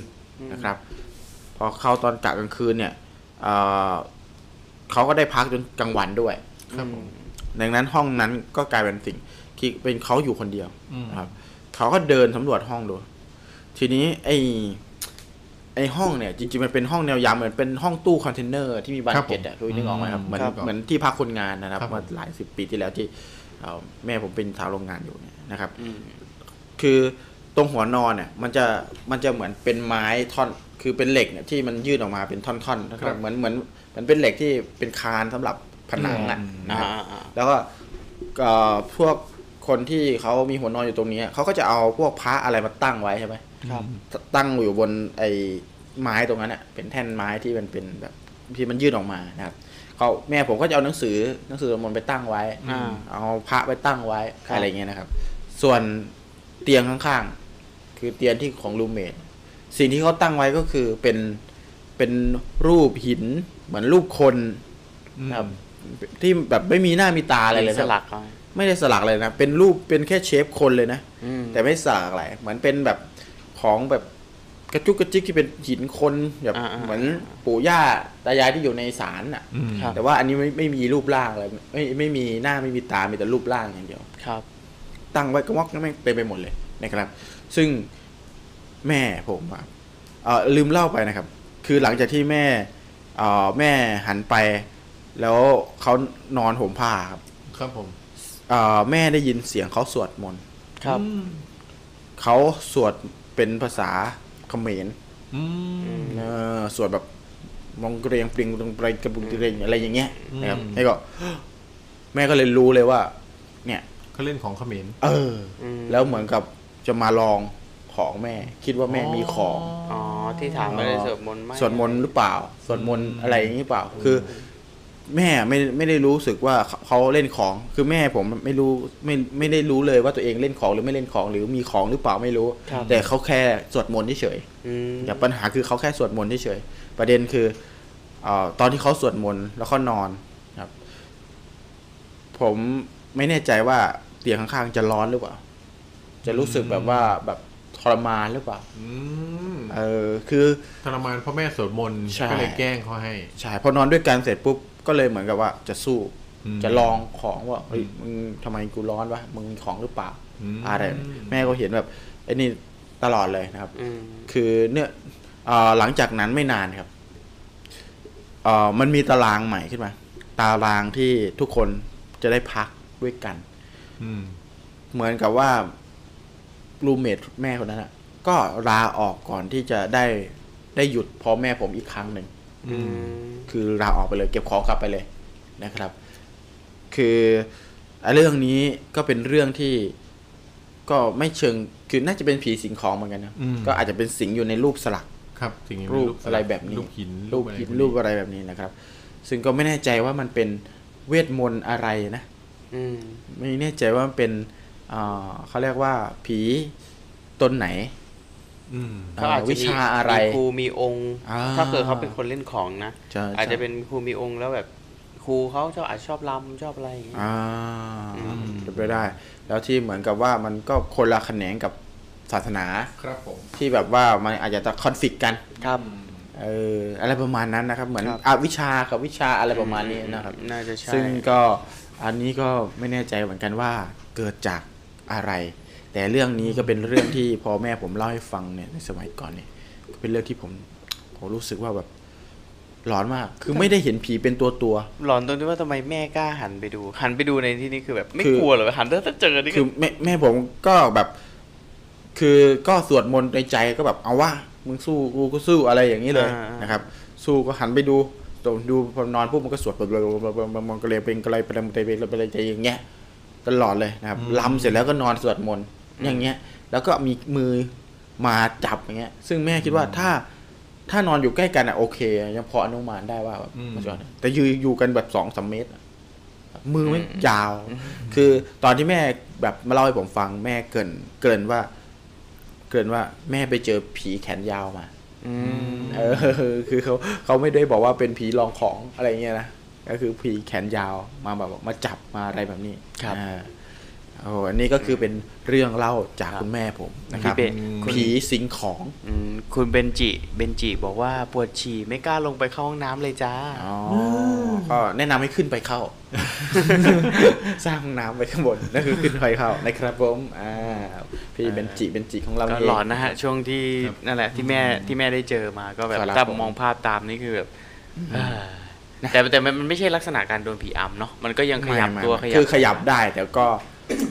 นะครับ พอเข้าตอนกะกลางคืนเนี่ยเอ่อเขาก็ได้พักจนกลางวันด้วยครับผมดังนั้นห้องนั้นก็กลายเป็นสิ่งที่เป็นเขาอยู่คนเดียวอืมนะครับเขาก็เดินสำรวจห้องดู ทีนี้ไอ ไอห้องเนี่ยจริงๆมันเป็นห้องแนวยาวเหมือนเป็นห้องตู้คอนเทนเนอร์ที่มีบานครับผมเกล็ดอะดูนึกออกไหมครับเหมือนครับเหมือนที่พักคนงานนะครับครับผมเมื่อหลายสิบปีที่แล้วที่เอ่อแม่ผมเป็นสาวโรงงานอยู่เนี่ยนะครับอืมคือตรงหัวนอนเนี่ยมันจะมันจะเหมือนเป็นไม้ท่อนคือเป็นเหล็กเนี่ยที่มันยื่นออกมาเป็นท่อนๆท่อนครับเหมือนเหมือนเหมันเป็นเหล็กที่เป็นคานสำหรับผนังอะอืมนะครับอ่าอ่าแล้วก็เอ่อพวกคนที่เขามีหัวนอนอยู่ตรงนี้เขาก็จะเอาพวกพระอะไรมาตั้งไว้ใช่ไหมครับตั้งอยู่บนไอ้ ไม้ตรงนั้นอะเป็นแท่นไม้ที่มันเป็นแบบที่มันยื่นออกมานะครับเขาแม่ผมก็จะเอาหนังสือหนังสือสวดมนต์ไปตั้งไว้อ่าเอาพระไปตั้งไว้ครับอะไรเงี้ยนะครับ ส่วนเตียงข้างๆ คือเตียงที่ของรูเมทสิ่งที่เขาตั้งไว้ก็คือเป็นเป็นรูปหินเหมือนรูปคนครับที่แบบไม่มีหน้ามีตาอะไรเลยสนะลักเอาไม่ได้สลักเลยนะเป็นรูปเป็นแค่เชฟคนเลยนะอืมแต่ไม่สลักอะไรเหมือนเป็นแบบของแบบ กระจุกกระจิกที่เป็นหินคนแบบอ่าๆเหมือนปู่ย่าตายายที่อยู่ในศาลน่ะอืมครับแต่ว่าอันนี้ไม่ไม่มีรูปร่างอะไรไม่ไม่มีหน้าไม่มีตา มีแต่รูปร่างอย่างเดียวครับ ตั้งไว้ก็วอกไม่งเต็มไปหมดเลยนะครับ ซึ่งแม่ผมอะเอ่อลืมเล่าไปนะครับ คือหลังจากที่แม่เอ่อแม่หันไป แล้วเขานอนห่มผ้าครับ ครับผมเอ่อแม่ได้ยินเสียงเขาสวดมนต์ครับอืมเขาสวดเป็นภาษา เขมรอืมเออสวดแบบมองเกรียงปริงตรงไปกระบุงเกรงอะไรอย่างเงี้ยนะครับอืมให้ก็ แม่ก็เลยรู้เลยว่า เนี่ยเขาเล่นของเขมรเอออมแล้วเหมือนกับจะมาลองของแม่ คิดว่าแม่มีของอ๋อที่ถามมาเลยสวดมนต์ไหมสวดมนต์หรือเปล่าสวดมนต์อะไรอย่างนี้เปล่า คือ แม่ไม่ไม่ได้รู้สึกว่าเขาเขาเล่นของ คือแม่ผมไม่รู้ไม่ไม่ได้รู้เลยว่าตัวเองเล่นของหรือไม่เล่นของหรือมีของหรือเปล่าไม่รู้ครับแต่เขาแค่สวดมนต์เฉยอืมๆแต่ปัญหาคือเขาแค่สวดมนต์เฉยๆประเด็นคือเอ่อตอนที่เขาสวดมนต์แล้วเขานอนครับ ผมไม่แน่ใจว่าเตียงข้างๆจะร้อนหรือเปล่า จะรู้สึกแบบว่าแบบทรมานหรือเปล่าอืมเออคือทรมานเพ่อแม่สวดมนต์ใช่ก็เลยแกล้งเขาให้ใช่พอนอนด้วยกันเสร็จปุ๊บ ก็เลยเหมือนกับว่าจะสู้อืมจะลองของว่าเฮ้ยมึงทำไมกูร้อนวะมึงมีของหรือเปล่าอืมอะไรแม่ก็เห็นแบบไอ้นี่ตลอดเลยนะครับอืมคือเนี่ยเอ่อหลังจากนั้นไม่นานครับเอ่อมันมีตารางใหม่ขึ้นมา ตารางที่ทุกคนจะได้พักด้วยกันอืมเหมือนกับว่ารูเมทแม่คนนั้นอะก็ลาออกก่อนที่จะได้ได้หยุดพร้อมแม่ผมอีกครั้งหนึ่งอืม คือลาออกไปเลยเก็บของกลับไปเลยนะครับ คืออะเรื่องนี้ก็เป็นเรื่องที่ก็ไม่เชิงคือน่าจะเป็นผีสิงของเหมือนกันนะอืมก็อาจจะเป็นสิงอยู่ในรูปสลักครับสิ่งนี้รูปสลักอะไรแบบนี้รูปหินรูปหินอะไรรูปอะไรแบบนี้นะครับ ซึ่งก็ไม่แน่ใจว่ามันเป็นเวทมนต์อะไรนะอืมไม่แน่ใจว่ามันเป็นเอ่อเขาเรียกว่าผีตนไหนอืม เขาอาจจะวิมีชาอะไรมีครูมีองค์อ่าถ้าเกิดเขาเป็นคนเล่นของนะใช่อาจจะใช่เป็นครูมีองค์แล้วแบบครูเขาชอบอาจชอบรำชอบอะไรอย่างเงี้ยอ่าอืมเป็นไปได้ แล้วที่เหมือนกับว่ามันก็คนละแขนงกับศาสนาครับผมที่แบบว่ามันอาจจะคอนฟ lict กันครับเอออะไรประมาณนั้นนะครับ เหมือนครับอวิชากับวิชาอะไรประมาณนี้นะครับน่าจะใช่ซึ่งก็อันนี้ก็ไม่แน่ใจเหมือนกันว่าเกิดจากอะไร แต่เรื่องนี้ก็เป็นเรื่องที่พอแม่ผมเล่าให้ฟังเนี่ยในสมัยก่อนเนี่ยก็เป็นเรื่องที่ผมผมรู้สึกว่าแบบหลอนมาก คือไม่ได้เห็นผีเป็นตัวตัว หลอนตรงที่ว่าทำไมแม่กล้าหันไปดู หันไปดูในที่นี้คือแบบ ไม่คือกลัวเหรอหันถ้าเจอนี่คือแม่แม่ผมก็แบบ คือก็สวดมนต์ในใจก็แบบเอาว่ามึงสู้กูก็สู้อะไรอย่างนี้เลยนะครับ สู้ก็หันไปดูตรงดูพอนอนปุ๊บมันก็สวดแบบมองกระเลงเป็นกระไรเป็นอะไรเป็นอะไรใจอย่างเงี้ยตลอดเลยนะครับลำเสร็จแล้วก็นอนสวดมนต์ อย่างเงี้ย แล้วก็มีมือมาจับอย่างเงี้ย ซึ่งแม่คิดว่าถ้าถ้านอนอยู่ใกล้กันอะโอเค ยังพออนุมานได้ว่าแบบมาสวดแต่อยู่อยู่กันแบบสองสามเมตรอะมือไม่ยาว คือตอนที่แม่แบบมาเล่าให้ผมฟังแม่เกรินเกรินว่า เกรินว่าแม่ไปเจอผีแขนยาวมาอืมเออ คือเขาเขาไม่ได้บอกว่าเป็นผีลองของอะไรเงี้ยนะก็คือผีแขนยาวมาแบบว่ามาจับมาอะไรแบบนี้ครับอ่า โอ้อันนี้ก็คือเป็นเรื่องเล่าจากคุณแม่ผมนะครับพี่เป๊ะคุณผีสิงของอืมคุณเบนจิเบนจิบอกว่าปวดฉี่ไม่กล้าลงไปเข้าห้องน้ำเลยจ้าอ๋อก็แนะนำให้ขึ้นไปเข้า สร้างห้องน้ำไว้ข้างบนนั่นคือขึ้นไปเข้านะครับผมอ่าพี่เบนจิเบนจิของเราก็เองหลอนนะฮะช่วงที่นั่นแหละที่แม่ที่แม่ได้เจอมาก็แบบครับถ้าผมมองภาพตามนี่คือแบบเอ่อแต่แต่มันมันไม่ใช่ลักษณะการโดนผีอำเนาะมันก็ยังขยับไม่ตัวไม่ขยับคือขยับได้แต่ก็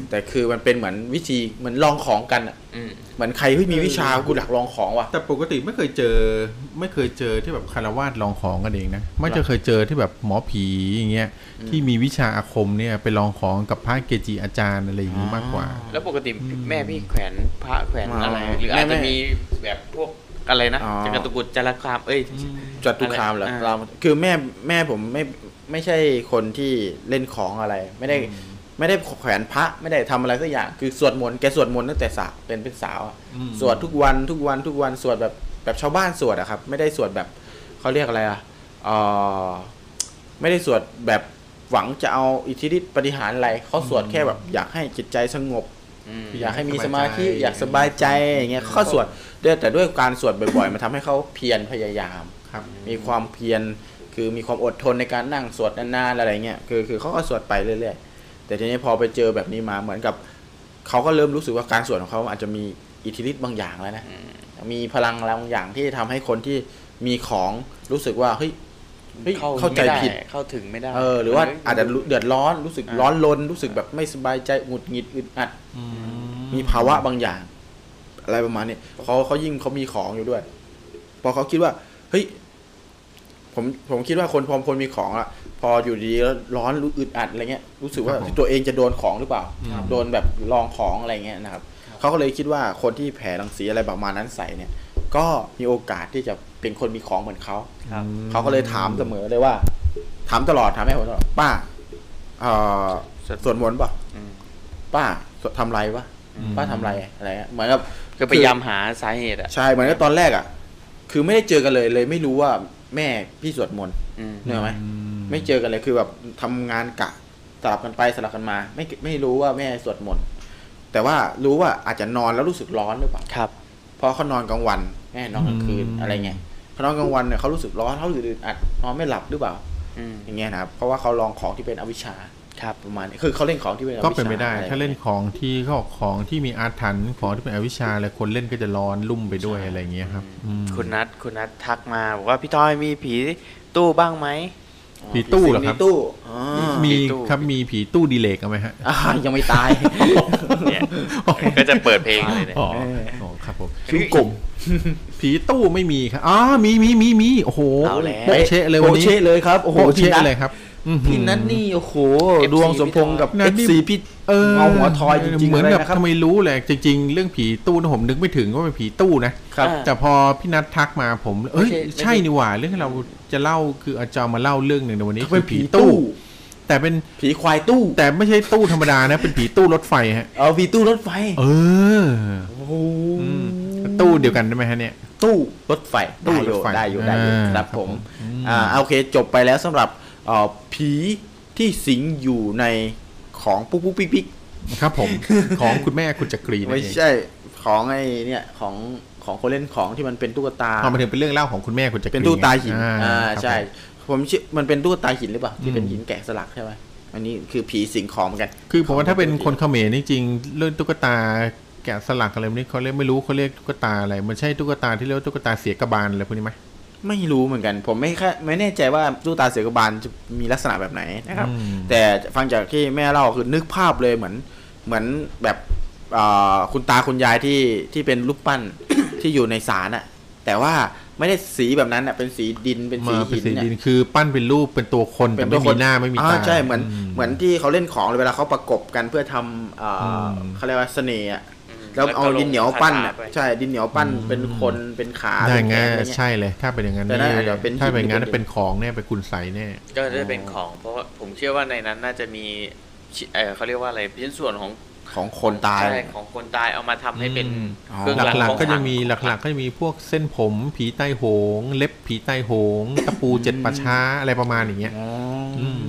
แต่คือมันเป็นเหมือนวิธีเหมือนลองของกันอะอืมเหมือนใครที่มีวิชากูอยากลองของว่ะแต่ปกติไม่เคยเจอ ไม่เคยเจอที่แบบคารวาสลองของกันเองนะไม่จะเคยเจอที่แบบหมอผีอย่างเงี้ยที่มีวิชาอาคมเนี่ยไปลองของกับพระเกจิอาจารย์อะไรอย่างงี้มากกว่า แล้วปกติแม่พี่แขวนพระแขวนอ๋อออะไรหรืออาจแม่จะมีแบบพวกอะไรนะอ๋อจักรตุกุฎจารคาม เอ้ยจตุคามเหรออ่าเราคือแม่แม่ผมไม่ไม่ใช่คนที่เล่นของอะไร ไม่ได้ ไม่ได้แขวนพระไม่ได้ทำอะไรสักอย่าง คือสวดมนต์แกสวดมนต์ตั้งแต่สาวเป็นเป็นสาวอะอืมสวดทุกวันทุกวันทุกวันสวดแบบแบบชาวบ้านสวดอะครับ ไม่ได้สวดแบบเขาเรียกอะไรอะเออไม่ได้สวดแบบหวังจะเอาอิทธิฤทธิปฏิหารอะไรเขาสวดแค่แบบอยากให้จิตใจสงบอืมอยากให้มีสสบามายใจธิอยากสบายใจอย่างเงี้ยเขาก็สวดด้วยแต่ด้วยการสวดบ่อยๆมันทำให้เขาเพียรพยายามครับ มีความเพียรคือมีความอดทนในการนั่งสวดนานๆอะไรเงี้ยคือคือเขาก็สวดไปเรื่อยๆ แต่ทีนี้พอไปเจอแบบนี้มาเหมือนกับเขาก็เริ่มรู้สึกว่าการสวดของเขาอาจจะมีอิทธิฤทธิ์บางอย่างแล้วนะมีพลังอะไรบางอย่างที่ทำให้คนที่มีของรู้สึกว่าเฮ้ยเฮ้ยเข้าเข้าใจไม่ได้ผิดเข้าถึงไม่ได้ เออ หรือว่าอาจจะรู้เดือดร้อนรู้สึกอ่าร้อนรนรู้สึกแบบไม่สบายใจหงุดหงิดอึดอัดมีภาวะบางอย่าง อะไรประมาณนี้เขาเขายิ่งเขามีของอยู่ด้วย พอเขาคิดว่า เฮ้ย ผมผมคิดว่าคนพอคนมีของอะ พออยู่ดีแล้วร้อนรู้อึดอัดอะไรเงี้ยรู้สึกว่าครับผมตัวเองจะโดนของหรือเปล่าครับโดนแบบลองของอะไรเงี้ยนะครับเขาก็เลยคิดว่าคนที่แผ่รังสีอะไรประมาณนั้นใส่เนี่ย ก็มีโอกาสที่จะเป็นคนมีของเหมือนเขาครับเขาก็เลยถามเสมอเลยว่า ถามตลอดถามแม่ผมตลอดป้าเอ่อสวดมนต์ป่ะอืมป้าสวดทำไรวะป้าทำไรอะไรเงี้ยเหมือนกับก็พยายามหาสาเหตุอะใช่เหมือนกับตอนแรกอะ คือไม่ได้เจอกันเลยเลยไม่รู้ว่าแม่พี่สวดมนต์อืมเนกอะไหม ไม่เจอกันเลยคือแบบทำงานกะสลับกันไปสลับกันมา ไม่ไม่รู้ว่าแม่สวดมนต์แต่ว่ารู้ว่าอาจจะนอนแล้วรู้สึกร้อนหรือเปล่าครับเพราะเขานอนกลางวันแม่นอนกลางคืนอืมอะไรเงี้ยเขานอนกลางวันเนี่ยเขารู้สึกร้อนเขารู้สึกอึดอัดนอนไม่หลับหรือเปล่าอืมอย่างเงี้ยนะครับเพราะว่าเขาลองของที่เป็นอวิชชาครับประมาณนี้คือเขาเล่นของที่เป็นอวิชชาก็เป็นไปได้อะรถ้าเล่นงี้ยของที่เขาบอกของที่มีอาถรรพ์ของที่เป็นอวิชชาอะไรคนเล่นก็จะร้อนลุ่มไปด้วยอะไรอย่างเงี้ยครับอืมคุณนัทคุณนัททักมาบอกว่าพี่ทอยมีผีตู้บ้างไหม ผีตู้เหรอครับมีตู้อ๋อมีผีตู้ครับมีผีตู้ดีเลกเอาไหมฮะอ่ายังไม่ตายเนี่ยก็จะเปิดเพลงเลยเนี่ยอ๋ออ๋อครับผมชื่อกลุ่มผีตู้ไม่มีครับอ๋อมีมีมีมีโอ้โหเอาแล้วโปะเชะเลยวันนี้โปะเชะเลยครับโอ้โหโปะพี่เชะนัทเลยครับอื้อหือ พี่นัทนี่โอ้โห FC ดวงสมพงษ์กับนัเอทฟนี่ซีพี่เออเงาหัวทอยจริงๆเหมือนเลยแบบนะครับทำไมรู้แหละจริง ๆ เรื่องผีตู้นะผมนึกไม่ถึงว่าเป็นผีตู้นะครับอ่าแต่พอพี่นัททักมาผม เอ้ยไม่ใช่ไม่ใช่ใช่นี่หว่าเรื่องที่เราจะเล่าคืออาจารย์มาเล่าเรื่องหนึ่งในวันนี้เขาเป็นคือผีตู้ แต่เป็นผีควายตู้ แต่ไม่ใช่ตู้ธรรมดานะ เป็นผีตู้รถไฟฮะเอาผีตู้รถไฟ เออโอ้โหอืมตู้เดียวกันได้ไหมฮะเนี่ยตู้รถไฟตู้ได้อยู่รถไฟได้อยู่ได้อยู่อ่าครับผมครับผมอืมอ่าโอเคจบไปแล้วสำหรับเอ่อ ผีที่สิงอยู่ในของปุ๊กปุ๊กปิ๊กปิ๊กครับผมของคุณแม่คุณจักรีนั่นไม่เองใช่ของไอ้เนี่ยของของคนเล่นของที่มันเป็นตุ๊กตาเอามาถึงเป็นเรื่องเล่าของคุณแม่คุณจักรีเป็นตู้ตาหินอ่าอ่าครับใช่ ผมเชื่อมันเป็นตู้ตาหินหรือเปล่าที่เป็นอืมหินแกะสลักใช่ไหมอันนี้คือผีสิงของเหมือนกัน คือผมว่าถ้าเป็นคนเขมรนี่จริงเรื่องตุ๊กตาแกะสลักอะไรพวกนี้เขาเรียกไม่รู้เขาเรียกตุ๊กตาอะไร มันใช่ตุ๊กตาที่เรียกว่าตุ๊กตาเสียกระบาลอะไรพวกนี้ไหม ไม่รู้เหมือนกัน ผมไม่แค่ไม่แน่ใจว่าตู้ตาเสือกบาลจะมีลักษณะแบบไหนนะครับอืมแต่ฟังจากที่แม่เล่าคือนึกภาพเลยเหมือนเหมือนแบบอ่าคุณตาคุณยายที่ที่เป็นรูปปั้นที่อยู่ในศาลอะแต่ว่าไม่ได้สีแบบนั้นอะเป็นสีดินเป็นสีมาเป็หินนสีเนี่ยดินคือปั้นเป็นรูปเป็นตัวคนแต่ไม่มีหน้าไม่มีอ่ตาใช่เหมือนมเหมือนที่เขาเล่นของเลยเวลาเขาประกบกันเพื่อทำอ่าอืมเขาเรียกว่าเสน่ห์อะอืม แล้วเอาดินเหนียวปั้นอะคาถาไปใช่ดินเหนียวปั้นเป็นคนเป็นขาได้เป็นไงแขนอะไรเงี้ยใช่เลย ถ้าเป็นอย่างนั้นแต่นั่นนี่อาจจะเป็นถ้าเป็นอย่างนั้นหินเป็นของเนี่ยเป็นคุณใสแน่ก็จะเป็นของ เพราะว่าผมเชื่อว่าในนั้นน่าจะมีชิเออเขาเรียกว่าอะไรชิ้นส่วนของของคนตายใช่ของคนตายเอามาทำให้เป็นอืมเครื่องหรางลักของๆก็จะขลังมีหลักๆ ก็จะมีพวกเส้นผมผีใต้โหง เล็บผีใต้โหง ตะปูเจ็ดประช้าอะไรประมาณอย่างเงี้ยอืม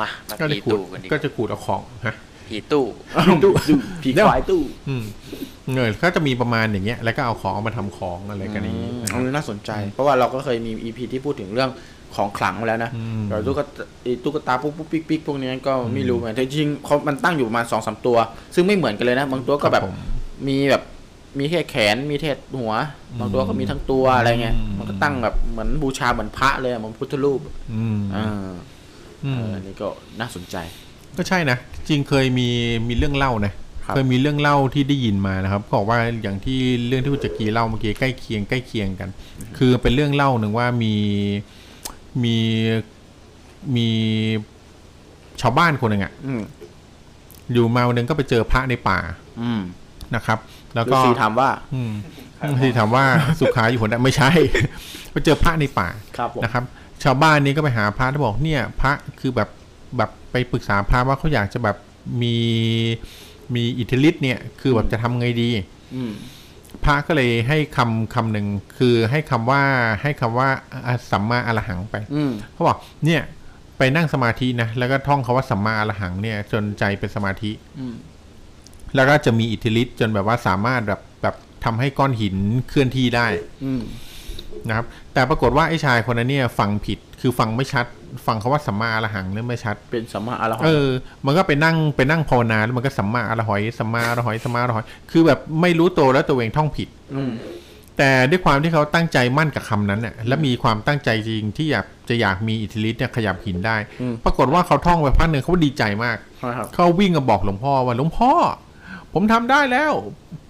มามาก็จะผีขูดตู้กันดีกก็ว่าจะขูดเอาของฮะ ผีตู้ตู้ผีควายตู้อืมเงยก็จะมีประมาณอย่างเงี้ย แล้วก็เอาของเอามาทำของอะไรกันอย่างงี้นะคอัรับนนี้น่าสนใจ เพราะว่าเราก็เคยมีอีพีที่พูดถึงเรื่องของขลังมาแล้วนะอืมแต่ตุ๊กตาไอ้ตุ๊กตาปุ๊บปุ๊บปิ๊กปิ๊กพวกนี้ก็ไม่รู้เหมือนกันแต่จริงๆเขามันตั้งอยู่ประมาณสองสามตัว ซึ่งไม่เหมือนกันเลยนะ บางตัวก็แบบครับผมมีแบบมีแค่แขนมีแค่หัว บางตัวก็มีทั้งตัวอะไรเงี้ยอืมมันก็ตั้งแบบเหมือนบูชาเหมือนพระเลยอะเหมือนพุทธรูปอืมอ่าอืมเอออันนี้ก็น่าสนใจ ก็ใช่นะ จริงเคยมีมีเรื่องเล่านะครับเคยมีเรื่องเล่าที่ได้ยินมานะครับเขาบอกว่าอย่างที่เรื่องที่คุณจักรีเล่าเมื่อกี้ใกล้เคียงใกล้เคียงกัน คือเป็นเรื่องเล่าหนึ่งว่ามีมีมีชาวบ้านคนหนึ่งอะอืมอยู่มาวันหนึ่งก็ไปเจอพระในป่า อืมนะครับ แล้วฤาก็ษีถามว่า อืมที่ถามว่าสุขาอยู่หนใดไม่ใช่ไปเจอพระในป่าครับผมนะครับ ชาวบ้านนี้ก็ไปหาพระที่บอกเนี่ย พระคือแบบ แบบไปปรึกษาพระว่าเขาอยากจะแบบมีมีอิทธิฤทธิ์เนี่ย คือแบบจะทำไงดี อืมพระก็เลยให้คำคำหนึ่งคือให้คำว่าให้คำว่าอะสัมมาอรหังไปอืมเขาบอกเนี่ยไปนั่งสมาธินะแล้วก็ท่องคาว่าสัมมาอรหังเนี่ย จนใจเป็นสมาธิอืมแล้วก็จะมีอิทธิฤทธิ์จนแบบว่าสามารถแบบแบบทำให้ก้อนหินเคลื่อนที่ได้อืมนะครับ แต่ปรากฏว่าไอ้ชายคนนั้นเนี่ยฟังผิด คือฟังไม่ชัด ฟังคาว่าสัมมาอรหังเนี่ยไม่ชัด เป็นสัมมาอรหัเองอมันก็ไปนั่งไปนั่งภาวนาแล้วมันก็สัมมาอรหอยสัมมาอรหอยสัมมาอรหอย คือแบบไม่รู้ตัวแล้วตัวเองท่องผิด อืมแต่ด้วยความที่เขาตั้งใจมั่นกับคำนั้นน่ะและมีความตั้งใจจริงที่อยากจะอยากมีอิทธิฤทธิ์เนี่ยขยับหินได้อืมปรากฏว่าเขาท่องไปพักหนึ่งเขาดีใจมากครับเขาวิ่งมาบอกหลวงพ่อว่าหลวงพ่อ ผมทำได้แล้ว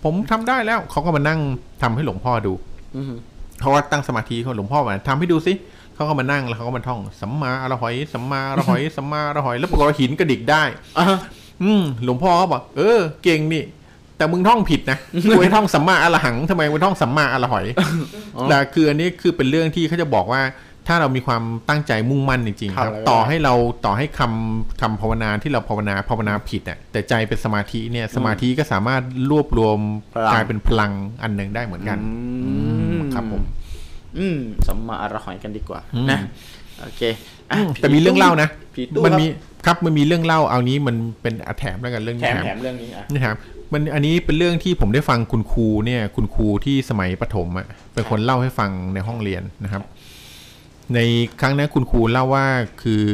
ผมทำได้แล้ว เขาก็มานั่งทำให้หลวงพ่อดูอืมเขาก็ตั้งสมาธิเขาหลวงพ่อมาทำให้ดูสิ เขาก็มานั่งแล้วเขาก็มาท่องสัมมาอรหอยสัมมาอรหอยสัมมาอรหอย แล้วปรากฏว่าหินกระดิกได้อะอืมหลวงพ่อก็บอกเออเก่งนี่แต่มึงท่องผิดนะกูให้ท่องสัมมาอรหังทำไมมึงท่องสัมมาอรหอยแต่คืออันนี้คือเป็นเรื่องที่เขาจะบอกว่า ถ้าเรามีความตั้งใจมุ่งมั่นจริงๆคครัรับบต่อให้เราต่อให้คำคำภาวนาที่เราภาวนาภาวนาผิดอะแต่ใจเป็นสมาธิเนี่ย สมาธิก็สามารถรวบรวมพลังกลายเป็นพลังอันหนึ่งได้เหมือนกันอืมครับผม อืมสัมมาอรหอยกันดีกว่าอืมนะโอเคอะอืมแต่มีเรื่องเล่านะผีตู้มันครับมีครับมันมีเรื่องเล่าเอานี้มันเป็นอะแถมแล้วกันเรื่องแถนี้มแถมแถมเรื่องนี้อะนี่ครับมันอันนี้เป็นเรื่องที่ผมได้ฟังคุณครูเนี่ย คุณครูที่สมัยประถมอะเป็นคนเล่าให้ฟังในห้องเรียนนะครับ ในครั้งนั้นคุณครูเล่าว่าคือ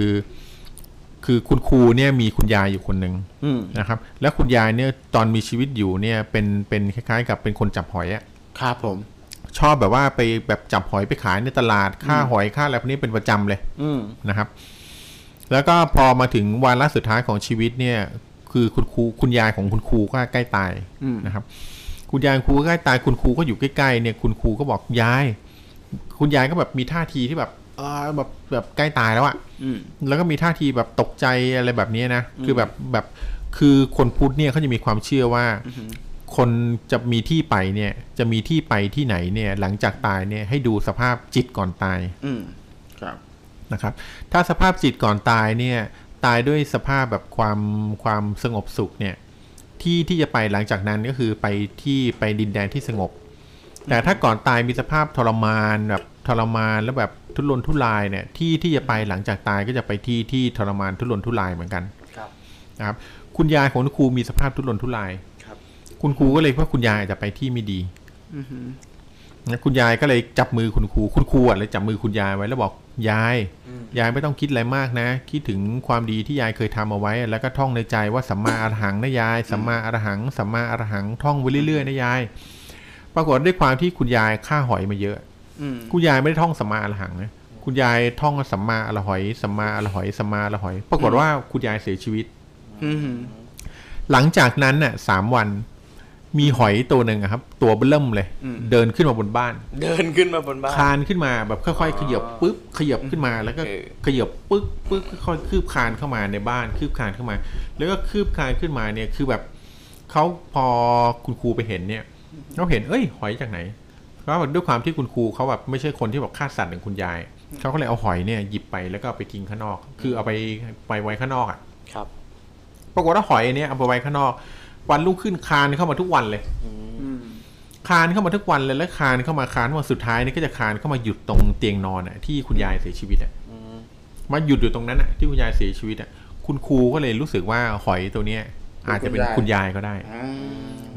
คือคุณครูเนี่ยมีคุณยายอยู่คนหนึ่งอืมนะครับ แล้วคุณยายเนี่ยตอนมีชีวิตอยู่เนี่ยเป็นเป็นคล้ายๆ กับเป็นคนจับหอยอะครับผม ชอบแบบว่าไปแบบจับหอยไปขายในตลาดค่าหอยค่าอะไรพวกนี้เป็นประจำเลย อืมนะครับ แล้วก็พอมาถึงวาระสุดท้ายของชีวิตเนี่ย คือคุณครูคุณยายของคุณครูก็ใกล้ตายอืมนะครับ คุณยายครูใกล้ตายคุณครูก็อยู่ใกล้ๆเนี่ย คุณครูก็บอกยาย คุณยายก็แบบมีท่าทีที่แบบเออแบบแบบใกล้ตายแล้วอะอืมแล้วก็มีท่าทีแบบตกใจอะไรแบบนี้นะ คือแบบแบบคือคนพุทธเนี่ยเขาจะมีความเชื่อว่า คนจะมีที่ไปเนี่ย จะมีที่ไปที่ไหนเนี่ย หลังจากตายเนี่ยให้ดูสภาพจิตก่อนตาย อืมครับนะครับ ถ้าสภาพจิตก่อนตายเนี่ย ตายด้วยสภาพแบบความความสงบสุขเนี่ย ที่ที่จะไปหลังจากนั้นก็คือไปที่ไปดินแดนที่สงบ แต่ถ้าก่อนตายมีสภาพทรมานแบบทรมานแล้วแบบทุรนทุรายเนี่ยที่ที่จะไปหลังจากตายก็จะไปที่ที่ทรมานทุรนทุรายเหมือนกัน ครับนะครับคุณยายของคุณครูมีสภาพทุรนทุราย ครับคุณครูก็เลยว่าคุณยายอาจจะไปที่ไม่ดีอือหือนะคุณยายก็เลยจับมือคุณครู คุณครูอะเลยจับมือคุณยายไว้แล้วบอกยายยายไม่ต้องคิดอะไรมากนะ คิดถึงความดีที่ยายเคยทำเอาไว้ แล้วก็ท่องในใจว่าสัมมาอรหังนะยายสัมมาอรหังสัมมาอรหังท่องไปเรื่อยๆนะยาย ปรากฏด้วยความที่คุณยายฆ่าหอยมาเยอะอืมคุณยายไม่ได้ท่องสัมมาอรหังนะคุณยายท่องสัมมาอรหอยสัมมาอรหอยสัมมาอรหอย ปรากฏว่าคุณยายเสียชีวิตอือหือหลังจากนั้นน่ะสามวัน มีหอยตัวหนึ่งอะครับ ตัวเบิ่มเลย เดินขึ้นมาบนบ้าน เดินขึ้นมาบนบ้านคานขึ้นมาแบบค่อยๆขยับปึ๊บขยับขึ้นมาแล้วก็เออขยับปึ๊บปึ๊บค่อยๆคืบคานเข้ามาในบ้าน คืบคานเข้ามา แล้วก็คืบคานขึ้นมาเนี่ยคือแบบเขาพอคุณครูไปเห็นเนี่ยเขาเห็นเอ้ย หอยจากไหนเพราะว่าด้วยความที่คุณครูเขาแบบไม่ใช่คนที่แบบฆ่าสัตว์อย่างคุณยายเขาก็เลยเอาหอยเนี่ยหยิบไปแล้วก็เอาไปทิ้งข้างนอก คือเอาไปไปไว้ข้างนอกอะครับปรากฏว่าหอยอันเนี้ยเอาไปไว้ข้างนอก วันรุ่งขึ้นคานเข้ามาทุกวันเลยอืมคานเข้ามาทุกวันเลยแล้วคานเข้ามาคานวันสุดท้ายนี่ก็จะคานเข้ามาหยุดตรงเตียงนอนอะที่คุณยายเสียชีวิตอะมาหยุดอยู่ตรงนั้นอะที่คุณยายเสียชีวิตอะคุณครูก็เลยรู้สึกว่าหอยตัวเนี้ย อาจจะเป็นคุณยายก็ได้อ่า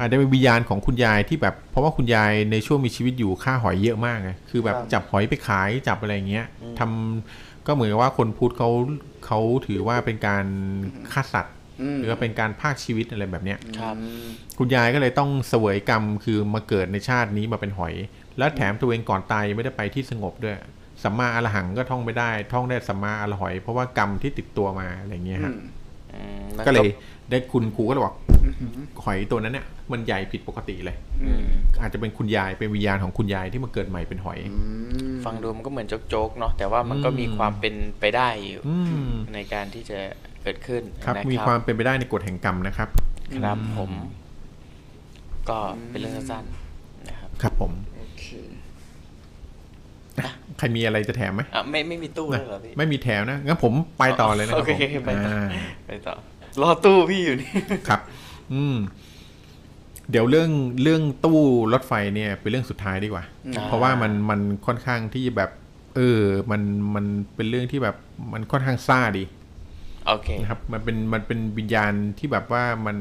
อาจจะเป็นวิญญาณของคุณยายที่แบบเพราะว่าคุณยายในช่วงมีชีวิตอยู่ฆ่าหอยเยอะมากไงคือแบบครับจับหอยไปขายจับอะไรอย่างเงี้ยทำก็เหมือนกับว่าคนพุทธเขาเขาถือว่าเป็นการฆ่าสัตว์อืม หรือว่าเป็นการพากชีวิตอะไรแบบเนี้ยครับ คุณยายก็เลยต้องเสวยกรรมคือมาเกิดในชาตินี้มาเป็นหอย แล้วแถมตัวเองก่อนตายยังไม่ได้ไปที่สงบด้วยสัมมาอรหังก็ท่องไม่ได้ ท่องได้สัมมาอรหอย เพราะว่ากรรมที่ติดตัวมาอะไรเงี้ยอืฮะมอืมมันก็เลยได้คุณครูก็เลยบอกหอยตัวนั้นเนี่ยมันใหญ่ผิดปกติเลยอืมอาจจะเป็นคุณยายเป็นวิญญาณของคุณยายที่มาเกิดใหม่เป็นหอยอืมฟังดูมันก็เหมือนโจ๊กๆเนาะแต่ว่ามันก็มีอืมความเป็นไปได้อยู่อืมในการที่จะ เกิดขึ้นครับนะมีความเป็นไปได้ในกฎแห่งกรรมนะครับ ครับผม ก็เป็นเรื่องสั้นๆนะครับ ครับผมโอเคใครมีอะไรจะแถมไหมอะไม่ไม่มีตู้เลยเหรอพี่ไม่มีแถมนะงั้นผมไปต่อเลยนะคโอรับเคผมไปต่ออ่าไปต่อรอตู้พี่อยู่นี่ครับ อืม เดี๋ยวเรื่องเรื่องตู้รถไฟเนี่ย เป็นเรื่องสุดท้ายดีกว่าอ่าเพราะว่ามันมันค่อนข้างที่แบบ เออ มันมันเป็นเรื่องที่แบบมันค่อนข้างซ่าดี โอเคนะครับมันเป็นมันเป็นวิญญาณที่แบบว่ามัน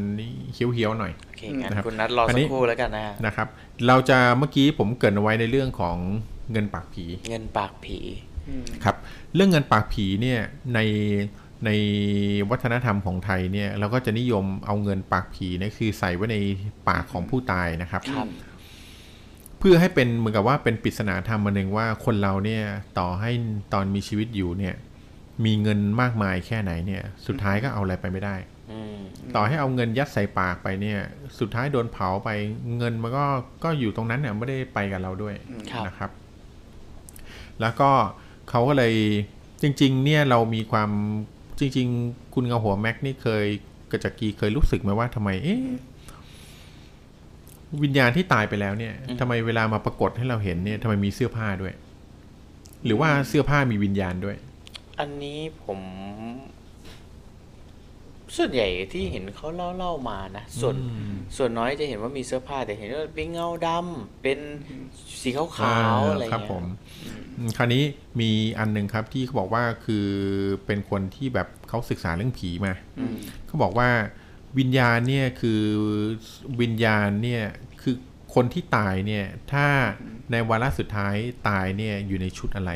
เฮี้ยวเฮี้ยวๆหน่อยโอเคงั้นนะครับคุณนัดรออนสันี้กครู่แล้วกันนะฮะนะครับ เราจะเมื่อกี้ผมเกรินเอาไว้ในเรื่องของเงินปากผี เงินปากผีครับ เรื่องเงินปากผีเนี่ยในในวัฒนธรรมของไทยเนี่ยเราก็จะนิยมเอาเงินปากผีเนี่ยคือใส่ไว้ในปากของผู้ตายนะครับครับพเพื่อให้เป็นเหมือนกับว่าเป็นปริศนาธรรมมาหนึ่งว่าคนเราเนี่ยต่อให้ตอนมีชีวิตอยู่เนี่ย มีเงินมากมายแค่ไหนเนี่ย สุดท้ายก็เอาอะไรไปไม่ได้อืมต่อให้เอาเงินยัดใส่ปากไปเนี่ย สุดท้ายโดนเผาไปเงินมันก็ก็อยู่ตรงนั้นเนี่ยไม่ได้ไปกับเราด้วยครับนะครับ แล้วก็เขาก็เลยจริง ๆ เนี่ยเรามีความจริง ๆ คุณเงาหัวแม็กนี่เคยกระจักกีเคยรู้สึกไหมว่าทำไม เอ๊ะวิญญาณที่ตายไปแล้วเนี่ยทำไมเวลามาปรากฏให้เราเห็นเนี่ยทำไมมีเสื้อผ้าด้วย หรือว่าเสื้อผ้ามีวิญญาณด้วย อันนี้ผมส่วนใหญ่ที่เห็นเขาเล่าเล่าๆมานะส่วนอืม ส่วนน้อยจะเห็นว่ามีเสื้อผ้าแต่เห็นว่าเป็นเงาดำเป็นสีขาวๆอะไรครับเงี้ยผมอืมคราวนี้มีอันหนึ่งครับที่เขาบอกว่าคือเป็นคนที่แบบเขาศึกษาเรื่องผีมาอืม เขาบอกว่าวิญญาณเนี่ยคือวิญญาณเนี่ยคือคนที่ตายเนี่ยถ้าในวาระสุดท้ายตายเนี่ยอยู่ในชุดอะไร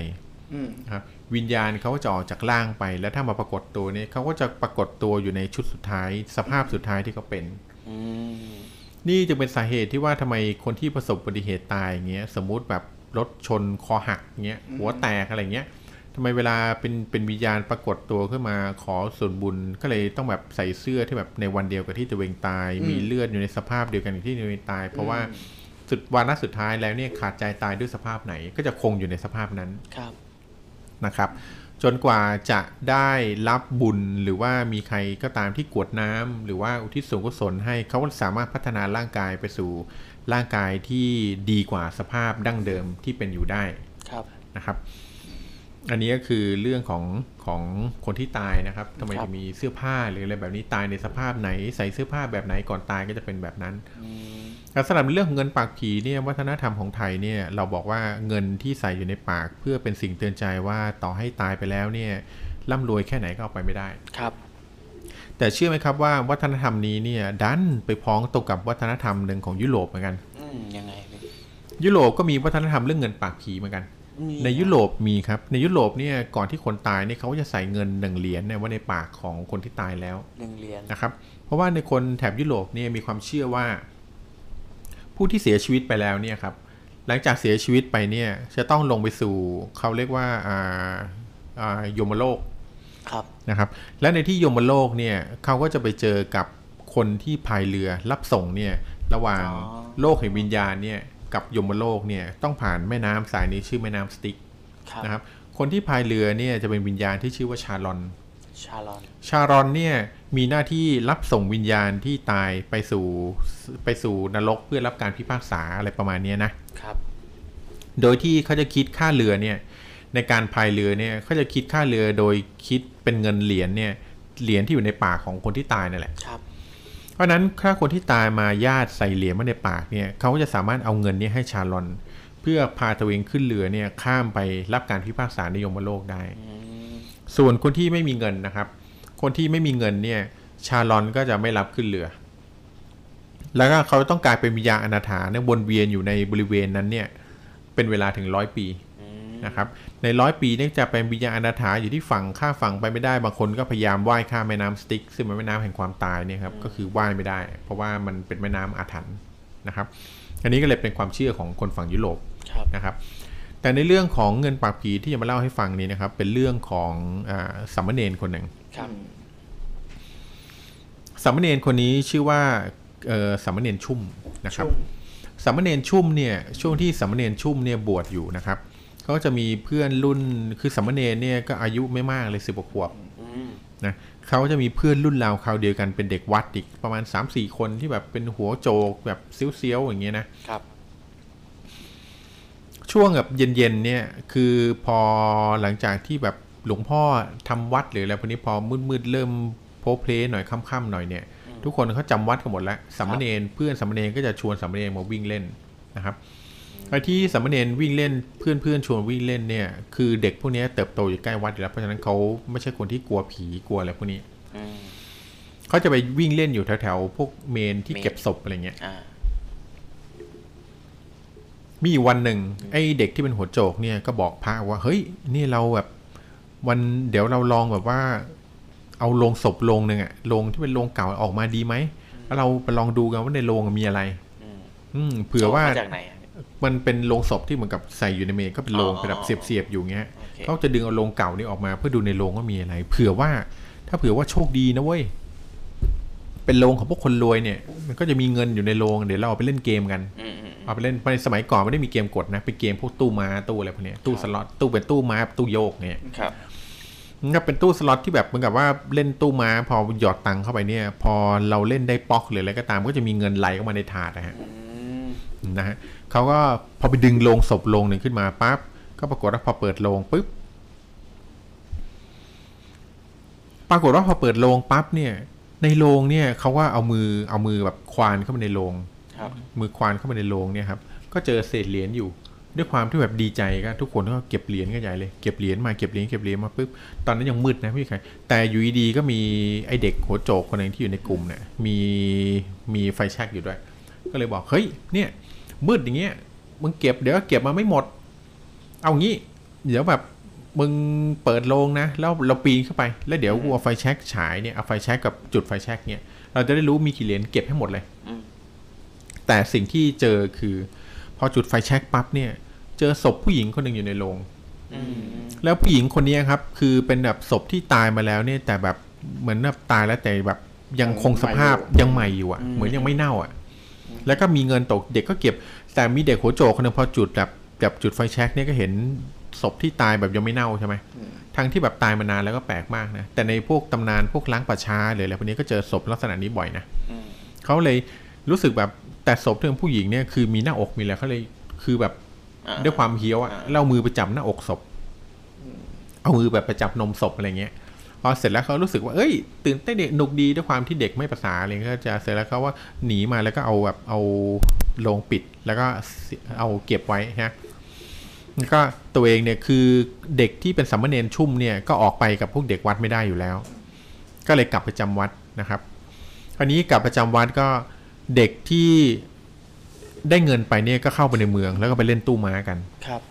อืม นะครับ วิญญาณเขาก็จะออกจากร่างไป แล้วถ้ามาปรากฏตัวเนี่ยเขาก็จะปรากฏตัวอยู่ในชุดสุดท้าย สภาพสุดท้ายที่เขาเป็นอืมนี่จะเป็นสาเหตุที่ว่าทำไมคนที่ประสบอุบัติเหตุตายอย่างเงี้ย สมมุติแบบรถชนคอหักเงี้ยหัวแตกอะไรเงี้ยทำไมเวลาเป็นเป็นวิญญาณปรากฏตัวขึ้นมาขอส่วนบุญก็เลยต้องแบบใส่เสื้อที่แบบในวันเดียวกับที่ตัวเองตาย มีเลือดอยู่ในสภาพเดียวกันกับที่ตัวเองตาย เพราะว่าสุดวันนัสุดท้ายแล้วเนี่ยขาดใจตายด้วยสภาพไหนก็จะคงอยู่ในสภาพนั้นครับ นะครับ จนกว่าจะได้รับบุญหรือว่ามีใครก็ตามที่กรวดน้ำหรือว่าอุทิศส่วนกุศลให้เขาก็สามารถพัฒนาร่างกายไปสู่ร่างกายที่ดีกว่าสภาพดั้งเดิมที่เป็นอยู่ได้ครับนะครับ อันนี้ก็คือเรื่องของของคนที่ตายนะครับทำไมครับจะมีเสื้อผ้าหรืออะไรแบบนี้ตายในสภาพไหน ใส่เสื้อผ้าแบบไหนก่อนตายก็จะเป็นแบบนั้นอืมแต่ สำหรับเรื่องของเงินปากผีเนี่ยวัฒนธรรมของไทยเนี่ยเราบอกว่าเงินที่ใส่อยู่ในปาก เพื่อเป็นสิ่งเตือนใจว่าต่อให้ตายไปแล้วเนี่ยร่ำรวยแค่ไหนก็เอาไปไม่ได้ครับ แต่เชื่อไหมครับว่าวัฒนธรรมนี้เนี่ยดันไปพ้องตรงกับวัฒนธรรมหนึ่งของยุโรปเหมือนกันอืมยังไงพี่ยุโรปก็มีวัฒนธรรมเรื่องเงินปากผีเหมือนกันมีในยุโรปมีครับ ในยุโรปเนี่ยก่อนที่คนตายเนี่ยเขาก็จะใส่เงินหนึ่งเหรียญเนี่ยไว้ในปากของคนที่ตายแล้วหนึ่งเหรียญนะครับ เพราะว่าในคนแถบยุโรปเนี่ยมีความเชื่อว่า ผู้ที่เสียชีวิตไปแล้วเนี่ยครับหลังจากเสียชีวิตไปเนี่ยจะต้องลงไปสู่เขาเรียกว่าอ่าอ่ายมโลกครับนะครับ และในที่ยมโลกเนี่ยเขาก็จะไปเจอกับคนที่พายเรือรับส่งเนี่ยระหว่างอ๋อโลกแห่งวิญญาณเนี่ยกับยมโลกเนี่ยต้องผ่านแม่น้ำสายนี้ชื่อแม่น้ำสติ๊กครับนะครับคนที่พายเรือเนี่ยจะเป็นวิญญาณที่ชื่อว่าชาลอน ชาลอน ชารอนเนี่ยมีหน้าที่รับส่งวิญญาณที่ตายไปสู่ไปสู่นรกเพื่อรับการพิพากษาอะไรประมาณเนี้ยนะครับ โดยที่เขาจะคิดค่าเรือเนี่ยในการพายเรือเนี่ยเขาจะคิดค่าเรือโดยคิดเป็นเงินเหรียญเนี่ยเหรียญที่อยู่ในปากของคนที่ตายนั่นแหละครับ เพราะฉะนั้นถ้าคนที่ตายมาญาติใส่เหรียญมาในปากเนี่ยเขาก็จะสามารถเอาเงินเนี้ให้ชาลอน เพื่อพาตัวเองขึ้นเรือเนี่ยข้ามไปรับการพิพากษาในยมโลกได้อืม ส่วนคนที่ไม่มีเงินนะครับ คนที่ไม่มีเงินเนี่ยชาลอนก็จะไม่รับขึ้นเรือ แล้วก็เขาต้องกลายเป็นวิญญาณอนาถาเนี่ยวนเวียนอยู่ในบริเวณนั้นเนี่ย เป็นเวลาถึงร้อยปีนะครับ ในร้อยปีเนี่ยจะเป็นวิญญาณอนาถาอยู่ที่ฝั่งข้าฝั่งไปไม่ได้ บางคนก็พยายามว่ายข้ามแม่น้ำสติ๊กซึ่งเป็นแม่น้ำแห่งความตายเนี่ยครับ ก็คือว่ายไม่ได้ เพราะว่ามันเป็นแม่น้ำอาถรรพ์นะครับ อันนี้ก็เลยเป็นความเชื่อของคนฝั่งยุโรปรนะครับ แต่ในเรื่องของเงินปากผีที่จะมาเล่าให้ฟังนี้นะครับ เป็นเรื่องของอาสามเณรคนหนึ่งครับสามเณรคนนี้ชื่อว่าเอ่อสามเณรชุ่มนะครับชุ่มสามเณรชุ่มเนี่ยช่วงที่สามเณรชุ่มเนี่ยบวชอยู่นะครับเขาก็จะมีเพื่อนรุ่นคือสามเณรเนี่ยก็อายุไม่มากเลยสิบกว่าขวบอืมนะเขาจะมีเพื่อนรุ่นราวคราวเดียวกันเป็นเด็กวัดอีกประมาณ3-4คนที่แบบเป็นหัวโจกแบบเซี้ยวๆอย่างเงี้ยนะครับ ช่วงแบบเย็นๆเนี่ยคือพอหลังจากที่แบบหลวงพ่อทำวัดหรืออะไรพวกนี้พอมืดๆเริ่มโพลเพลหน่อยค่ำๆหน่อยเนี่ยทุกคนเขาจำวัดกันหมดแล้วสามเณรเพื่อนสามเณรก็จะชวนสามเณรมาวิ่งเล่นนะครับไอ้ที่สามเณรวิ่งเล่นเพื่อนๆชวนวิ่งเล่นเนี่ยคือเด็กพวกนี้เติบโตอยู่ใกล้วัดอยู่แล้วเพราะฉะนั้นเขาไม่ใช่คนที่กลัวผีกลัวอะไรพวกนี้อืมเขาจะไปวิ่งเล่นอยู่แถวๆพวกเมนที่เมนเก็บศพอะไรเงี้ยอ่า มีอยู่วันหนึ่งไอ้เด็กที่เป็นหัวโจกเนี่ยก็บอกพระว่าเฮ้ยนี่เราแบบ วันเดี๋ยวเราลองแบบว่า เอาโลงศพโลงหนึ่งอะโลงที่เป็นโลงเก่าออกมาดีไหมแล้วเราไปลองดูกันว่าในโลงมีอะไร อืมอืมเผื่อว่าเขมจากไหนอะเมันเป็นโลงศพที่เหมือนกับใส่อยู่ในเมนก็เป็นโลงอ๋อเป็นแบบเสียบๆอยู่เงี้ยโอเคเขาจะดึงเอาโลงเก่านี่ออกมา เพื่อดูในโลงว่ามีอะไร เผื่อว่า ถ้าเผื่อว่าโชคดีนะเว้ยเป็นโลงของพวกคนรวยเนี่ย มันก็จะมีเงินอยู่ในโลงเดี๋ยวเราเอาไปเล่นเกมกัน อืมอืม เอาไปเล่นในสมัยก่อนไม่ได้มีเกมกดนะเป็นเกมพวกตู้ม้าตู้อะไรพวกเนี้ยตู้สล็อตตู้เป็นตู้ม้าตู้โยกเนี่ยครับมันก็เป็นตู้สล็อตที่แบบเหมือนกับว่าเล่นตู้ม้าพอหยอดตังค์เข้าไปเนี่ย พอเราเล่นได้ป๊อกหรืออะไรก็ตามก็จะมีเงินไหลเข้ามาในถาดนะฮะอืมนะฮะเขาก็พอไปดึงโลงศพโลงหนึ่งขึ้นมาปั๊บก็ปรากฏว่าพอเปิดโลงปุ๊บปรากฏว่าพอเปิดโลงปั๊บเนี่ย ในโลงเนี่ยเขาว่าเอามือเอามือแบบควานเข้ามาในโลงครับ มือควานเข้ามาในโรงเนี่ยครับก็เจอเศษเหรียญอยู่ ด้วยความที่แบบดีใจก็ทุกคนก็เก็บเหรียญกันใหญ่เลยเก็บเหรียญมาเก็บเหรียญเก็บเหรียญมาปุ๊บตอนนั้นยังมืดนะไม่มีใครแต่อยู่ดีๆก็มีไอเด็กหัวโจกคนหนึ่งที่อยู่ในกลุ่มเนี่ยมีมีไฟแช็กอยู่ด้วย ก็เลยบอกเฮ้ยเนี่ยมืดอย่างเงี้ยมึงเก็บเดี๋ยวเก็บมาไม่หมด เอางี้ เดี๋ยวแบบมึงเปิดโรงนะ แล้วเราปีนเข้าไป แล้วเดี๋ยวกูเอาไฟแช็กฉายเนี่ยเอาไฟแช็กกับจุดไฟแช็กเนี่ย เราจะได้รู้มีกี่เหรียญเก็บให้หมดเลยอืม แต่สิ่งที่เจอคือ พอจุดไฟแช็กปั๊บเนี่ย เจอศพผู้หญิงคนหนึ่งอยู่ในโรงอืมแล้วผู้หญิงคนนี้ครับ คือเป็นแบบศพที่ตายมาแล้วเนี่ย แต่แบบเหมือนแบบตายแล้วแต่แบบยังคงสภาพยังใหม่อยู่อะ เหมือนยังไม่เน่าอะ แล้วก็มีเงินตกเด็กก็เก็บ แต่มีเด็กหัวโจกคนหนึงพอจุดแบบแบบจุดไฟแช็กเนี่ยก็เห็นศพที่ตายแบบยังไม่เน่าใช่ไหมทั้งที่แบบตายมานานแล้วก็แปลกมากนะ แต่ในพวกตำนานพวกล้างป่าช้าหรืออะไรพวกนี้ก็เจอศพลักษณะนี้บ่อยนะอืมเขาเลยรู้สึกแบบ แต่ศพที่เป็นผู้หญิงเนี่ยคือมีหน้าอกมีอะไรเขาเลยคือแบบอ่าด้วยความเฮี้ยวอะอ่าแล้วเอามือไปจับหน้าอกศพเอามือแบบไปจับนมศพอะไรเงี้ยพอเสร็จแล้วเขารู้สึกว่าเอ้ย ตื่นเต้นเด็กหนุกดีด้วยความที่เด็กไม่ภาษาอะไรเงี้ยก็จะเสร็จแล้วเขาว่าหนีมาแล้วก็เอาแบบเอาโลงปิดแล้วก็เอาเก็บไว้ฮะแล้วก็ตัวเองเนี่ยคือเด็กที่เป็นสามเณรชุ่มเนี่ยก็ออกไปกับพวกเด็กวัดไม่ได้อยู่แล้ว ก็เลยกลับไปจำวัดนะครับคราวนี้กลับประจำวัดก็ เด็กที่ได้เงินไปเนี่ยก็เข้าไปในเมือง แล้วก็ไปเล่นตู้ม้ากันครับ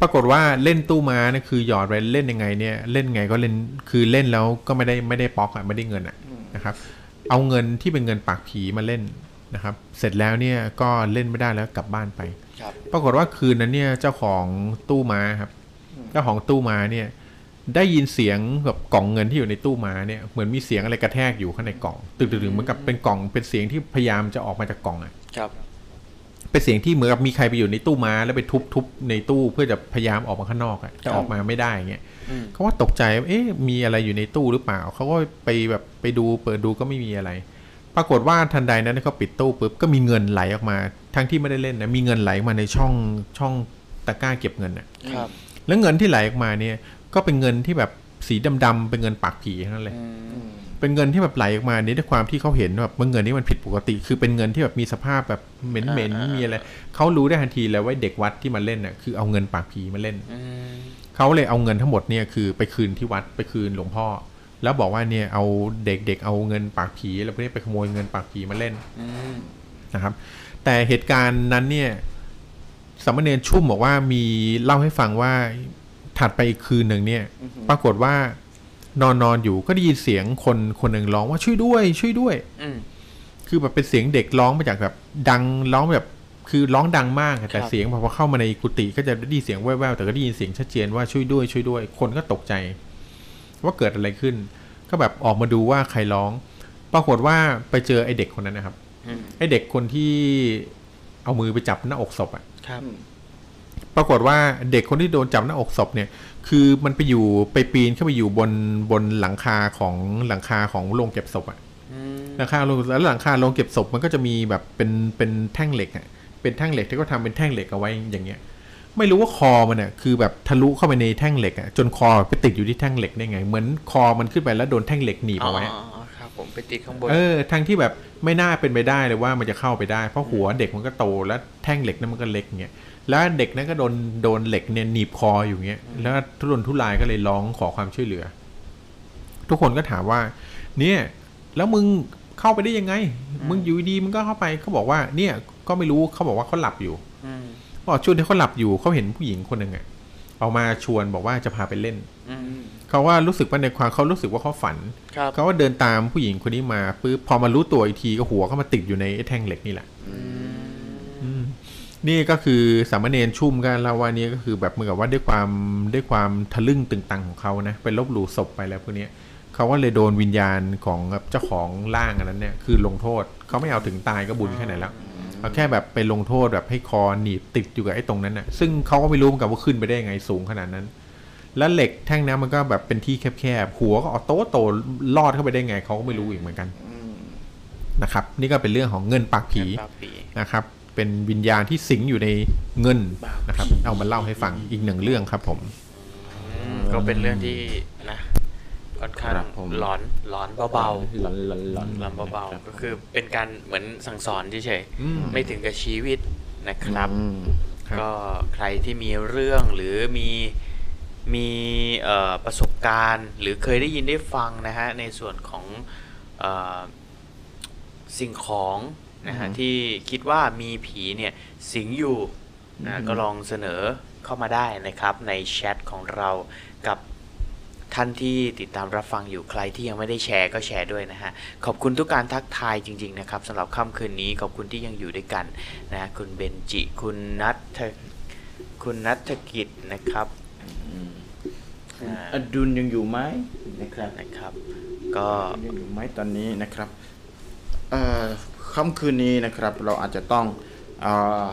ปรากฏว่าเล่นตู้ม้าเนี่ยคือหยอดไปเล่นยังไงเนี่ย เล่นไงก็เล่นคือเล่นแล้วก็ไม่ได้ไม่ได้ป๊อกอะไม่ได้เงินอะนะครับ เอาเงินที่เป็นเงินปากผีมาเล่นนะครับ เสร็จแล้วเนี่ยก็เล่นไม่ได้แล้วกลับบ้านไปครับปรากฏว่าคืนนั้นเนี่ยเจ้าของตู้ม้าครับ เจ้าของตู้ม้าเนี่ย ได้ยินเสียงแบบกล่องเงินที่อยู่ในตู้ม้าเนี่ยเหมือนมีเสียงอะไรกระแทกอยู่ข้างในกล่องตึกๆเหมือนกับเป็นกล่องเป็นเสียงที่พยายามจะออกมาจากกล่องอะครับเป็นเสียงที่เหมือนกับมีใครไปอยู่ในตู้ม้าแล้วไปทุบๆในตู้เพื่อจะพยายามออกมาข้างนอกอะแต่ออกมาไม่ได้เงี้ยอืมเขาว่าตกใจว่าเอ๊ะมีอะไรอยู่ในตู้หรือเปล่าเขาก็ไปแบบไปดูเปิดดูก็ไม่มีอะไร ปรากฏว่าทันใดนั้นเขาปิดตู้ปุ๊บก็มีเงินไหลออกมา ทั้งที่ไม่ได้เล่นนะมีเงินไหลออกมาในช่องช่องตะกร้าเก็บเงินน่ะครับแล้วเงินที่ไหลออกมาเนี่ย ก็เป็นเงินที่แบบสีดำๆเป็นเงินปากผีทั้งนั้นเลยอืมเป็นเงินที่แบบไหลออกมาเนี่ยด้วยความที่เขาเห็นว่าเงินนี้มันผิดปกติ คือเป็นเงินที่แบบมีสภาพแบบเหม็นอ่าๆๆมีอะไรเขารู้ได้ทันทีแล้วว่าเด็กวัดที่มาเล่นน่ะคือเอาเงินปากผีมาเล่นอืมเขาเลยเอาเงินทั้งหมดเนี่ยคือไปคืนที่วัดไปคืนหลวงพ่อ แล้วบอกว่าเนี่ยเอาเด็กๆเอาเงินปากผีแล้วพวกนี้ไปขโมยเงินปากผีมาเล่นอืมนะครับ แต่เหตุการณ์นั้นเนี่ยสามเณรชุ่มบอกว่ามีเล่าให้ฟังว่า ถัดไปอีกคืนหนึ่งเนี่ย ปรากฏว่านอนนอนอยู่ก็ได้ยินเสียงคนคนหนึ่งร้องว่าช่วยด้วย ช่วยด้วยอืมคือแบบเป็นเสียงเด็กร้องมาจากแบบ ดังร้องแบบคือร้องดังมากอะแต่ครับเสียงพอเข้ามาในกุฏิก็จะได้ยินเสียงแว่วๆแต่ก็ได้ยินเสียงชัดเจนว่าช่วยด้วยช่วยด้วย คนก็ตกใจ ว่าเกิดอะไรขึ้น ก็แบบออกมาดูว่าใครร้อง ปรากฏว่าไปเจอไอเด็กคนนั้นนะครับอืมไอเด็กคนที่เอามือไปจับหน้าอกศพอะครับ ปรากฏว่าเด็กคนที่โดนจับหน้าอกศพเนี่ย คือมันไปอยู่ไปปีนเข้าไปอยู่บนบนหลังคาของหลังคาของโรงเก็บศพอะอืมหลังคาโรงแล้วหลังคาโรงเก็บศพมันก็จะมีแบบเป็นเป็นแท่งเหล็กอะเป็นแท่งเหล็กที่เขาทำเป็นแท่งเหล็กเอาไว้อย่างเงี้ย ไม่รู้ว่าคอมันเนี่ยคือแบบทะลุเข้าไปในแท่งเหล็กอะจนคอไปติดอยู่ที่แท่งเหล็กได้ไง เหมือนคอมันขึ้นไปแล้วโดนแท่งเหล็กหนีบอ๋อเอาไว้ครับผมไปติดข้างบนเออทั้งที่แบบไม่น่าเป็นไปได้เลยว่ามันจะเข้าไปได้ เพราะหัวเด็กมันก็โตแล้วแท่งเหล็กนั้นมันก็เล็กเงี้ย แล้วเด็กนั้นก็โดนโดนเหล็กเนี่ยหนีบคออยู่เงี้ย แล้วทุรนทุรายก็เลยร้องขอความช่วยเหลือ ทุกคนก็ถามว่า เนี่ย แล้วมึงเข้าไปได้ยังไง มึงอยู่ดีๆมึงก็เข้าไปเขาบอกว่า เนี่ย ก็ไม่รู้เขาบอกว่าเขาหลับอยู่อืมบอกช่วงที่เขาหลับอยู่เขาเห็นผู้หญิงคนหนึ่งอะเอามาชวนบอกว่าจะพาไปเล่นอืมเขาว่ารู้สึกว่าในความเขารู้สึกว่าเขาฝันครับเขาก็เดินตามผู้หญิงคนนี้มาปุ๊บพอมารู้ตัวอีกทีก็หัวเขามาติดอยู่ในไอ้แท่งเหล็กนี่แหละอืม นี่ก็คือสามเณรชุ่มกันเล่าว่านี่ก็คือแบบเหมือนกับว่าด้วยความด้วยความทะลึ่งตึงตังของเขานะไปลบหลู่ศพไปแล้วพวกเนี้ยเขาก็เลยโดนวิญญาณของเจ้าของร่างอันนั้นเนี่ยคือลงโทษเขาไม่เอาถึงตายก็บุญแค่ไหนแล้วเอาแค่แบบไปลงโทษแบบให้คอหนีบติดอยู่กับไอ้ตรงนั้นน่ะ ซึ่งเขาก็ไม่รู้เหมือนกันว่าขึ้นไปได้ยังไงสูงขนาดนั้น แล้วเหล็กแท่งนั้นมันก็แบบเป็นที่แคบๆหัวก็เอาโตโตๆลอดเข้าไปได้ไงเขาก็ไม่รู้อีกเหมือนกันนะครับ นี่ก็เป็นเรื่องของเงินปากผีปากผีนะครับ เป็นวิญญาณที่สิงอยู่ในเงินนะครับ เอามาเล่าให้ฟังอีกหนึ่งเรื่องครับผมก็เป็นเรื่องที่นะค่อนข้างครับผมหลอนหลอนเบาๆหลอนหลอนหลอนลำเบาๆก็คือเป็นการเหมือนสั่งสอนเฉยอืมๆไม่ถึงกับชีวิตนะครับอืมครับ ก็ใครที่มีเรื่องหรือมีมีเอ่อประสบการณ์ หรือเคยได้ยินได้ฟังนะฮะในส่วนของเอ่อสิ่งของ นะฮะอือฮึที่คิดว่ามีผีเนี่ยสิงอยู่นะอือฮึก็ลองเสนอเข้ามาได้นะครับในแชทของเรากับท่านที่ติดตามรับฟังอยู่ใครที่ยังไม่ได้แชร์ก็แชร์ด้วยนะฮะ ขอบคุณทุกการทักทายจริง ๆ นะครับสำหรับค่ำคืนนี้ขอบคุณที่ยังอยู่ด้วยกันนะคุณเบนจิ คุณนัทคุณนัทกิจนะครับอ่าอดุลยังอยู่ไหมนะครับนะครับ ก็ยังอยู่ไหมตอนนี้นะครับเอ่อ ค่ำคืนนี้นะครับเราอาจจะต้องเอ่อ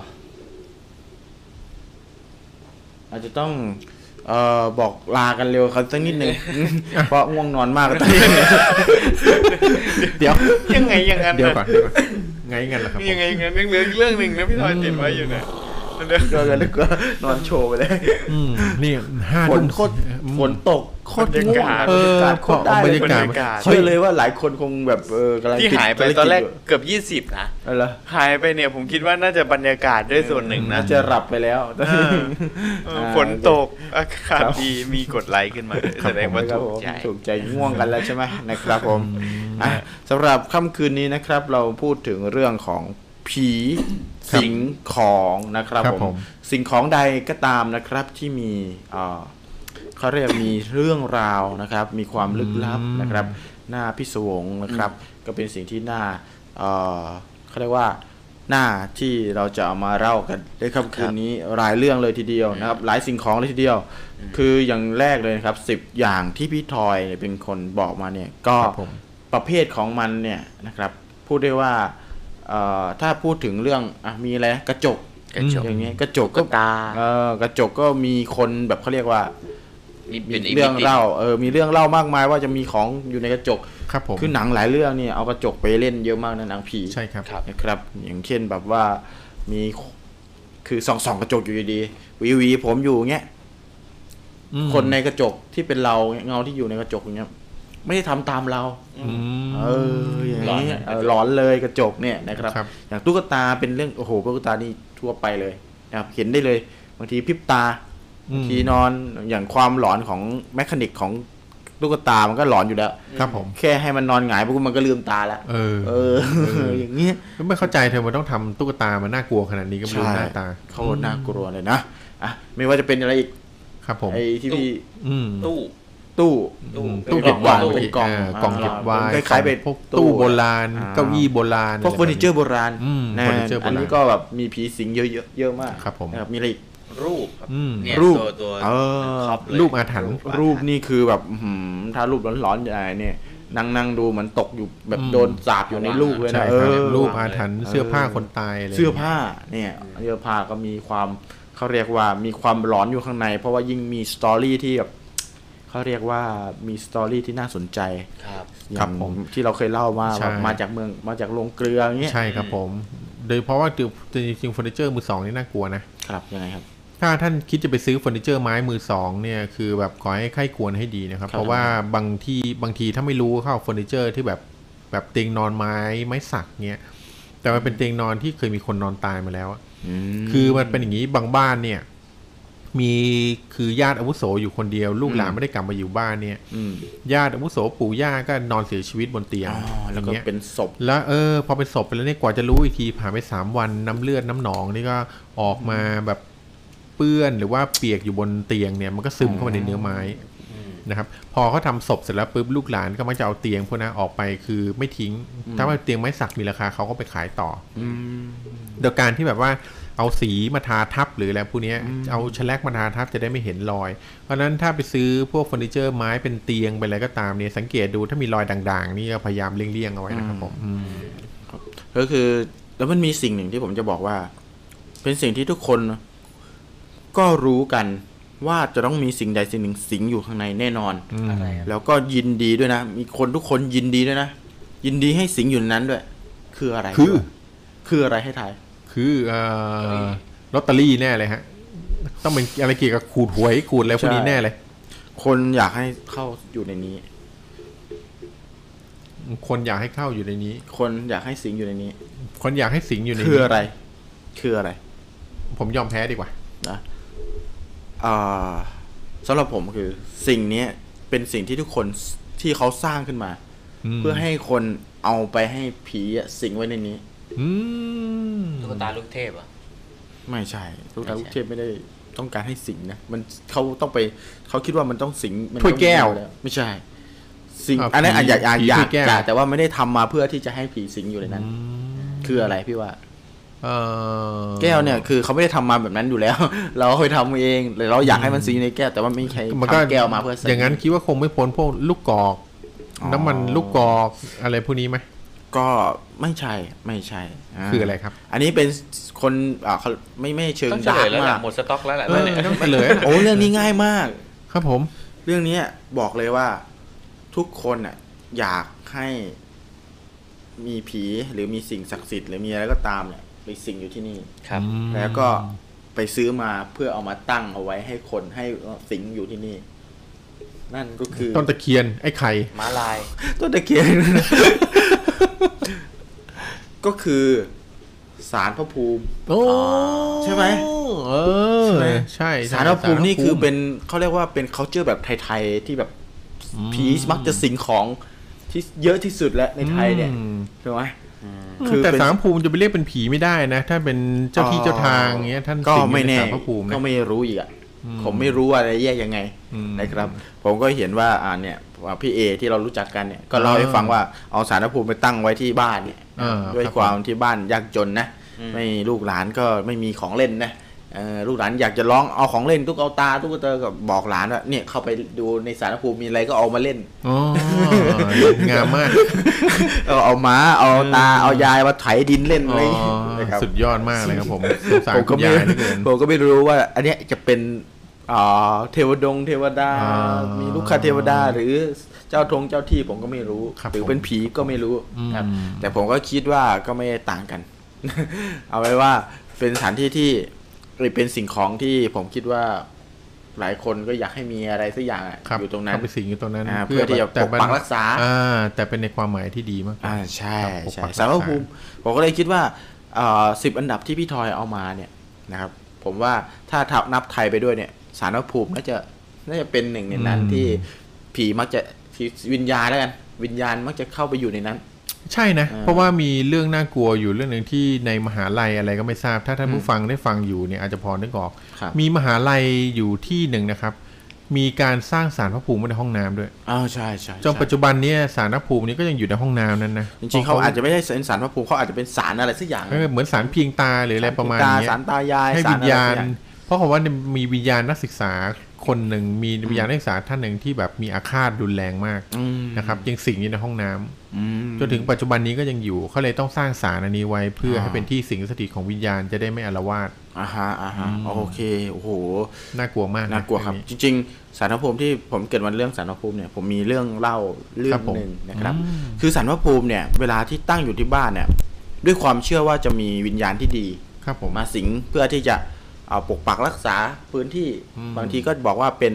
อาจจะต้องเอ่อบอกลากันเร็วครับสักนิดหนึ่งเพราะง่วงนอนมากตอนนี้เดี๋ยวยังไงอย่างนั้นเดี๋ยวก่อนเดี๋ยวก่อนไงงั้นล่ะครับผมยังไงอย่างนั้นยังเหลืออีกเรื่องหนึ่งนะพี่ทอยติดไว้อยู่นะ ก็เลยก็นอนโชว์ไปเลยอืมนี่ห้าฝทุ่นมโคตรฝนตกโคตรง่วงเออโคตรได้บรรยากาศบรรยเชื่อเลยว่าหลายคนคงแบบเออกำลังที่หายไปตอนแรกเกือบยี่สิบนะอะไรหรอหายไปเนี่ยผมคิดว่าน่าจะบรรยากาศด้วยส่วนหนึ่งนะจะหลับไปแล้วฝนตกอากาศดีมีกดไลค์ขึ้นมาแสดงว่าถูกใจถูกใจง่วงกันแล้วใช่ไหมนะครับผมสำหรับค่ำคืนนี้นะครับ เราพูดถึงเรื่องของ ผีสิ่งของนะครับครับผผมมสิ่งของใดก็ตามนะครับที่มีเอ่อเขาเรียกมีเรื่องราวนะครับ มีความลึกลับนะครับหน้าพิศวงนะครับ ก็เป็นสิ่งที่น่าเอ่อเขาเรียกว่าหน้าที่เราจะเอามาเล่ากันในค่ำคืนนี้หลายเรื่องเลยทีเดียวนะครับ หลายสิ่งของเลยทีเดียว คืออย่างแรกเลยนะครับสิบอย่างที่พี่ทอยเนี่ยเป็นคนบอกมาเนี่ย ก็ครับผมประเภทของมันเนี่ยนะครับ พูดได้ว่าเอ่อ ถ้าพูดถึงเรื่องอะมีอะไรนะกระจกกระจกอย่างเงี้ยกระจกก็ตาเออกระจกก็มีคนแบบเขาเรียกว่ามีมีเป็นกเรื่องมิติเล่าเออมีเรื่องเล่ามากมายว่าจะมีของอยู่ในกระจกครับผมคือหนังหลายเรื่องเนี่ยเอากระจกไปเล่นเยอะมากนะหนังผีใช่ครับครับนะครับ อย่างเช่นแบบว่ามีคือส่องส่องกระจกอยู่ดีๆวีวีผมอยู่เงี้ยอืมคนในกระจกที่เป็นเราเงาที่อยู่ในกระจกอย่างเงี้ย ไม่ได้ทำตามเราอืมเอออย่างหลอนนี้นะเออหลอนเลยกระจกเนี่ยนะครับครับ อย่างตุ๊กตาเป็นเรื่องโอ้โหตุ๊กตานี่ทั่วไปเลยนะครับเห็นได้เลยบางทีพริบตาอืมบางทีนอนอย่างความหลอนของแมคานิกของตุ๊กตามันก็หลอนอยู่แล้ว ครับผม แค่ให้มันนอนหงายปุ๊บมันก็ลืมตาแล้ว เออ เออ อย่างเงี้ยไม่เข้าใจเธอมันต้องทำตุ๊กตามันน่ากลัวขนาดนี้ก็ไม่รู้หน้าตาโคตรน่ากลัวเลยนะ อะ ไม่ว่าจะเป็นอะไรอีก ครับผม ไอ้ที่พี่อืมตู้ ตู้ตู้อืมตู้ตู้เก็บวายเป็นกล่องากล่องเก็บวายคล้ายๆเป็นพวกตู้โบราณอ่าเก้าอี้โบราณพวกเฟอร์นิเจอร์โบราณอืมนะเฟอร์นิเจอร์โบราณอันนี้ก็แบบมีผีสิงเยอะๆเยอะมากครับผมนะครับมีอะไรอีกรูปครับอืมเนี่ยรูปตัวตัวเออครอบเลยรูปอาถรรพ์รูปนี่คือแบบอื้อหือถ้ารูปร้อนๆใหญ่เนี่ยนั่งนั่งๆดูเหมือนตกอยู่แบบอืมโดนสาบอยู่ในลูกเลยใช่นะคเอรับอรูปอาถรรพ์เสื้อผ้าคนตายอะไรเสื้อผ้าเนี่ยเสื้อผ้าก็มีความเขาเรียกว่ามีความร้อนอยู่ข้างใน เพราะว่ายิ่งมี story ที่แบบ เขาเรียกว่ามี story ที่น่าสนใจครับอย่าครับงผมที่เราเคยเล่ามาใช่ว่ามาจากเมืองมาจากโรงเกลืออย่างเงี้ยใช่ครับผม โดยเพราะว่าจริงๆเฟอร์นิเจอร์มือสองนี่น่ากลัวนะครับยังไงครับถ้าท่านคิดจะไปซื้อเฟอร์นิเจอร์ไม้มือสองเนี่ยคือแบบขอให้ใคร่ครวญให้ดีนะครับครับ เพราะว่าบางที่บางทีถ้าไม่รู้เข้าเฟอร์นิเจอร์ที่แบบแบบเตียงนอนไม้ไม้สักเนี่ยแต่มันเป็นเตียงนอนที่เคยมีคนนอนตายมาแล้วอะมคือมันเป็นอย่างนี้บางบ้านเนี่ย มีคือญาติอาวุโสอยู่คนเดียว ลูกหลานอืมไม่ได้กลับมาอยู่บ้านเนี่ยอืมญาติอาวุโสปู่ย่าก็นอนเสียชีวิตบนเตียงอ๋อแล้วก็อย่างเงี้ยเป็นศพแล้วเออ พอเป็นศพไปแล้วเนี่ยกว่าจะรู้อีกทีผ่านไปสามวันน้ำเลือดน้ำหนองนี่ก็ออกมาแบบเปื้อนหรือว่าเปียกอยู่บนเตียงเนี่ยมันก็ซึมเข้ามาในเนื้อไม้นะครับพอเขาทำศพเสร็จแล้วปุ๊บลูกหลานก็มักจะเอาเตียงพวกนั้นออกไปคือไม่ทิ้ง ถ้าว่าเตียงไม้สักมีราคาเขาก็ไปขายต่ออืมโดยการที่แบบว่า เอาสีมาทาทับหรืออะไรพวกเนี้ยเอาแฉลกมาทาทับจะได้ไม่เห็นรอย เพราะฉะนั้นถ้าไปซื้อพวกเฟอร์นิเจอร์ไม้เป็นเตียงเป็นอะไรก็ตามเนี่ยสังเกตดูถ้ามีรอยด่างๆ นี่ก็พยายามเลี่ยงๆเอาไว้นะครับผมอืมก็คือแล้วมันมีสิ่งหนึ่งที่ผมจะบอกว่า เป็นสิ่งที่ทุกคนก็รู้กันว่าจะต้องมีสิ่งใดสิ่งหนึ่งสิงอยู่ข้างในแน่นอนอะไรครับแล้วก็ยินดีด้วยนะ มีคนทุกคนยินดีด้วยนะ ยินดีให้สิงอยู่ในนั้นด้วย คืออะไร คือ คืออะไรให้ทาย คือเอ่อลอตเตอรี่แน่เลยฮะ ต้องเป็นอะไรเกี่ยวกับขูดหวยขูดอะไรพวกนี้ใช่แน่เลย คนอยากให้เข้าอยู่ในนี้ คนอยากให้เข้าอยู่ในนี้ คนอยากให้สิงอยู่ในนี้ คนอยากให้สิงอยู่ในคือนี้อะไร คืออะไร ผมยอมแพ้ดีกว่านะอ่าสำหรับผมคือ สิ่งเนี้ยเป็นสิ่งที่ทุกคนที่เขาสร้างขึ้นมามเพื่อให้คนเอาไปให้ผีอะสิงไว้ในนี้ อืมตุ๊กตาลูกเทพเหรอะ ไม่ใช่ลูกไม่ตาใช่ลูกเทพไม่ได้ต้องการให้สิงนะมันเขาต้องไปเขาคิดว่ามันต้องสิงมันถ้วยแก้ว ต้องมีอยู่ไม่ใช่ สิงอ่าอันนั้นอาจผีอยากอยากผีอยาถ้กวยแก้ว อยากแต่ว่าไม่ได้ทำมาเพื่อที่จะให้ผีสิงอยู่ในนั้น คืออะไรพี่ว่า เอ่อแก้วเนี่ยคือเขาไม่ได้ทำมาแบบนั้นอยู่แล้ว เราเคยทำเองเลยเราอยากให้มันสิงอยู่ในแก้วแต่ว่าไม่มีใครมันก็ทำแก้วมาเพื่อใส่อย่างนั้นคิดว่าคงไม่พ้นพวกลูกกอก อ๋อ น้ำมันลูกกอกอะไรพวกนี้ไหม ก็ไม่ใช่ไม่ใช่าคืออะไรครับ อันนี้เป็นคนอ่าเขาไม่ไม่เชิงต้องเฉดาลร์ยกแล้วแหมาละกหมดสต็อกแล้วแหละเออเนี่ย ต้องเฉลยโอ้เรื่องนี้ง่ายมาก ครับผม เรื่องเนี้ยบอกเลยว่าทุกคนอะอยากให้มีผีหรือมีสิ่งศักดิ์สิทธิ์หรือมีอะไรก็ตามเนี่ยไปสิงอยู่ที่นี่ ครับแล้วก็ไปซื้อมาเพื่อเอามาตั้งเอาไว้ให้คนให้สิงอยู่ที่นี่ นั่นก็คือต้นตะเคียนไอ้ไข่ ม้าลาย ต้นตะเคียน ก็คือสารพระภูมิโอ้ใช่ไหมเออใช่ไหมใช่ใช่สารพระภูมินี่คือสารพระภูมิเป็นเขาเรียกว่าเป็น c u เจอร์แบบไทยๆที่แบบผีมักจะสิงของที่เยอะที่สุดแล้วในไทยเนี่ยอืมถูกไหมคืคืออแต่เป็นสารพระภูมิจะไปเรียกเป็นผีไม่ได้นะ ถ้าเป็นเจ้าที่เจ้าทางอย่างเงี้ยท่านก็สิงอยู่ไม่ในแน่สารพระภูมินะก็ไม่รู้อีกอะผมไม่รู้อะไรแยกยังไงอืมนะครับ ผมก็เห็นว่าอ่าเนี่ยว่า พี่เอที่เรารู้จักกันเนี่ยก็เล่าให้อ่าฟังว่าเอาสารพระภูมิไปตั้งไว้ที่บ้านเนี่ยอ่าด้วยครับความที่บ้านยากจนนะไม่ลูกหลานก็ไม่มีของเล่นนะเออลูกหลานอยากจะร้องเอาของเล่นตุ๊กเอาตาตุ๊กตาก็บอกหลานว่าเนี่ยเข้าไปดูในสารพระภูมิมีอะไรก็เอามาเล่นอ๋องามมากเอาเอาม้าเอาตาเอายายมาไถดินเล่นอะไรอ๋อนะครับสุดยอดมากเลยครับผมสงสารผมคุก็ณไม่ยายเหลือเกินผมก็ไม่รู้ว่า อันเนี้ยจะเป็นอ่า เทวดงเทวดาอ่ามีมีลูกคาเทวดา หรือเจ้าทงเจ้าที่ผมก็ไม่รู้ครับหรือผมเป็นผีก็ไม่รู้ครับอืมแต่ผมก็คิดว่าก็ไม่ได้ต่างกัน เอาไว้ว่าเป็นสถานที่ที่หรือเป็นสิ่งของที่ผมคิดว่าหลายคนก็อยากให้มีอะไรสักอย่างอะครับอยู่ตรงนั้นเข้าไปสิงอยู่ตรงนั้นอ่าเพื่อที่จะแต่ปกปักรักษาอ่าแต่เป็นในความหมายที่ดีมากกว่าอ่าใช่ครับปกใช่ปักรักษาสารพระภูมิผมก็เลยคิดว่าสิบอันดับที่พี่ทอยเอามาเนี่ยนะครับ ผมว่าถ้าทับนับไทยไปด้วยเนี่ย สารพระภูมิน่าจะน่าจะเป็นหนึ่งในนั้นที่ผีมักจะผีวิญญาณแล้วกัน วิญญาณมักจะเข้าไปอยู่ในนั้น ใช่นะอ่าเพราะว่ามีเรื่องน่ากลัวอยู่เรื่องหนึ่งที่ในมหาลัยอะไรก็ไม่ทราบ ถ้าท่านผู้ฟังได้ฟังอยู่เนี่ยอาจจะพอนึกออกครับมีมหาลัยอยู่ที่หนึ่งนะครับ มีการสร้างสารพระภูมิไว้ในห้องน้ำด้วยอ้าวใช่ใช่จนปัจจุบันเนี้สารพระภูมินี้ก็ยังอยู่ในห้องน้ำนั้นนะจริงๆเขาอาจจะไม่ใช่เป็นสารพระภูมิเขาอาจจะเป็นสารอะไรสักอย่างเออเหมือนสารเพียงตาหรืออะไรประมาณตเนี้ยสารตายายให้สรวิญญาณ อะไรสักอย่งเพราะเขาว่ามีวิญญาณนักศึกษาคนหนึ่งมีวิญญาณนักศึกษาท่านหนึ่งที่แบบมีอาฆาตรุนแรงมากอืมนะครับยังสิงอยู่ในห้องน้ำอืมจนถึงปัจจุบันนี้ก็ยังอยู่เขาเลยต้องสร้างสารอันนี้ไว้เพื่ออ่าให้เป็นที่สิงสถิตของวิญญาณจะได้ไม่อาละวาดอ่าฮะอ่าฮะโอเคโอ้โหน่ากลัวมากะน่ากลัวครับเองจนี้ริง ๆ สารพระภูมิที่ผมเกิดวันเรื่องสารพระภูมิเนี่ยผมมีเรื่องเล่าเรื่อครังบผมหนึ่งนะครับอืมคือสารพระภูมิเนี่ย เวลาที่ตั้งอยู่ที่บ้านเนี่ย ด้วยความเชื่อว่าจะมีวิญญาณที่ดีครับผมมาสิงเพื่อที่จะเอา ปกปักรักษาพื้นที่อืมบางทีก็บอกว่าเป็น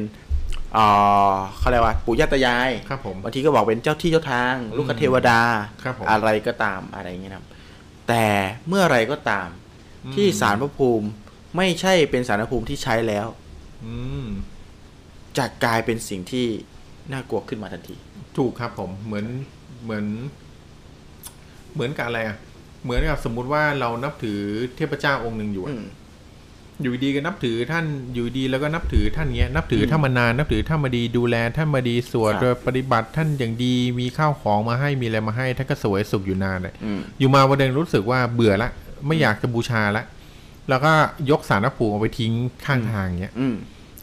เอ่อเขาเรียกว่าปู่ย่าตายายครับผมบางทีก็บอกเป็นเจ้าที่เจ้าทาง ลูกเทวดาครับผมอะไรก็ตามอะไรอย่างเงี้ยครับ แต่เมื่อไรก็ตามอืมที่สารพระภูมิไม่ใช่เป็นสารพระภูมิที่ใช้แล้วอืมจะกลายเป็นสิ่งที่น่ากลัวขึ้นมาทันที ถูกครับผมเหมือนเหมือน เหมือนกับอะไรอะเหมือนกับสมมุติว่าเรานับถือเทพเจ้าองค์หนึ่งอยู่ อะอืมอยู่ดีก็นับถือท่านอยู่ดีแล้วก็นับถือท่านเงี้ยนับถือท่านมานานนับถือท่านมาดีดูแลท่านมาดีสวดครับโดยปฏิบัติท่านอย่างดีมีข้าวของมาให้มีอะไรมาให้ท่านก็สวยสุขอยู่นานเลยอืมอยู่มาวันหนึ่งรู้สึกว่าเบื่อละไม่อยากจะบูชาละแแล้วก็ยกสารพระภูมิเอาไปทิ้งข้างทางเงี้ยอืม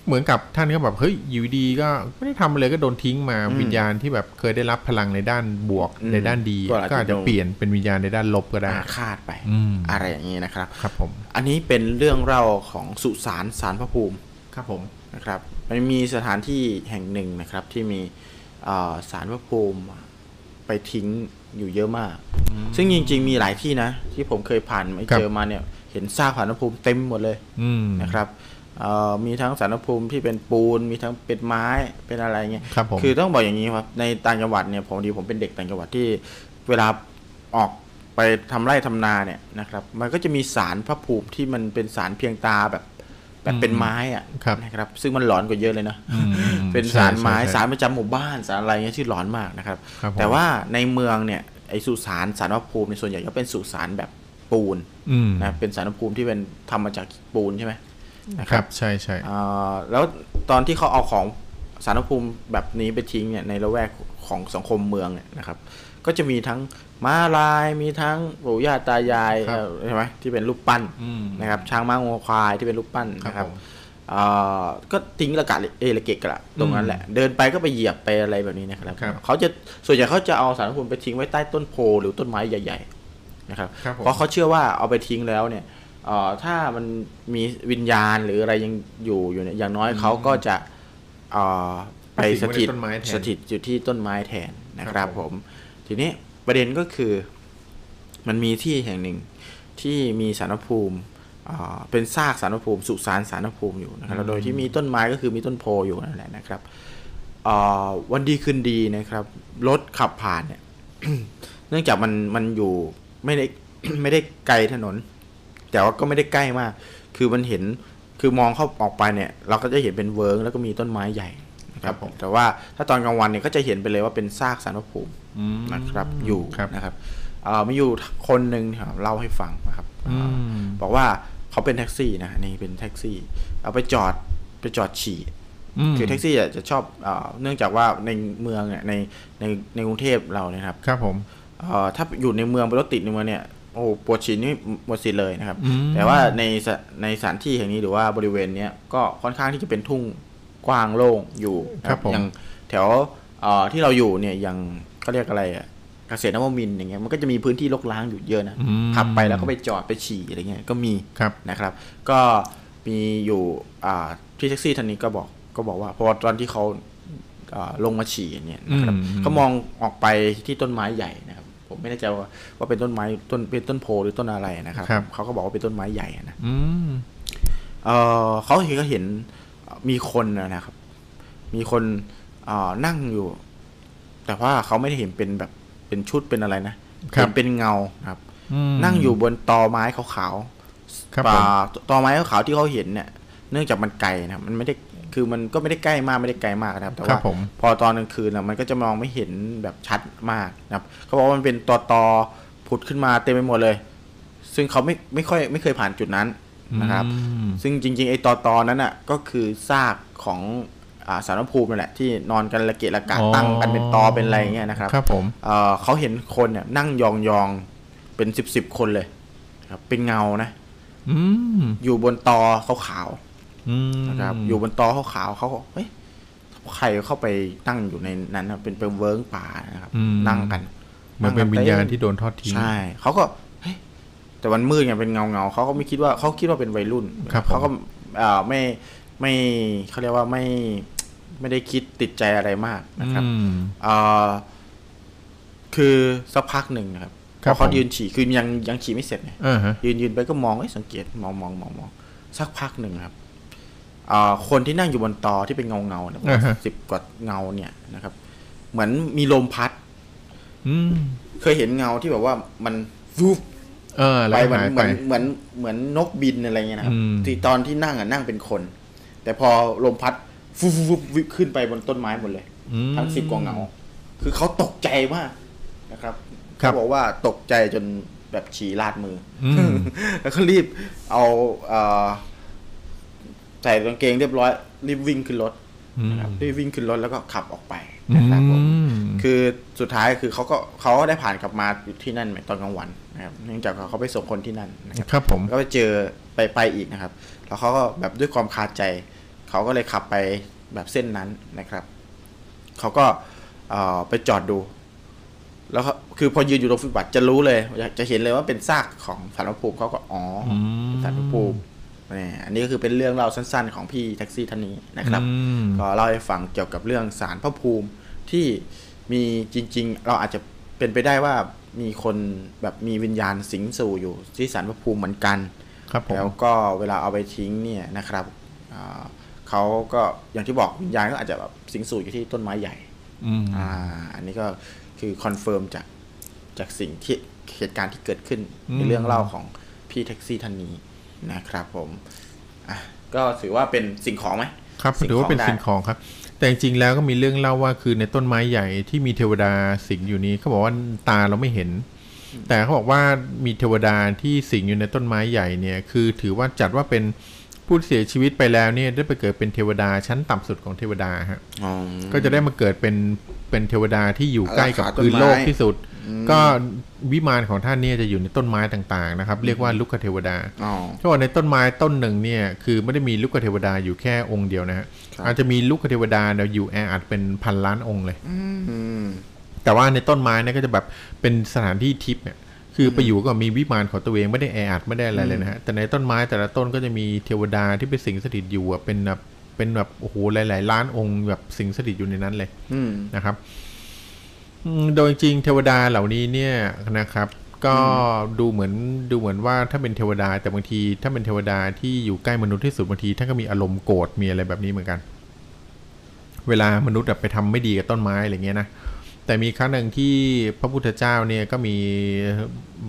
เหมือนกับท่านก็แบบเฮ้ยอยู่ดีก็ไม่ได้ทำอะไรก็โดนทิ้งมาอืมวิญญาณที่แบบเคยได้รับพลังในด้านบวกอืมในด้านดีก็อาจจะก็อาจจะเปลี่ยนเป็นวิญญาณในด้านลบก็ได้อาฆาตไปอืมอะไรอย่างนี้นะครับครับผม อันนี้เป็นเรื่องเล่าของสุสานสารพระภูมิครับผมนะครับมันมีสถานที่แห่งหนึ่งนะครับที่มีเอ่อสารพระภูมิไปทิ้งอยู่เยอะมาก ซึ่งจริง ๆ มีหลายที่นะ ที่ผมเคยผ่านไม่เจอมาเนี่ย เห็นซากสารพระภูมิเต็มหมดเลยอืมนะครับเอ่อ มีทั้งสารพระภูมิที่เป็นปูน มีทั้งเป็นไม้เป็นอะไรเงี้ยครับผมคือต้องบอกอย่างนี้ครับในต่างจังหวัดเนี่ยผมดีผมเป็นเด็กต่างจังหวัดที่เวลาออกไปทำไร่ทำนาเนี่ยนะครับ มันก็จะมีสารพระภูมิที่มันเป็นสารเพียงตาแบบแบบเป็นไม้อะครับนะครับ ซึ่งมันหลอนกว่าเยอะเลยนะอืมเป็นสารไม้ใช่ใช่สารประจำหมู่บ้านสารอะไรเงี้ยที่หลอนมากนะครับครับผมแต่ว่าในเมืองเนี่ยไอสุสานสารพระภูมิในยส่วนใหญ่ก็เป็นสุสานแบบปูนอืมนะเป็นสารพระภูมิที่เป็นทำมาจากปูนใช่ไหม นะครับใช่ใช่อ่าแล้วตอนที่เขาเอาของสารพระภูมิแบบนี้ไปทิ้งเนี่ยในละแวกของสังคมเมืองเนี่ยนะครับ ก็จะมีทั้งม้าลายมีทั้งปู่ย่าตายายเอ่อใช่ไหมที่เป็นรูปปั้นอืมนะครับช้างม้างัวควายที่เป็นรูปปั้นนะคครัรับบผมอ่าก็ทิ้งระกะเอระเกะกระตรงนั้นแหละ เดินไปก็ไปเหยียบไปอะไรแบบนี้นะครับครับเขาจะส่วนใหญ่เขาจะเอาสารพระภูมิไปทิ้งไว้ใต้ต้นโพหรือต้นไม้ใหญ่ ๆ นะครับครับผมเพราะเขาเชื่อว่าเอาไปทิ้งแล้วเนี่ย เอ่อถ้ามันมีวิญญาณหรืออะไรยังอยู่อยู่เนี่ยอย่างน้อยเขาก็จะเอ่อไปสถิตไปสิงไว้ในต้นไม้แทน สถิตอยู่ที่ต้นไม้แทนนะคครัรับบผผมมทีนี้ประเด็นก็คือ มันมีที่แห่งหนึ่งที่มีสารพระภูมิอ่าเป็นซากสารพระภูมิสุสานสารพระภูมิอยู่นะครับแล้วโดยที่มีต้นไม้ก็คือมีต้นโพอยู่นั่นแหละนะครับอ่าวันดีคืนดีนะครับรถขับผ่านเนี่ย เนื่องจากมันมันอยู่ไม่ได้ ไม่ได้ไกลถนน แต่ว่าก็ไม่ได้ใกล้มาก คือมันเห็นคือมองเข้าออกไปเนี่ย เราก็จะเห็นเป็นเวิ้งแล้วก็มีต้นไม้ใหญ่นะครับผมแต่ว่าถ้าตอนกลางวันเนี่ยก็จะเห็นไปเลยว่าเป็นซากศาลพระภูมิอืมนะครับ อยู่ครับนะครับเอ่อมีอยู่คนหนึ่งครับเล่าให้ฟังนะครับอืมเอ่อบอกว่าเขาเป็นแท็กซี่นะนี่เป็นแท็กซี่ เอาไปจอดไปจอดฉี่มคือแท็กซี่อะจะชอบเอ่อเนื่องจากว่าในเมืองเนี่ยในในในกรุงเทพเราเนี่ยนะครับ ครับผมเอ่อถ้าอยู่ในเมืองไปรถติดในเมืองเนี่ยโอ้ปวดฉี่นี่หมดสิทธิ์เลยนะครับอืมแต่ว่าในสถในสถานที่แห่งนี้หรือว่าบริเวณเนี้ยก็ค่อนข้างที่จะเป็นทุ่งกว้างโล่งอยู่นะครับผมอย่างแถวเอ่อที่เราอยู่เนี่ยอย่างเขาเรียกอะไรอะเกษตรนวมินทร์อย่างเงี้ยมันก็จะมีพื้นที่รกร้างอยู่เยอะนะอืมขับไปแล้วก็ไปจอดไปฉี่อะไรเงี้ยก็มีครับนะครับ ก็มีอยู่อ่าที่แท็กซี่ท่านนี้ก็บอกก็บอกว่าเพราะว่าตอนที่เขาอ่าลงมาฉี่เนี่ยนะครับอืมเขามองออกไปที่ต้นไม้ใหญ่นะครับ ผมไม่แน่ใจว่าว่าเป็นต้นไม้ต้นเป็นต้นโพหรือต้นอะไรนะครับครับเขาก็บอกว่าเป็นต้นไม้ใหญ่นะอืมเออเขาเห็นก็เห็นมีคนนะครับ มีคนเอ่อนั่งอยู่ แต่ว่าเขาไม่ได้เห็นเป็นแบบเป็นชุดเป็นอะไรนะครับเห็นเป็นเงาครับมนั่งอยู่บนตอไม้ขาวครับๆป่าผมตอไม้ขาวๆที่เขาเห็นเนี่ย เนื่องจากมันไกลนะครับมันไม่ได้ คือมันก็ไม่ได้ใกล้มากไม่ได้ไกลมากนะครับ แต่ครัว่าบผมพอตอนกลางคืนนะมันก็จะมองไม่เห็นแบบชัดมากนะครับเขาบอกว่ามันเป็นตอตอผุดขึ้นมาเต็มไปหมดเลย ซึ่งเขาไม่ไม่ค่อยไม่เคยผ่านจุดนั้นนะครับอืมซึ่งจริง ๆ ไอ้ตอตอนั้นอะก็คือซากของอ่าสารพระภูมินั่นแหละที่นอนกันระเกะระกะอ๋อตั้งกันเป็นตอเป็นอะไรอย่างเงี้ยนะครับครับผมเอ่อเขาเห็นคนเนี่ยนั่งยองๆเป็นสิบสิบคนเลยครับเป็นเงานะอืมอยู่บนตอขาวอืมๆ นะครับอยู่บนตอขาวๆเขาก็เฮ้ยใครเข้าไปนั่งอยู่ในนั้นนะเป็นเป็นเวิร์งป่านะครับอืมนั่งกันเหมันเป็นวิญญาณที่โดนทอดทิ้งใช่เขาก็เฮ้ยแต่วันมืดไงเป็นเงาเงาๆเขาก็ไม่คิดว่าเขาคิดว่าเป็นวัยรุ่นครับผมเขาก็เอ่อไม่ไม่เขาเรียกว่าไม่ไม่ได้คิดติดใจอะไรมากนะครับอืมเอ่อคือสักพักหนึ่งนะครับคพรับอเขาผมยืนฉี่คือยังยังฉี่ไม่เสร็จไงอ่าฮะยืนยืนไปก็มองเอ้ยสังเกตมองมองมองมองสักพักหนึ่งครับเอ่อ คนที่นั่งอยู่บนตอที่เป็นเงาเงาๆเนี่ยอ่าฮะสิบกว่าเงาเนี่ยนะครับ เหมือนมีลมพัดอืมเคยเห็นเงาที่แบบว่ามันวูบเออไปแล้วเหมือนหายเหไปมือนเหมือนเหมือนนกบินอะไรเงี้ยนะครับอืมที่ตอนที่นั่งอะนั่งเป็นคน แต่พอลมพัดฟูฟูฟูฟูขึ้นไปบนต้นไม้หมดเลยอืมทั้งสิบกว่าเงา คือเขาตกใจมากนะครับครัเขาบบอกว่าตกใจจนแบบฉี่ลาดมืออมแล้วก็รีบเอาเอ่อ ใส่กางเกงเรียบร้อยรีบวิ่งขึ้นรถนะครับรีบวิ่งขึ้นรถแล้วก็ขับออกไปนะครับผมอืมคือสุดท้ายคือเขาก็เขาก็ได้ผ่านกลับมาอยู่ที่นั่นตอนกลางวันนะครับเนื่องจากเขาไปส่งคนที่นั่นนะครับครับผมก็ไปเจอไปไปไปอีกนะครับ แล้วเขาก็แบบด้วยความคาใจเขาก็เลยขับไปแบบเส้นนั้นนะครับเขาก็เอ่อไปจอดดู แล้วเขาคือพอยืนอยู่ตรงฟุตบาทจะรู้เลยจะเห็นเลยว่าเป็นซากของสารพระภูมิเขาก็อ๋ออมสารพระภูมินี่ อันนี้ก็คือเป็นเรื่องเล่าสั้นๆ ของพี่แท็กซี่ท่านนี้นะครับอืมก็เล่าให้ฟังเกี่ยวกับเรื่องศาลพระภูมิที่มีจริง ๆ เราอาจจะเป็นไปได้ว่ามีคนแบบมีวิญญาณสิงสู่อยู่ที่ศาลพระภูมิเหมือนกัน ครับผมแล้วก็เวลาเอาไปทิ้งเนี่ยนะครับอ่าเขาก็อย่างที่บอกวิญญาณก็อาจจะแบบสิงสู่อยู่ที่ต้นไม้ใหญ่อืมอ่า อันนี้ก็คือ confirm จากจากสิ่งที่เหตุการณ์ที่เกิดขึ้นในเรื่องเล่าของพี่แท็กซี่ท่านนี้ นะครับผมอะก็ถือว่าเป็นสิ่งของไหมครับสิ่งถือว่าเป็นของได้สิ่งของครับ แต่จริงๆแล้วก็มีเรื่องเล่าว่าคือในต้นไม้ใหญ่ที่มีเทวดาสิงอยู่นี้เขาบอกว่าตาเราไม่เห็น แต่เขาบอกว่ามีเทวดาที่สิงอยู่ในต้นไม้ใหญ่เนี่ย คือถือว่าจัดว่าเป็นผู้เสียชีวิตไปแล้วเนี่ยได้ไปเกิดเป็นเทวดาชั้นต่ำสุดของเทวดาฮะอ๋อก็จะได้มาเกิดเป็นเป็นเทวดาที่อยู่ใกล้กับรักษาต้นพื้นไม้โลกที่สุด ก็วิมานของท่านเนี่ยจะอยู่ในต้นไม้ต่างๆนะครับ เรียกว่าลุกเทวดาอ๋อเขาบอกในต้นไม้ต้นหนึ่งเนี่ยคือไม่ได้มีลูกเทวดาอยู่แค่องค์เดียวนะฮะครับอาจจะมีลูกเทวดาเนี่ยอยู่แออัดเป็นพันล้านองค์เลยอืมแต่ว่าในต้นไม้เนี่ยก็จะแบบเป็นสถานที่ทิพย์เนี่ยคือไปอยู่ก็มีวิมานของตัวเองไม่ได้แออัดไม่ได้อะไรเลยนะฮะแต่ในต้นไม้แต่ละต้นก็จะมีเทวดาที่เป็นสิงสถิตอยู่อะเป็นแบบเป็นแบบโอ้โหหลาย ๆ ล้านองค์แบบสิงสถิตอยู่ในนั้นเลยอืมนะครับอืม โดยจริงเทวดาเหล่านี้เนี่ยนะครับ ก็ดูเหมือนดูเหมือนว่าถ้าเป็นเทวดาแต่บางที ถ้าเป็นเทวดาที่อยู่ใกล้มนุษย์ที่สุดบางทีท่านก็มีอารมณ์โกรธมีอะไรแบบนี้เหมือนกัน เวลามนุษย์แบบไปทำไม่ดีกับต้นไม้อะไรเงี้ยนะแต่มีครั้งหนึ่งที่พระพุทธเจ้าเนี่ยก็มี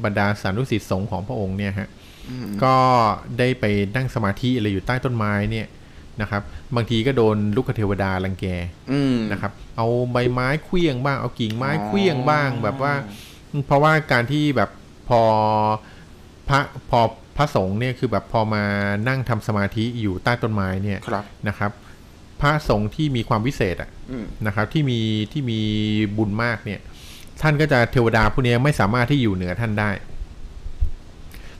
บรรดาสานุสิทธิสงฆ์ของพระองค์เนี่ยฮะก็ได้ไปนั่งสมาธิอะไรอยู่ใต้ต้นไม้เนี่ย นะครับบางทีก็โดนลูกเทวดารังแกอืมนะครับเอาใบไม้เคลี้ยงบ้างเอากิ่งไม้อ๋อเคลี้ยงบ้างแบบว่า เพราะว่าการที่แบบพอพระพอพระสงฆ์เนี่ยคือแบบพอมานั่งทำสมาธิอยู่ใต้ต้นไม้เนี่ยครับนะครับ พระสงฆ์ที่มีความวิเศษอะอืมนะครับ ที่มีที่มีบุญมากเนี่ย ท่านก็จะเทวดาผู้นี้ไม่สามารถที่อยู่เหนือท่านได้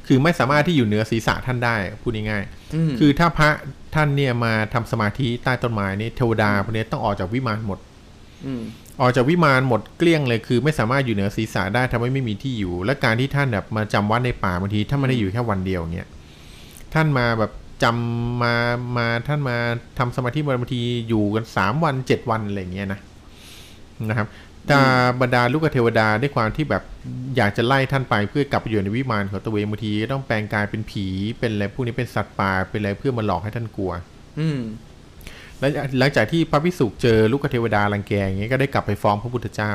คือไม่สามารถที่อยู่เหนือศีรษะท่านได้พูดง่ายๆอืมคือถ้าพระ ท่านเนี่ยมาทำสมาธิใต้ต้นไม้นี่เทวดาพวกนี้ต้องออกจากวิมานหมด อืมออกจากวิมานหมดเกลี้ยงเลยคือ ไม่สามารถอยู่เหนือศีรษะได้ทำให้ไม่มีที่อยู่ และการที่ท่านแบบมาจำวัดในป่าบางทีท่านไม่ได้อยู่แค่วันเดียวเนี่ยท่านมาแบบจำมามาท่านมาทำสมาธิบางทีอยู่กันสามวันเจ็ดวันอะไรอย่างเงี้ยนะนะครับ แต่บรรดาลูกเทวดาด้วยความที่แบบอยากจะไล่ท่านไปเพื่อกลับไปอยู่ในวิมานของตัวเองบางทีก็ต้องแปลงกายเป็นผีเป็นอะไรพวกนี้เป็นสัตว์ป่าเป็นอะไรเพื่อมาหลอกให้ท่านกลัว อืมแล้วหลังจากที่พระพิสุเจอลูกเทวดารังแกอย่างเงี้ยก็ได้กลับไปฟ้องพระพุทธเจ้า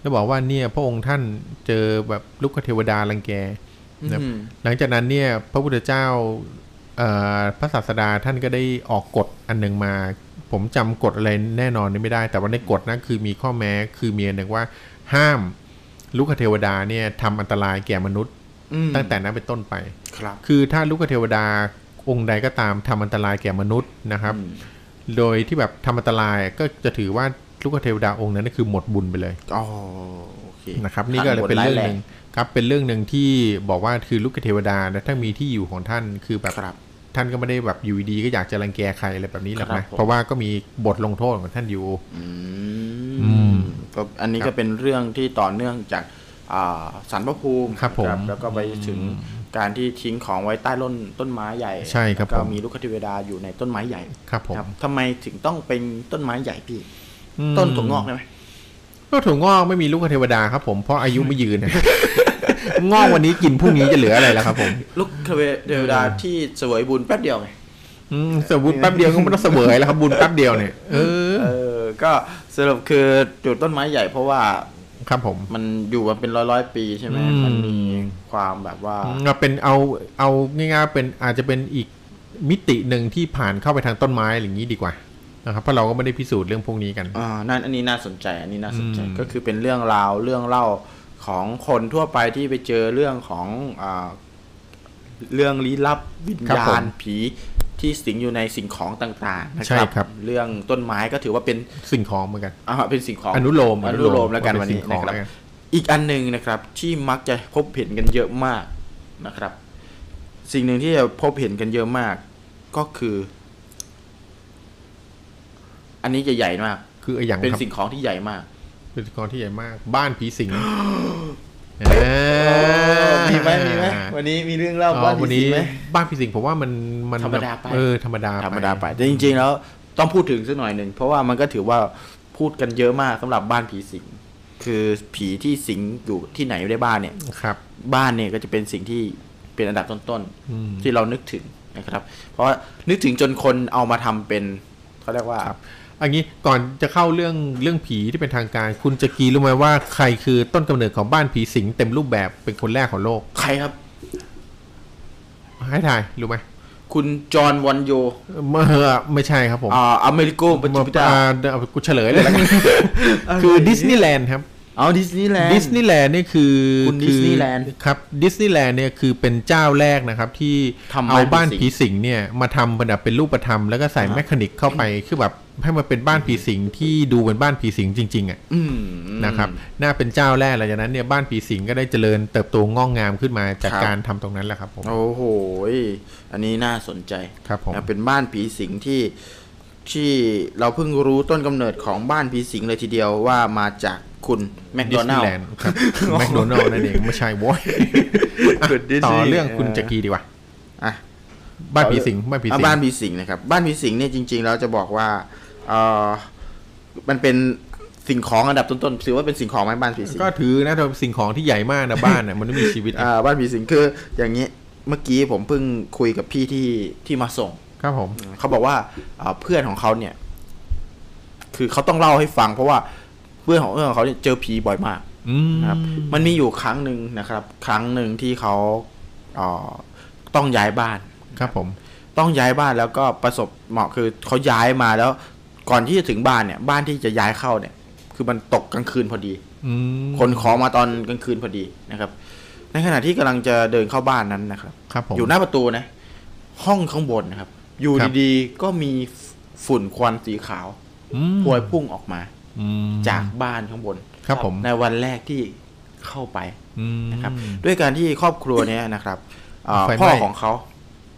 แล้วบอกว่าเนี่ยพระองค์ท่านเจอแบบลูกเทวดารังแกนะครับอืมหลังจากนั้นเนี่ยพระพุทธเจ้าเอ่อพระศาสดาท่านก็ได้ออกกฎอันหนึ่งมา ผมจำกฎอะไรแน่นอนไม่ได้ แต่ว่าในกฎนั้นคือมีข้อแม้คือมีอันหนึ่งว่าห้ามลูกเทวดาเนี่ยทำอันตรายแก่มนุษย์อืมตั้งแต่นั้นเป็นต้นไปครับ คือถ้าลูกเทวดาองค์ใดก็ตามทำอันตรายแก่มนุษย์นะครับอืมโดยที่แบบทำอันตรายก็จะถือว่าลูกเทวดาองค์นั้นคือหมดบุญไปเลยอ๋อโอเคนะครับนี่ก็เลยเป็นเรื่องหนึ่งครับเป็นเรื่องหนึ่งที่บอกว่าคือลูกเทวดาและถ้ามีที่อยู่ของท่านคือแบบครับ ท่านก็ไม่ได้แบบอยู่ดีๆก็อยากจะรังแกใครอะไรแบบนี้หรอกครันะบผมเพราะว่าก็มีบทลงโทษของท่านอยู่อือืมมก็อันนี้ครัก็บเป็นเรื่องที่ต่อเนื่องจากอ่าสารพระภูมิครับผมแล้วก็ไปถึงการที่ทิ้งของไว้ใต้ต้นต้นไม้ใหญ่ใช่ครับแล้วก็ผมมีลูกเทวดาอยู่ในต้นไม้ใหญ่ครับผมครับทำไมถึงต้องเป็นต้นไม้ใหญ่พี่อืมต้นถั่วงอกได้ไหมก็ถั่วงอกไม่มีลูกเทวดาครับผมเพราะอายุไม่ยืน งอกวันนี้กินพรุ่งนี้จะเหลืออะไรล่ะครับผมลูกเทวดาที่เสวยบุญแป๊บเดียวไงอืมเสวยบุญแป๊บเดียวก็ไม่ต้องเสวยแล้วครับบุญแป๊บเดียวเนี่ยเออเออ ก็สรุปคือจุดต้นไม้ใหญ่เพราะว่าครับผมมันอยู่มาเป็นร้อยร้อยๆปีใช่ไหมอืมมันมีความแบบว่าเราเป็นเอาเอาง่ายๆเป็นอาจจะเป็นอีกมิติหนึ่งที่ผ่านเข้าไปทางต้นไม้อย่างนี้ดีกว่านะครับเพราะเราก็ไม่ได้พิสูจน์เรื่องพวกนี้กันอ่านั่นอันนี้น่าสนใจ อันนี้น่าสนใจอืมก็คือเป็นเรื่องราวเรื่องเล่า ของคนทั่วไปที่ไปเจอเรื่องของอ่าเรื่องลี้ลับวิญญาณผีที่สิงอยู่ในสิ่งของต่างๆนะใช่ครับเรื่องต้นไม้ก็ถือว่าเป็นสิ่งของเหมือนกันอ่าเป็นสิ่งของอนุโลมอนุโลมแล้วกันเป็วันสิ่นี้งของนะครับแล้วกันอีกอันหนึ่งนะครับที่มักจะพบเห็นกันเยอะมากนะครับ สิ่งหนึ่งที่จะพบเห็นกันเยอะมาก ก็คือ อันนี้จะใหญ่มาก คืออย่างเป็นครับสิ่งของที่ใหญ่มาก เป็นสิ่งของที่ใหญ่มาก บ้านผีสิงมีไหมมีไหมวันนี้มีเรื่องเล่าอ๋อบ้านวันผีนี้สิงไหมบ้านผีสิงผมว่ามันมันธรรมดาไปเออธรรมดาธรรมดาไปแต่จริง ๆ แล้วต้องพูดถึงสักหน่อยหนึ่งเพราะว่ามันก็ถือว่าพูดกันเยอะมากสำหรับบ้านผีสิงคือผีที่สิงอยู่ที่ไหนในบ้านเนี่ยครับ บ้านเนี่ยก็จะเป็นสิ่งที่เป็นอันดับต้นอืมๆที่เรานึกถึงนะครับ เพราะว่านึกถึงจนคนเอามาทำเป็นเขาเรียกว่าครับ อันนี้ก่อนจะเข้าเรื่องเรื่องผีที่เป็นทางการ คุณจะกีรู้ไหมว่าใครคือต้นกำเนิดของบ้านผีสิงเต็มรูปแบบเป็นคนแรกของโลก ใครครับ ให้ทายรู้ไหมคุณจอห์นวอนโยเมื่อไม่ใช่ครับผมอ่าอเมริโกปฏิปไตาอ่าเดี๋ยวเอากูเฉลยเลยแล้วกันคือดิสนีย์แลนด์ครับเอาดิสนีย์แลนด์ดิสนีย์แลนด์เนี่ยคือคุณคือ Disneyland ครับดิสนีย์แลนด์เนี่ยคือเป็นเจ้าแรกนะครับ ที่ทำเอาบ้าบ้านนผีผีสิงเนี่ยมาทำเป็นแบบเป็นรูปธรรมแล้วก็ใส่ครับ mechanic เข้าไปคือแบบ ให้มันเป็นบ้านผีสิงที่ดูเป็นบ้านผีสิงจริง ๆ อะอืมนะครับน่าเป็นเจ้าแรกหลังจากนั้นเนี่ยบ้านผีสิงก็ได้เจริญเติบโตงอกงามขึ้นมาจากครับการทำตรงนั้นแหละครับผมโอ้โหอันนี้น่าสนใจครับผมนะเป็นบ้านผีสิงที่ที่เราเพิ่งรู้ต้นกำเนิดของบ้านผีสิงเลยทีเดียวว่ามาจากคุณแมคดิโดสนันีลย์แลนด์ครับแมคโดนัลล์นั่นเองไม่ใช่โว้ยคุณ Disney ต่อเรื่องคุณจักรีดีกว่าอะบ้านผีสิงบ้านผีอะสิงบ้านผีสิงนะครับ บ้านผีสิงเนี่ยจริง ๆ แล้วจะบอกว่าเออ มันเป็นสิ่งของอันดับต้นๆถือว่าเป็นสิ่งของไหมบ้านผีสิงก็ถือนะแต่สิ่งของที่ใหญ่มากนะบ้านน่ะมันไม่มีชีวิตนะอ่าบ้านผีสิงคือ อย่างนี้เมื่อกี้ผมเพิ่งคุยกับพี่ที่ที่มาส่ง ครับผมเขาบอกว่าอ่าเพื่อนของเขาเนี่ย คือเขาต้องเล่าให้ฟัง เพราะว่าเพื่อนของเพื่อนของเขาเนี่ยเจอผีบ่อยมากอืมนะครับ มันมีอยู่ครั้งหนึ่งนะครับ ครั้งหนึ่งที่เขาเอ่อต้องย้ายบ้านครับผม ต้องย้ายบ้านแล้วก็ประสบเหมาะคือเขาย้ายมาแล้ว ก่อนที่จะถึงบ้านเนี่ย บ้านที่จะย้ายเข้าเนี่ย คือมันตกกลางคืนพอดีอืมคนของมาตอนกลางคืนพอดีนะครับ ในขณะที่กำลังจะเดินเข้าบ้านนั้นนะครับครับผมอยู่หน้าประตูนะ ห้องข้างบนนะครับ อยู่ครับดีๆก็มีฝุ่นควันสีขาวอืมพวยพุ่งออกมาอืมจากบ้านข้างบน ครับผมในวันแรกที่เข้าไปอืมนะครับ ด้วยการที่ครอบครัวเนี้ยนะครับเอ่อไฟไหม้พ่อของเขา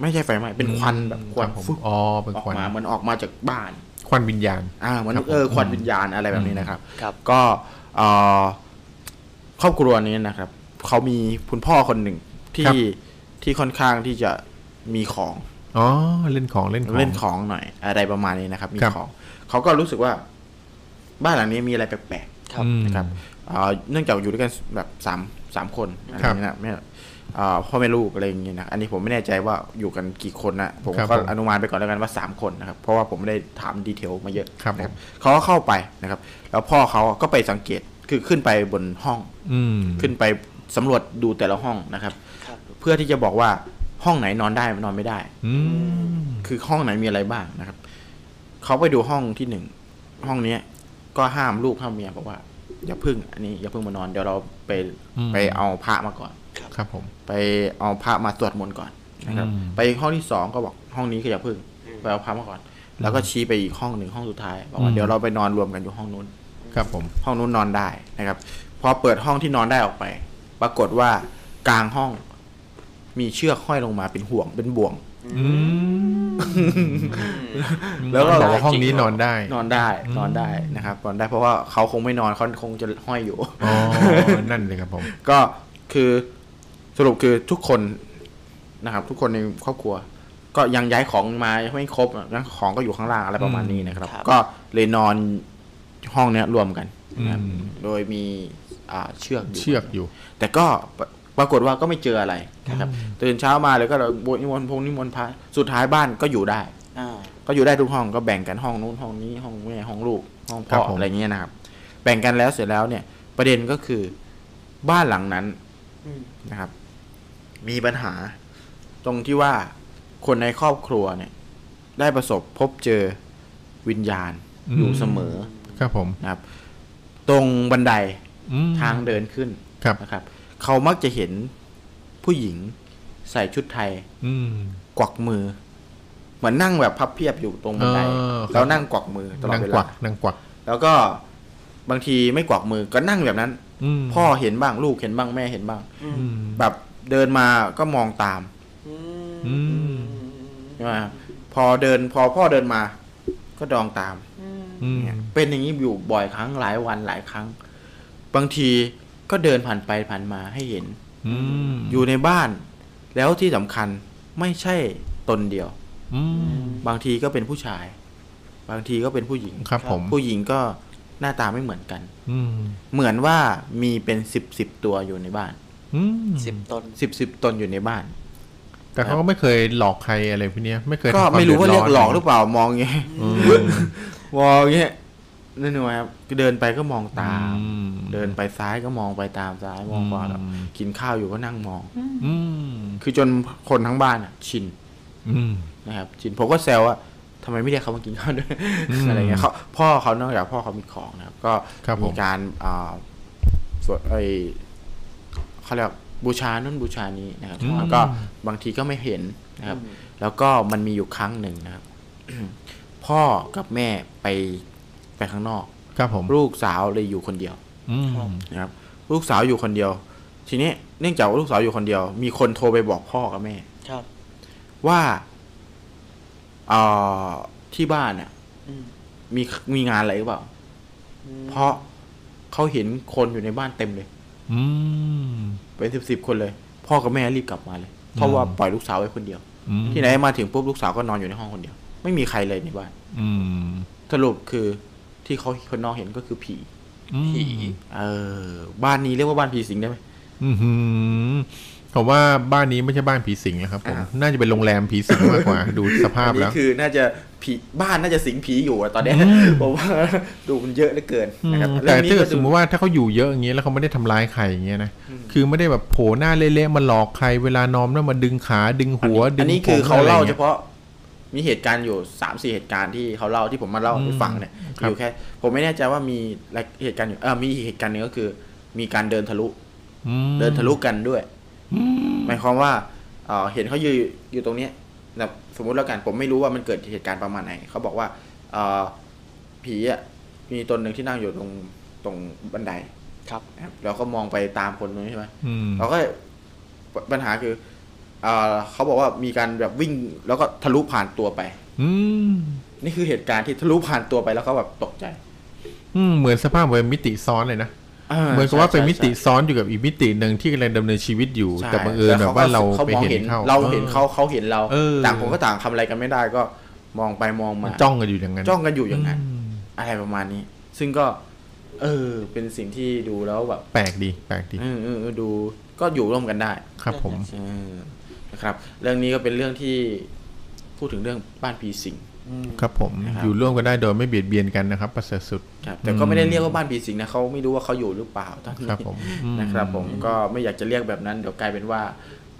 ไม่ใช่ไฟไหม้เป็นควันแบบควันรับผมฟึบอ๋อเป็นออกควันมาเหมันออกมาจากบ้าน ควันวิญญาณ อ่าเหมือนครับผมเออควันวิญญาณอะไรแบบนี้นะครับครับก็เอ่อครอบครัวนี้นะครับเขามีคุณพ่อคนหนึ่งที่ที่ค่อนข้างที่จะมีของอ๋อเล่นของเล่นของเล่นของหน่อย อะไรประมาณนี้นะครับ มีครับของเขาก็รู้สึกว่า บ้านหลังนี้มีอะไรแปลกครับอืมๆนะครับเอ่อเนื่องจากอยู่ด้วยกันแบบสามสามคนอะไรครับอย่างนี้นะไม่เอ่อ พ่อแม่ลูกอะไรอย่างนี้นะอันนี้ผมไม่แน่ใจว่าอยู่กันกี่คนนะผมครับก็ผมอนุมานไปก่อนแล้วกันว่าสามคนนะครับ เพราะว่าผมไม่ได้ถามดีเทลมาเยอะครับนะผมเขาก็เข้าไปนะครับ แล้วพ่อเขาก็ไปสังเกตคือขึ้นไปบนห้อง อืมขึ้นไปสำรวจดูแต่ละห้องนะครับครับ เพื่อที่จะบอกว่าห้องไหนนอนได้นอนไม่ได้อืมคือห้องไหนมีอะไรบ้างนะครับเขาไปดูห้องที่หนึ่งห้องเนี้ย ก็ห้ามลูกห้ามเมียบอกว่า อย่าพึ่ง อันนี้อย่าพึ่งมานอนเดี๋ยวเราไปไปเอาพระมาก่อน ครับผมไปเอาพระมาสวดมนต์ก่อนนะครับอืมไปห้องที่สองก็บอกห้องนี้ก็อย่าพึ่งไปเอาพระมาก่อน แล้วก็ชี้ไปอีกห้องหนึ่งห้องสุดท้ายบอกว่าเดี๋ยวเราไปนอนรวมกันอยู่ห้องนู้น ครับผมห้องนู้นนอนได้นะครับ พอเปิดห้องที่นอนได้ออกไป ปรากฏว่ากลางห้องมีเชือกห้อยลงมาเป็นห่วงเป็นบ่วงอืมแล้วก็บอกว่าห้องนี้นอนได้ นอนได้นอนได้นะครับนอนได้เพราะว่าเขาคงไม่นอนเขาคงจะห้อยอยู่อ๋อนั่นเลยครับผม ก็คือ สรุปคือทุกคนนะครับ ทุกคนในครอบครัว ก็ยังย้ายของมายังไม่ครบอะยังของก็อยู่ข้างล่างอะไรประมาณนี้นะครับครับก็เลยนอนห้องเนี้ยรวมกันนะครับอืมโดยมีอ่าเชือกอยู่เชือกอยู่ แต่ก็ปรปรากฏว่าก็ไม่เจออะไรนะครับ ตื่นเช้ามาเลยก็บวชนิมนต์พงนิมนต์พระสุดท้ายบ้านก็อยู่ได้อ่าก็อยู่ได้ทุกห้องก็แบ่งกันห้องนู้นห้องนี้ห้องแม่ห้องลูกห้องครัพ่บอผมอะไรเงี้ยนะครับ แบ่งกันแล้วเสร็จแล้วเนี่ย ประเด็นก็คือบ้านหลังนั้นอืมนะครับ มีปัญหา ตรงที่ว่าคนในครอบครัวเนี่ย ได้ประสบพบเจอวิญญาณอยู่เสมอ ครับผมนะครับ ตรงบันไดอืมทางเดินขึ้นครับนะครับ เขามักจะเห็นผู้หญิงใส่ชุดไทย อืมกวักมือ เหมือนนั่งแบบพับเพียบอยู่ตรงบันไดเออครับแล้วนั่งกวักมือตลอดนางเวกวัลากนางกวัก แล้วก็บางทีไม่กวักมือก็นั่งแบบนั้นอืมพ่อเห็นบ้างลูกเห็นบ้างแม่เห็นบ้างอืมแบบ เดินมาก็มองตามอืมอืมใช่ไหมครับพอเดินพอพ่อเดินมา ก็ดองตามอืมเนี่ยเป็นอย่างนี้อยู่บ่อยครั้งหลายวันหลายครั้ง บางทีก็เดินผ่านไปผ่านมาให้เห็น อืมอยู่ในบ้าน แล้วที่สำคัญไม่ใช่ตนเดียว อืมบางทีก็เป็นผู้ชาย บางทีก็เป็นผู้หญิง ครับผมผู้หญิงก็หน้าตาไม่เหมือนกัน อืมเหมือนว่ามีเป็นสิบสิบตัวอยู่ในบ้านอืม สิบต้นสิบสิบตนอยู่ในบ้าน แต่เขาก็ไม่เคยหลอกใครอะไรพวกเนี้ยไม่เคยก็ทำควไม่รู้ว่าดืเรีดยกหลอกหรือเปล่ามองอย่างเงี้ยอืมมองอย่างเงี้ยนั่นหนูครับเดินไปก็มองตามอืมเดินไปซ้ายก็มองไปตามซ้ายมองขวาแล้วอืมกินข้าวอยู่ก็นั่งมอง อืมคือจนคนทั้งบ้านอะ ชินอืมนะครับชินผมก็แซวว่าทำไมไม่เรียกเขามากินข้าวด้วยอืมอะไรเงี้ยเขาพ่อเขานอกจากพ่อเขามีของนะครับ ก็ครับผมมีการอ่าสวดไอ เขาเรียกบูชานุ่นบูชานี้นะครับแล้วก็บางทีก็ไม่เห็นนะครับ แล้วก็มันมีอยู่ครั้งหนึ่งนะครับ พ่อกับแม่ไปไปข้างนอก ครับผมลูกสาวเลยอยู่คนเดียวอืมนะครับ ลูกสาวอยู่คนเดียว ทีนี้เนื่องจากว่าลูกสาวอยู่คนเดียว มีคนโทรไปบอกพ่อกับแม่ ครับ ว่าเอ่อที่บ้านอะอืมมีมีงานอะไรหรือเปล่า เพราะเขาเห็นคนอยู่ในบ้านเต็มเลย อืมเป็นสิบสิบคนเลย พ่อกับแม่รีบกลับมาเลย เพราะว่าปล่อยลูกสาวไว้คนเดียวอืมที่ไหนมาถึงปุ๊บลูกสาวก็นอนอยู่ในห้องคนเดียว ไม่มีใครเลยในบ้าน อืมสรุปคือที่เขาคนนอกเห็นก็คือผีอืมผีเออ บ้านนี้เรียกว่าบ้านผีสิงได้ไหมอือหือ ผมว่าบ้านนี้ไม่ใช่บ้านผีสิงแล้วครับผมอ่าน่าจะเป็นโรงแรมผีสิงมากกว่า ดูสภาพอันแล้นี้วคือน่าจะผีบ้านน่าจะสิงผีอยู่อะตอนเนี้ยอืมผมว่าดูมันเยอะเหลือเกินอืมนะครับแต่เรื่องนี้ถ้าเกิก็ดสมมติว่าถ้าเขาอยู่เยอะอย่างเงี้ยแล้วเขาไม่ได้ทำร้ายใครอย่างเงี้ยนะคือไม่ได้แบบโผล่หน้าเละๆมาหลอกใครเวลานอนแล้วมาดึงขาดึงหัวดึอังนนี้คือผมเขาเล่าอะไรเฉงี้ยพาะมีเหตุการณ์อยู่สามสี่เหตุการณ์ที่เขาเล่าที่ผมมาเล่าให้ฟังเนี่ยครับอยู่แค่ ผมไม่แน่ใจว่ามีอะไรเหตุการณ์อยู่เออมีเหตุการณ์หนึงก็คือ มีการเดินทะลุอืมเดินทะลุกันด้วย หมายความว่าเอ่อเห็นเขายืนอยู่ตรงเนี้ยแบบสมมุติแล้วกันผมไม่รู้ว่ามันเกิดเหตุการณ์ประมาณไหนเขาบอกว่าเอ่อผีอะมีตนหนึ่งที่นั่งอยู่ตรงตรงบันไดครับนะครับแล้วก็มองไปตามคนนู้นใช่ไหมอืมเราก็ปัญหาคือเอ่อเขาบอกว่ามีการแบบวิ่งแล้วก็ทะลุผ่านตัวไป อืมนี่คือเหตุการณ์ที่ทะลุผ่านตัวไปแล้วเขาแบบตกใจ อืมเหมือนสภาพเหมือนมิติซ้อนเลยนะ เหมือนกับว่าเป็นมิติซ้อนอยู่กับอีกมิติหนึ่งที่กำลังดำเนินชีวิตอยู่ใช่แต่บังเอิญแบบว่าเราขไปมองเห็นเขาเราเห็นเขาเขาเห็นเราเออต่างคนก็ต่างทำอะไรกันไม่ได้ก็มองไปมองมัมานจ้องกันอยู่อย่างนั้น จ้องกันอยู่อย่างนั้นอืมอะไรประมาณนี้ ซึ่งก็ เออ เป็นสิ่งที่ดูแล้วแบบ แปลกดีแปลกดีเออเออเออดูก็อยู่ร่วมกันได้ ครับผมเออนะครับ เรื่องนี้ก็เป็นเรื่องที่พูดถึงเรื่องบ้านผีสิง ครับผมนะครับอยู่ร่วมกันได้โดยไม่เบียดเบียนกันนะครับ ประเสริฐสุดครับแต่ก็ไม่ได้เรียกว่าบ้านผีสิงนะเขาไม่รู้ว่าเขาอยู่หรือเปล่าตอนนี้ครับผมอืมนะครับผมก็ไม่อยากจะเรียกแบบนั้นเดี๋ยวกลายเป็นว่า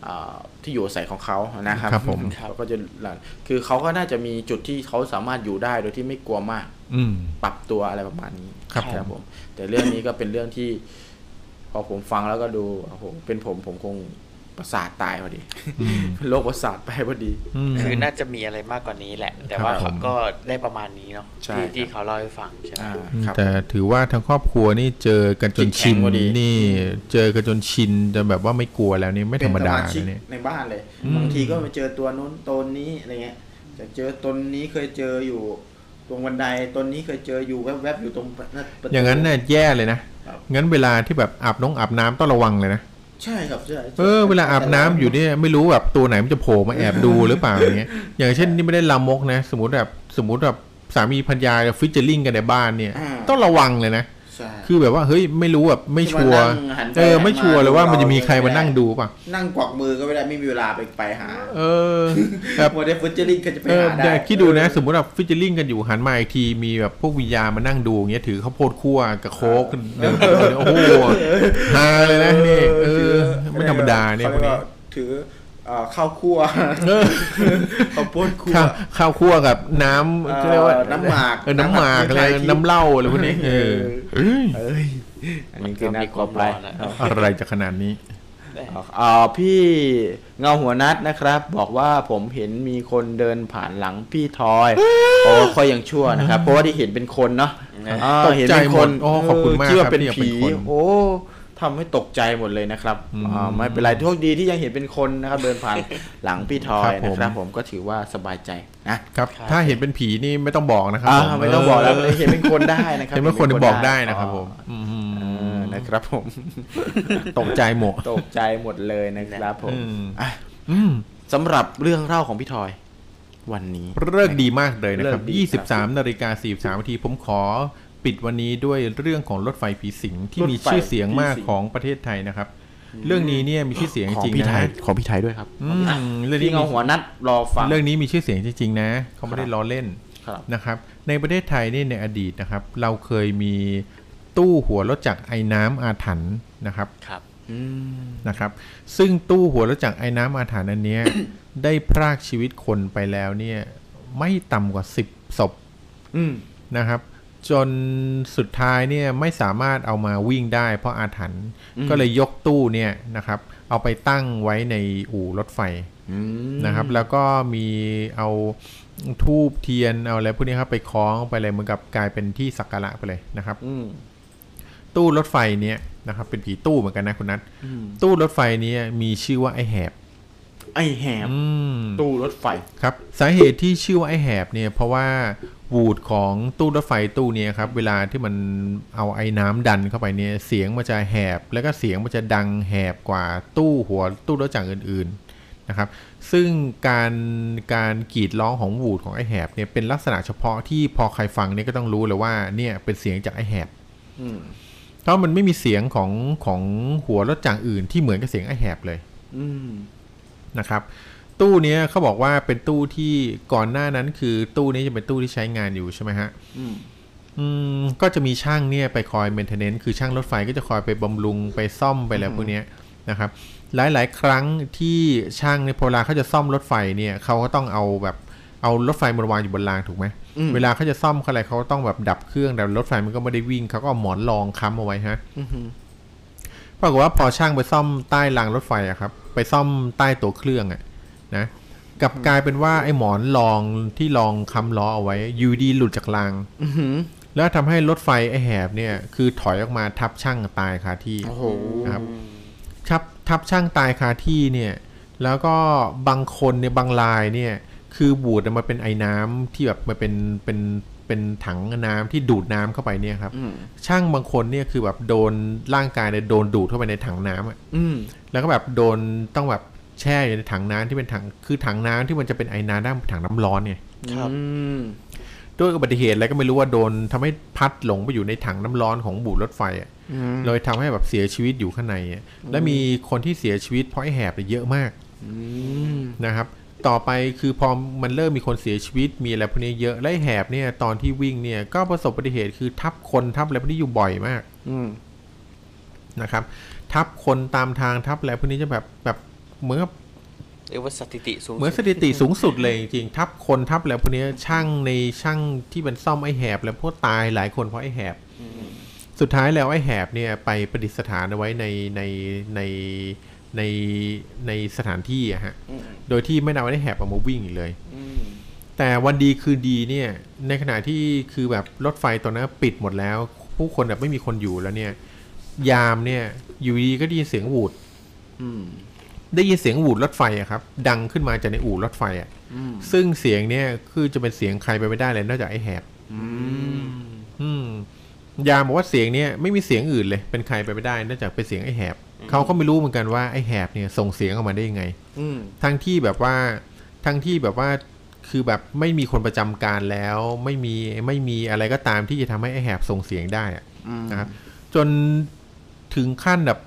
อ่าที่อยู่อาศัยของเขานะครับครับผมเขาก็จะหลังคือเขาก็น่าจะมีจุดที่เขาสามารถอยู่ได้โดยที่ไม่กลัวมาก อืมปรับตัวอะไรประมาณนี้ครับผมผม แต่เรื่องนี้ก็เป็นเรื่องที่ พอผมฟังแล้วก็ดูโอ้โหเป็นผมผมคง ประสาทตายพอดีอืมเป็นโรคประสาทไปพอดีอืมคือน่าจะมีอะไรมากกว่านี้แหละ แต่ครับว่าผมเขาก็ได้ประมาณนี้เนาะใช่ที่ครับที่เขาเล่าให้ฟังใช่ไหมอ่าอืมครับแต่ถือว่าทั้งครอบครัวนี่เจอกันจนชินจิตแข็งพอดีนี่ เจอกันจนชินจนแบบว่าไม่กลัวแล้วนี่ไม่ธรรมดาเป็นสชิกนะเนี่ยในบ้านเลยอืมบางทีก็มาเจอตัวนู้นตนนี้อะไรเงี้ยจะเจอตนนี้เคยเจออยู่ตรงบันไดตนนี้เคยเจออยู่แวบๆอยู่ตรงประตูอย่างนั้นเนี่ยแย่เลยนะครับงั้นเวลาที่แบบอาบน้องอาบน้ำต้องระวังเลยนะ ใช่ครับใช่เออเวลาอาบน้ำอยู่เนี่ยไม่รู้แบบตัวไหนมันจะโผล่มาแอบดูหรือเปล่าอย่างเงี้ยอย่างเช่นนี่ไม่ได้ลามกนะ สมมติแบบสมมติแบบสามีพัญญาฟิชเจอริงกันในบ้านเนี่ย ต้องระวังเลยนะใช่ คือแบบว่าเฮ้ยไม่รู้แบบไม่ชัวร์ที่มานั่งหันไปเออไม่ชัวร์เลยว่ามันจะมีใครไม่มาได้นั่งดูป่ะ นั่งกวักมือก็ไม่ได้ไม่มีเวลาไปไปหา เออแบบโมเดลฟิชเจอริงก็จะไปเออหาได้เดี๋ยวคิดดูนะ สมมติแบบฟิชเจอริงกันอยู่หันมาอีกทีมีแบบพวกวิญญาณมานั่งดูอย่างเงี้ยถือข้าวโพดคั่วกับโค้กเดินโอ้โหฮาเลยนะนี่เออไม่ธรรมดาเนี่ยพวกนี้ขารีกว่าถือเอ่อ ข้าวคั่วเออข้าวโพดคั่วข้าวข้าวคั่วกับน้เอ่อำเรียกว่าน้ำหมากเออน้ำหมากน้ำหอะไรมากน้ำเหล้าอะไรพวกนี้เออเอ้ยเอ้ยอันนี้คือน่ากลัวไปอะไรจะขนาดนี้อ่าพี่เงาหัวนัดนะครับ บอกว่าผมเห็นมีคนเดินผ่านหลังพี่ทอยโอ้ค่อยยังชั่วนะครับ เพราะว่าที่เห็นเป็นคนเนาะอ่าตกใจเห็นเป็นคนหมดโอ้ขอบคุณมากคิดว่าครับเป็นที่ยังเป็นผีคนโอ้ ทำให้ตกใจหมดเลยนะครับอืมอ่าไม่เป็นไรโชคดีที่ยังเห็นเป็นคนนะครับ เดินผ่านหลังพี่ทอยครับผมนะครับ ผมก็ถือว่าสบายใจนะครับถ้าเห็นเป็นผีนี่ไม่ต้องบอกนะครับอ่าผมไม่ต้องบอกแล้วเห็นเป็นคนได้นะครับเห็นเป็นคนบอกได้นะครับผมอ๋ออืมเออนะครับผม ตกใจหมดตกใจหมดเลยนะครับผมอืมอะอืมสำหรับเรื่องเล่าของพี่ทอย วันนี้เลิกดีมากเลยนะครับเลิกดีครับ23นาฬิกา43นาทีผมขอ ปิดวันนี้ด้วยเรื่องของรถไฟผีสิงที่รถไฟมีชื่อเสียงมากผีสิงของประเทศไทยนะครับ เรื่องนี้เนี่ยมีชื่อเสียงของจริงพี่ๆไทนะยของพี่ไทยด้วยครับอืมเรื่องพี่นี้เงาหัวนัดรอฟังเรื่องนี้มีชื่อเสียงจริงๆนะเขาไม่ได้ครับล้อเล่นครับนะครับ ในประเทศไทยนี่ในอดีตนะครับ เราเคยมีตู้หัวรถจักรไอ้น้ำอาถรรพ์นะครับครับอืมนะครับ ซึ่งตู้หัวรถจักรไอ้น้ำอาถรรพ์อันเนี้ยได้พรากชีวิตคนไปแล้วเนี่ย ไม่ต่ำกว่า10ศพอืมนะครับ จนสุดท้ายเนี่ยไม่สามารถเอามาวิ่งได้เพราะอาถรรพ์อืมก็เลยยกตู้เนี่ยนะครับ เอาไปตั้งไว้ในอู่รถไฟอืมนะครับ แล้วก็มีเอาทูบเทียนเอาอะไรพวกนี้ครับไปคล้องไปอะไรเหมือนกับกลายเป็นที่สักการะไปเลยนะครับอืมตู้รถไฟเนี่ยนะครับ เป็นผีตู้เหมือนกันนะคุณนัทอืมตู้รถไฟเนี้มีชื่อว่าไอแหบ ไอแหบอืมตู้รถไฟครับ สาเหตุที่ชื่อว่าไอแหบเนี่ย เพราะว่า วูดของตู้รถไฟตู้เนี้ครับเวลาที่มันเอาไอ้น้ำดันเข้าไปเนี่ยเสียงมันจะแหบ แล้วก็เสียงมันจะดังแหบกว่าตู้หัวตู้รถจักรอื่นๆนะครับ ซึ่งการการกรีดร้องของวูดของไอแหบเนี่ยเป็นลักษณะเฉพาะที่พอใครฟังเนี่ยก็ต้องรู้เลยว่าเนี่ยเป็นเสียงจากไอแหบอืมเพราะมันไม่มีเสียงของของหัวรถจักรอื่นที่เหมือนกับเสียงไอแหบเลยอืมนะครับ ตู้เนี้ยเขาบอกว่าเป็นตู้ที่ก่อนหน้านั้นคือตู้นี้จะเป็นตู้ที่ใช้งานอยู่ใช่ไหมฮะอืมอืมก็จะมีช่างเนี่ยไปคอยเมนเทนเนนซ์คือช่างรถไฟก็จะคอยไปบำรุงไปซ่อมไปแล้วพวกเนี้ยนะครับ หลาย ๆ ครั้งที่ช่างเนี่ยพอเวลาเขาจะซ่อมรถไฟเนี่ยเขาก็ต้องเอาแบบเอารถไฟมาวางอยู่บนรางถูกไหมอืมเวลาเขาจะซ่อมเขาอะไรเขาก็ต้องแบบดับเครื่องแต่รถไฟมันก็ไม่ได้วิ่งเขาก็เอาหมอนรองค้ำเอาไว้ฮะอืมปรากฏว่าพอช่างไปซ่อมใต้รางรถไฟอะครับ ไปซ่อมใต้ตัวเครื่องอะ นะกลับกลายเป็นว่าไอ้หมอนรองที่รองค้ำล้อเอาไว้อยูดีหลุดจากรางอืมแล้วทำให้รถไฟไอ้แหบเนี่ย คือถอยออกมาทับช่างตายคาที่โอ้โหนะครับทับทับช่างตายคาที่เนี่ย แล้วก็บางคนเนี่ยบางรายเนี่ย คือบูดมาเป็นไอ้น้ำที่แบบมาเป็นเป็นเป็นถังน้ำที่ดูดน้ำเข้าไปเนี่ยครับอืมช่างบางคนเนี่ยคือแบบโดนร่างกายเนี่ยโดนดูดเข้าไปในถังน้ำอะอืมแล้วก็แบบโดนต้องแบบ แช่อยู่ในถังน้ำที่เป็นถังคือถังน้ำที่มันจะเป็นไอ้น้ำด้านถังน้ำร้อนเนี่ยครับอืมด้วยอุบัติเหตุอะไรก็ไม่รู้ว่าโดนทำให้พัดหลงไปอยู่ในถังน้ำร้อนของบูดรถไฟอะอืมเลยทำให้แบบเสียชีวิตอยู่ข้างในอะและมีคนที่เสียชีวิตเพราะไอ้แหบเนี่ยเยอะมากอืมนะครับ ต่อไปคือพอมันเริ่มมีคนเสียชีวิตมีอะไรพวกนี้เยอะและไอ้แหบเนี่ย ตอนที่วิ่งเนี่ย ก็ประสบอุบัติเหตุคือทับคนทับอะไรพวกนี้อยู่บ่อยมาก อืมนะครับ ทับคนตามทางทับอะไรพวกนี้จะแบบแบบ เหมือนกับเรียกว่าสถิติสูงเหมือนสุสดถิติสูงสุดเลยจริงๆทับคนทับแล้วพวกนี้ช่างในช่างที่เป็นซ่อมไอ้แหบ แล้วพวกตายหลายคนเพราะไอ้แหบ สุดท้ายแล้วไอ้แหบเนี่ยไปประดิษฐานเอาไว้ในในในในในสถานที่อะฮะอืมโดยที่ไม่นำไอ้แหบออกมาวิ่งอีกเลยอืมแต่วันดีคืนดีเนี่ย ในขณะที่คือแบบรถไฟตอนนั้นปิดหมดแล้ว ผู้คนแบบไม่มีคนอยู่แล้วเนี่ย ยามเนี่ย อยู่ดีก็ได้ยินเสียงหวูดอืม ได้ยินเสียงหวูดรถไฟอะครับ ดังขึ้นมาจากในอู่รถไฟอะอืมซึ่งเสียงเนี่ยคือจะเป็นเสียงใครไปไม่ได้เลยนอกจากไอ้แหบอืมอืมยามบอกว่าเสียงเนี่ยไม่มีเสียงอื่นเลยเป็นใครไปไม่ได้นอกจากเป็นเสียงไอ้แหบเขาก็ไม่รู้เหมือนกันว่าไอ้แหบเนี่ยส่งเสียงออกมาได้ยังไง อืมทั้งที่แบบว่าทั้งที่แบบว่าคือแบบไม่มีคนประจำการแล้ว ไม่มีไม่มีอะไรก็ตามที่จะทำให้ไอ้แหบส่งเสียงได้อะ อืมนะครับจนถึงขั้นแบบ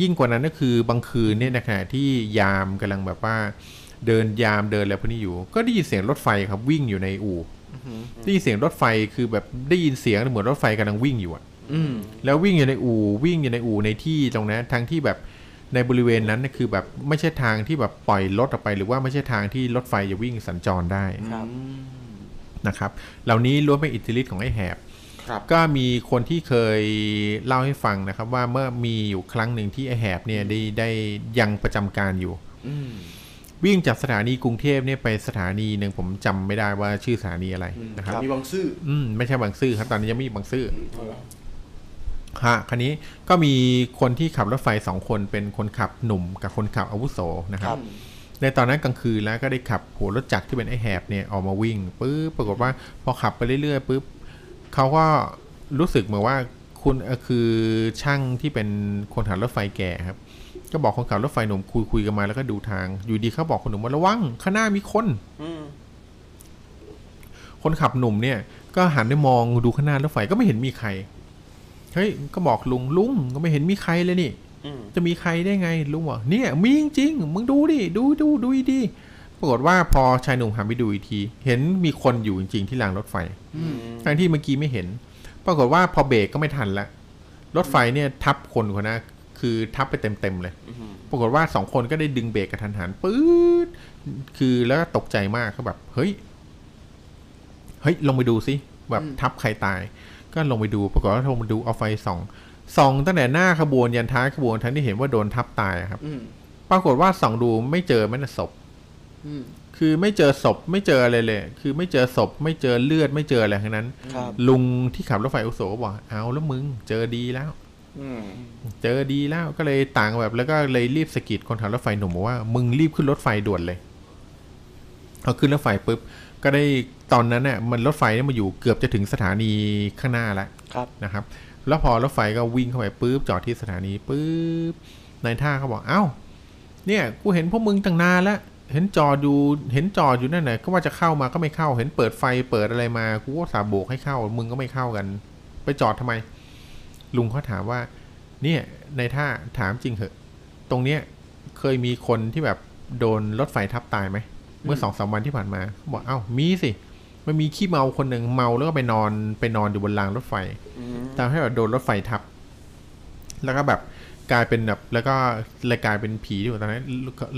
ยิ่งกว่านั้นก็คือบางคืนเนี่ยในขณะที่ยามกำลังแบบว่าเดินยามเดินอะไรพวกนี้อยู่ ก็ได้ยินเสียงรถไฟครับวิ่งอยู่ในอู่ได้ยินเสียงรถไฟคือแบบได้ยินเสียงเหมือนรถไฟกำลังวิ่งอยู่อะอืมแล้ววิ่งอยู่ในอู่วิ่งอยู่ในอู่ในที่ตรงนั้นทั้งที่แบบในบริเวณนั้นน่ะคือแบบไม่ใช่ทางที่แบบปล่อยรถออกไป หรือว่าไม่ใช่ทางที่รถไฟจะวิ่งสัญจรได้ครับนะครับ เหล่านี้ล้วนเป็นอิทธิฤทธิ์ของไอ้แหบครับ ก็มีคนที่เคยเล่าให้ฟังนะครับ ว่าเมื่อมีอยู่ครั้งหนึ่งที่ไอ้แหบเนี่ยได้ได้ยังประจำการอยู่อืมวิ่งจากสถานีกรุงเทพเนี่ยไปสถานีหนึ่งผมจำไม่ได้ว่าชื่อสถานีอะไรนะครับมีบางซื่ออืมไม่ใช่บางซื่อครับตอนนี้ยังไม่มีบางซื่อฮะคันนี้ก็มีคนที่ขับรถไฟสองคนเป็นคนขับหนุ่มกับคนขับอาวุโสนะครับ ในตอนนั้นกลางคืนแล้วก็ได้ขับหัวรถจักรที่เป็นไอแหบเนี่ยออกมาวิ่งปุ๊บปรากฏว่าพอขับไปเรื่อยๆปุ๊บ เขาก็รู้สึกเหมือนว่าคุณเอ่อคือช่างที่เป็นคนขับรถไฟแก่ครับ ก็บอกคนขับรถไฟหนุ่มคุยคุยกันมาแล้วก็ดูทาง อยู่ดีเขาบอกคนหนุ่มว่าระวังข้างหน้ามีคนอืมคนขับหนุ่มเนี่ย ก็หันไปมองดูข้างหน้ารถไฟก็ไม่เห็นมีใครเฮ้ยก็บอกลุงลุงก็ไม่เห็นมีใครเลยนี่อืมจะมีใครได้ไงลุงบอกเนี่ยมีจริงๆมึงดูดิดูดูดูดีๆป รากฏว่าพอชายหนุ่มหันไปดูอีกที เห็นมีคนอยู่จริง ๆ ที่รางรถไฟทั้งที่เมื่อกี้ไม่เห็น ปรากฏว่าพอเบรกก็ไม่ทันละรถไฟเนี่ยทับคนคนนะคือทับไปเต็มๆเลยอืมปรากฏว่าสองคนก็ได้ดึงเบรกกระทันหันปื๊ดคือแล้วก็ตกใจมากเขาแบบ เฮ้ย เฮ้ย ลงไปดูสิแบบทับใครตาย ก็ลงไปดู ปรากฏว่าลงไปดูเอาไฟส่องส่องตั้งแต่หน้าขบวนยันท้ายขบวนทั้งที่เห็นว่าโดนทับตายอะครับอืมปรากฏว่าส่องดูไม่เจอแม้แต่ศพอืม คือไม่เจอศพไม่เจออะไรเลย คือไม่เจอศพไม่เจอเลือดไม่เจออะไรทั้งนั้นครับลุงที่ขับรถไฟอุโสก็บอกเอาแล้วมึง เจอดีแล้วอืมเจอดีแล้วก็เลยต่างแบบแล้วก็เลยรีบสะกิดคนขับรถไฟหนุ่มบอกว่ามึงรีบขึ้นรถไฟด่วนเลยพอขึ้นรถไฟปุ๊บก็ได้ตอนนั้นเนี่ยมันรถไฟเนี่ยมาอยู่เกือบจะถึงสถานีข้างหน้าแล้วครับนะครับ แล้วพอรถไฟก็วิ่งเข้าไปปุ๊บจอดที่สถานีปุ๊บนายท่าเขาบอกเอ้า เนี่ย กูเห็นพวกมึงตั้งนานแล้ว เห็นจอดอยู่เห็นจอดอยู่นั่นน่ะก็ว่าจะเข้ามาก็ไม่เข้า เห็นเปิดไฟเปิดอะไรมากูก็สาโบกให้เข้า มึงก็ไม่เข้ากัน ไปจอดทำไม ลุงเขาถามว่า เนี่ยในท่าถามจริงเหอะ ตรงเนี้ยเคยมีคนที่แบบโดนรถไฟทับตายไหมเมื่อสองสามวันที่ผ่านมาเขาบอกเอ้ามีสิมันมีขี้เมาคนหนึ่งเมาแล้วก็ไปนอนไปนอนอยู่บนรางรถไฟอืมทำให้แบบโดนรถไฟทับ แล้วก็แบบ กลายเป็นแบบแล้วก็เลยกลายเป็นผีอยู่ตอนนั้น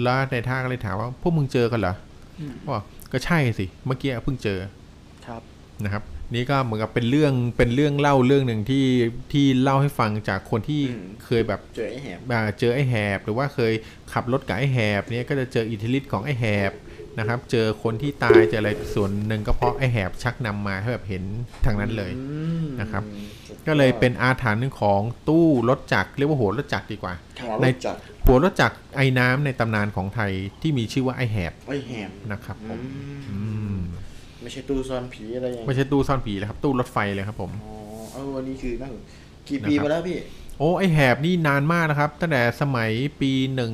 แล้วในท่าก็เลยถามว่าพวกมึงเจอกันเหรอเขาบอกก็ใช่สิเมื่อกี้เพิ่งเจอครับนะครับ นี่ก็เหมือนกับเป็นเรื่องเป็นเรื่องเล่าเรื่องหนึ่งที่ที่เล่าให้ฟังจากคนที่อืมเคยแบบเจอไอ้แหบอ่าเจอไอ้แหบ หรือว่าเคยขับรถกับไอ้แหบเนี่ยก็จะเจออิทธิฤทธิ์ของไอ้แหบ นะครับ เจอคนที่ตายเจออะไรส่วนหนึ่งก็เพราะไอ้แหบชักนำมาให้แบบเห็นทางนั้นเลยอืมนะครับ ก็เลยเป็นอาถรรพ์ของตู้รถจักรเรียกว่าหัวรถจักรดีกว่าหัวรในถจักรหัวรถจักรไอ้น้ำในตำนานของไทยที่มีชื่อว่าไอ้แหบไอ้แหบนะครับผอืมมอืมไม่ใช่ตู้ซ่อนผีอะไรอย่างไม่ใช่ตู้ซ่อนผีเลยครับ ตู้รถไฟเลยครับผมอ๋อเออวันนี้คือนั่งกี่ปีนะครับมาแล้วพี่โอ้ไอแหบนี่นานมากนะครับ ตั้งแต่สมัยปีหนึ่ง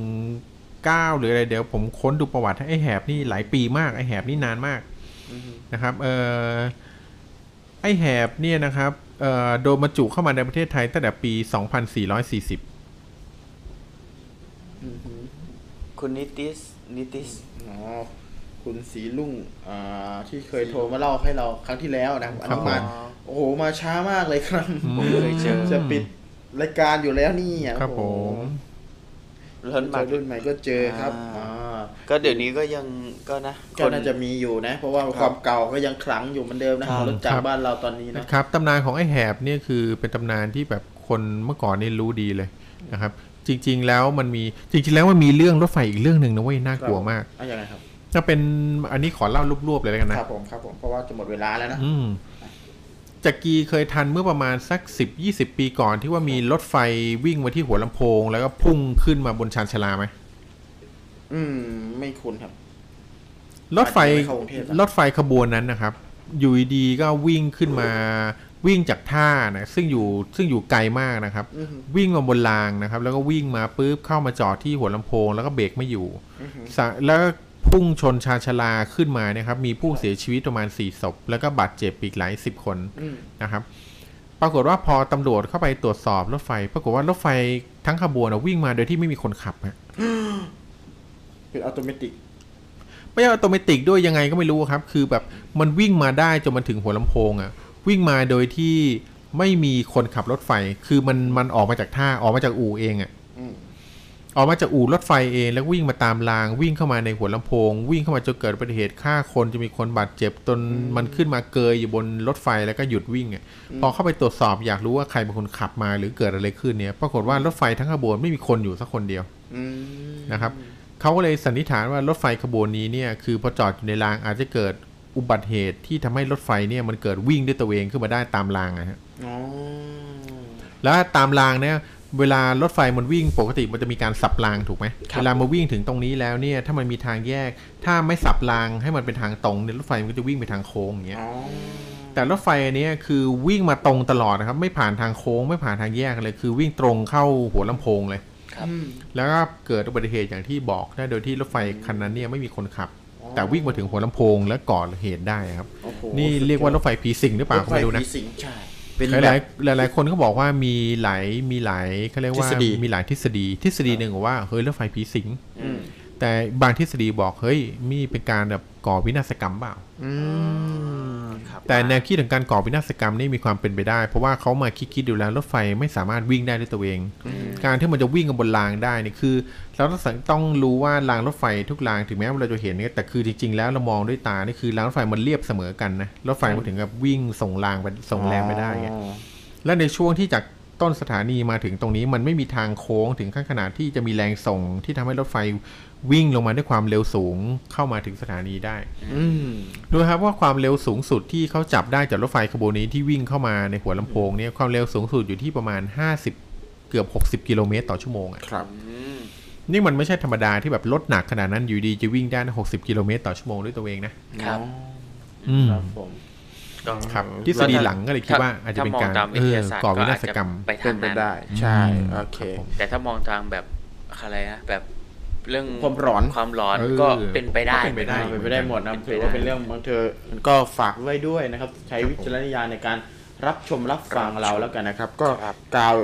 เก้าหรืออะไรเดี๋ยวผมค้นดูประวัติให้ไอแหบนี่หลายปีมากไอแหบนี่นานมากอืมนะครับเออไอแหบเนี่ยนะครับเอ่อโดนบรรจุเข้ามาในประเทศไทยตั้งแต่ปี 2440อืมอืมคุณนิติสนิติสอ๋อคุณสีลุ่งอ่าที่เคยโทรมาเล่าให้เราครั้งที่แล้วนะครับอันครันั้บนมาโอ้โห มาช้ามากเลยครับผมเคยเจอจะปิดรายการอยู่แล้วนี่อะครับผโอ้โหม ล้นเจมาอรุ่นใหม่ก็เจอครับอ่าอ่าก็เดี๋ยวนี้ก็ยังก็นะก็น่าจะมีอยู่นะ เพราะว่าความเก่าก็ยังขลังอยู่เหมือนเดิมนะครับรถจักครัรบบ้านเราตอนนี้นะครับตำนานของไอ้แหบเนี่ยคือเป็นตำนานที่แบบคนเมื่อก่อนนี่รู้ดีเลยนะครับ จริง ๆ แล้วมันมีจริง ๆ แล้วมันมีเรื่องรถไฟอีกเรื่องหนึ่งนะเว้ยน่ากลัวมากอะยังไงครับถ้าเป็นอันนี้ขอเล่ารวบๆเลยแล้วกันนะครับผมครับผมเพราะว่าจะหมดเวลาแล้วนะอืม จักรีเคยทันเมื่อประมาณสักสิบยี่สิบปีก่อนที่ว่ามีรถไฟวิ่งมาที่หัวลำโพง แล้วก็พุ่งขึ้นมาบนชานชาลาไหมอืม ไม่คุ้นครับ รถไฟอาจจะไม่เข้ากรุงเทพนะรถไฟขบวนนั้นนะครับ อยู่ดีๆก็วิ่งขึ้นมาวิ่งจากท่านะซึ่งอยู่ซึ่งอยู่ไกลมากนะครับอือหือวิ่งมาบนรางนะครับ แล้วก็วิ่งมาปุ๊บเข้ามาจอดที่หัวลำโพง แล้วก็เบรกไม่อยู่อือหือสะแล้วก็ พุ่งชนชานชาลาขึ้นมาเนะครับ มีผู้เสียชีวิตประมาณสี่ศพแล้วก็บาดเจ็บอีกหลายสิบคนอืมนะครับ ปรากฏว่าพอตำรวจเข้าไปตรวจสอบรถไฟ ปรากฏว่ารถไฟทั้งขบวนอะวิ่งมาโดยที่ไม่มีคนขับฮะเป็นอัตโนมัติไม่ใช่อัตโนมัติด้วยยังไงก็ไม่รู้ครับ คือแบบมันวิ่งมาได้จนมันถึงหัวลำโพงอะวิ่งมาโดยที่ไม่มีคนขับรถไฟ คือมันมันออกมาจากท่าออกมาจากอู่เองอะอืม ออกมาจากอู่รถไฟเองแล้ววิ่งมาตามรางวิ่งเข้ามาในหัวลำโพง วิ่งเข้ามาจนเกิดอุบัติเหตุฆ่าคนจะมีคนบาดเจ็บจนมันขึ้นมาเกยอยู่บนรถไฟแล้วก็หยุดวิ่งอะพอเข้าไปตรวจสอบอยากรู้ว่าใครเป็นคนขับมาหรือเกิดอะไรขึ้นเนี่ยปรากฏว่ารถไฟทั้งขบวนไม่มีคนอยู่สักคนเดียวอืมนะครับเขาก็เลยสันนิษฐานว่ารถไฟขบวนนี้เนี่ยคือพอจอดอยู่ในรางอาจจะเกิดอุบัติเหตุที่ทำให้รถไฟเนี่ยมันเกิดวิ่งด้วยตัวเองขึ้นมาได้ตามรางนะฮะอ๋อแล้วตามรางเนี่ย เวลารถไฟมันวิ่งปกติมันจะมีการสับรางถูกไหมครับเวลามาวิ่งถึงตรงนี้แล้วเนี่ยถ้ามันมีทางแยก ถ้าไม่สับรางให้มันเป็นทางตรงเนี่ยรถไฟมันก็จะวิ่งไปทางโค้งอย่างเงี้ยแต่รถไฟอันเนี้ยคือวิ่งมาตรงตลอดนะครับ ไม่ผ่านทางโค้งไม่ผ่านทางแยกเลย คือวิ่งตรงเข้าหัวลำโพงเลยครับแล้วก็เกิดอุบัติเหตุอย่างที่บอกได้โดยที่รถไฟคันนั้นเนี่ยไม่มีคนขับ แต่วิ่งมาถึงหัวลำโพงและก่อเหตุได้ครับโอ้โหนี่เรียกว่ารถไฟผีสิงหรือเปล่าถก็ไฟไม่รู้นะผีสิงใช่ เป็นหแบลายบหลายหลายๆคนก็บอกว่ามีหลายมีหลายเขาเรียกว่าทฤษฎีมีหลายทฤษฎีทฤษฎีหนึ่งบอกว่าเฮ้ยรถไฟผีสิงอืมแต่บางทฤษฎีบอกเฮ้ยมีเป็นการแบบก่อวินาศกรรมเปล่าอืมครับ แต่แนวคิดถึงการก่อวินาศกรรมนี่มีความเป็นไปได้ เพราะว่าเขามาคิดคิดๆดูแล้วรถไฟไม่สามารถวิ่งได้ด้วยตัวเอง การที่มันจะวิ่งกันบนรางได้นี่คือ เราต้องสังต้องรู้ว่ารางรถไฟทุกรางถึงแม้ว่าเราจะเห็นเนี่ยแต่คือจริงๆ แล้วเรามองด้วยตานี่คือรางรถไฟมันเรียบเสมอกันนะรถไฟมันถึงกับวิ่งส่งรางไปส่งแรงไปได้ไงอ๋อและในช่วงที่จากต้นสถานีมาถึงตรงนี้มันไม่มีทางโค้งถึงขั้นขนาดที่จะมีแรงส่งที่ทำให้รถไฟ วิ่งลงมาด้วยความเร็วสูงเข้ามาถึงสถานีได้อืมดูครับว่าความเร็วสูงสุดที่เขาจับได้จากรถไฟขบวนนี้ที่วิ่งเข้ามาในหัวลำโพงเนี่ยความเร็วสูงสุดอยู่ที่ประมาณ50เกือบ60กิโลเมตรต่อชั่วโมงอะครับนี่มันไม่ใช่ธรรมดาที่แบบรถหนักขนาดนั้นอยู่ดีจะวิ่งได้นะ60กิโลเมตรต่อชั่วโมงด้วยตัวเองนะครับอืมครับผมก็ครับทฤษฎีหลังก็เลยคิดว่าอาจจะเป็นการถ้มองตามวิเอทอยาศาสตร์ก่อก็วินาอาจศจะกรรมไปเป็ทานงไปนั้นได้ ใช่อืมโอเคครับผมแต่ถ้ามองทางแบบอะไรนะแบบ เรื่องความร้อนความร้อนเออก็เป็นไปได้ก็เป็นไปได้เป็นไปได้หมดนะเป็นไปถือได้ว่าเป็นเรื่องบางเธอมันก็ฝากไว้ด้วยนะครับ ใช้วิจารณญาณในการรับชมรับฟังเราแล้วกันนะครับ ก็ครับกล่าว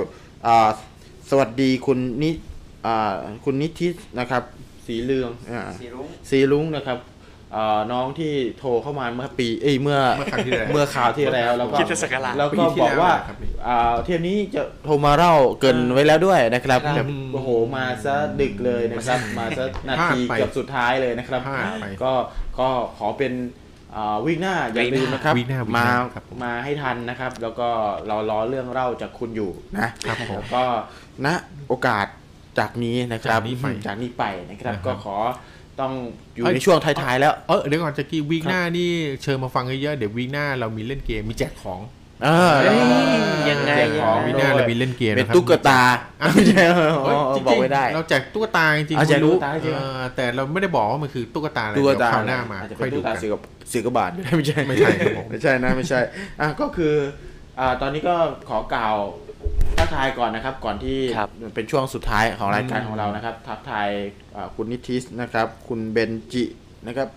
อ่าสวัสดีคุณนิอ่าคุณนิทิศนะครับ สีเรืองอ่าสีรุ้งสีลุงนะครับเอ่อ น้องที่โทรเข้ามาเมื่อปีเอ้ยเมื่อเมื่อครั้งที่แล้วเมื่อข่าวที่แล้วแล้วก็คริสตศักราชแล้วปีก็ที่บอกว่าแล้วนะครับนี่อ่าเทปนี้จะโทรมาเล่าเกรินไว้แล้วด้วยนะครับครับแต่โอ้โหมาซะดึกเลยนะครับ มาซะนาทีพลาดไปเกือบสุดท้ายเลยนะครับพลาดไปก็ก็ขอเป็นอ่าวิ่งหน้าอย่าลืมนะครับวิ่งหน้าวิ่งหมาน้าครับผมมาให้ทันนะครับ แล้วก็เรารอเรื่องเล่าจากคุณอยู่นะครับผมแล้วก็ณโอกาสจากนี้นะครับจากนี้ไปจากนี้ไปนะครับนะครับ ก็ขอ ต้องอยู่เอ้ยในช่วงท้ายๆแล้วเออเดี๋ยวก่อนจะกี้วีคหน้านี่เชิญมาฟังเยอะๆเดี๋ยววีคหน้าเรามีเล่นเกมมีแจกของเออเอ้ยยังไงแจกของวีคหน้าเรามีเล่นเกมเป็นนะครับตุ๊กตาไม่ใช่เฮ้ยอ๋อจริงๆบอกไม่ได้ เราแจกตุ๊กตาจริงๆเอาแจกคุณรู้ตุ๊กตาจริงๆเออแต่เราไม่ได้บอกว่ามันคือตุ๊กตาอะไรตุ๊กเดี๋ยวตาคราวหน้ามาอาจจะค่เป็อยนดูตุ๊กตากันเสือกบเสือกบาทไม่ใช่ไม่ใช่ครับผมไม่ใช่นะไม่ใช่อะก็คืออ่าตอนนี้ก็ขอกล่าว ทักทายก่อนนะครับ ก่อนที่ครับเป็นช่วงสุดท้ายของรายการอืมของเรานะครับ ทักทายอ่าคุณนิติสนะครับ คุณเบนจินะครับ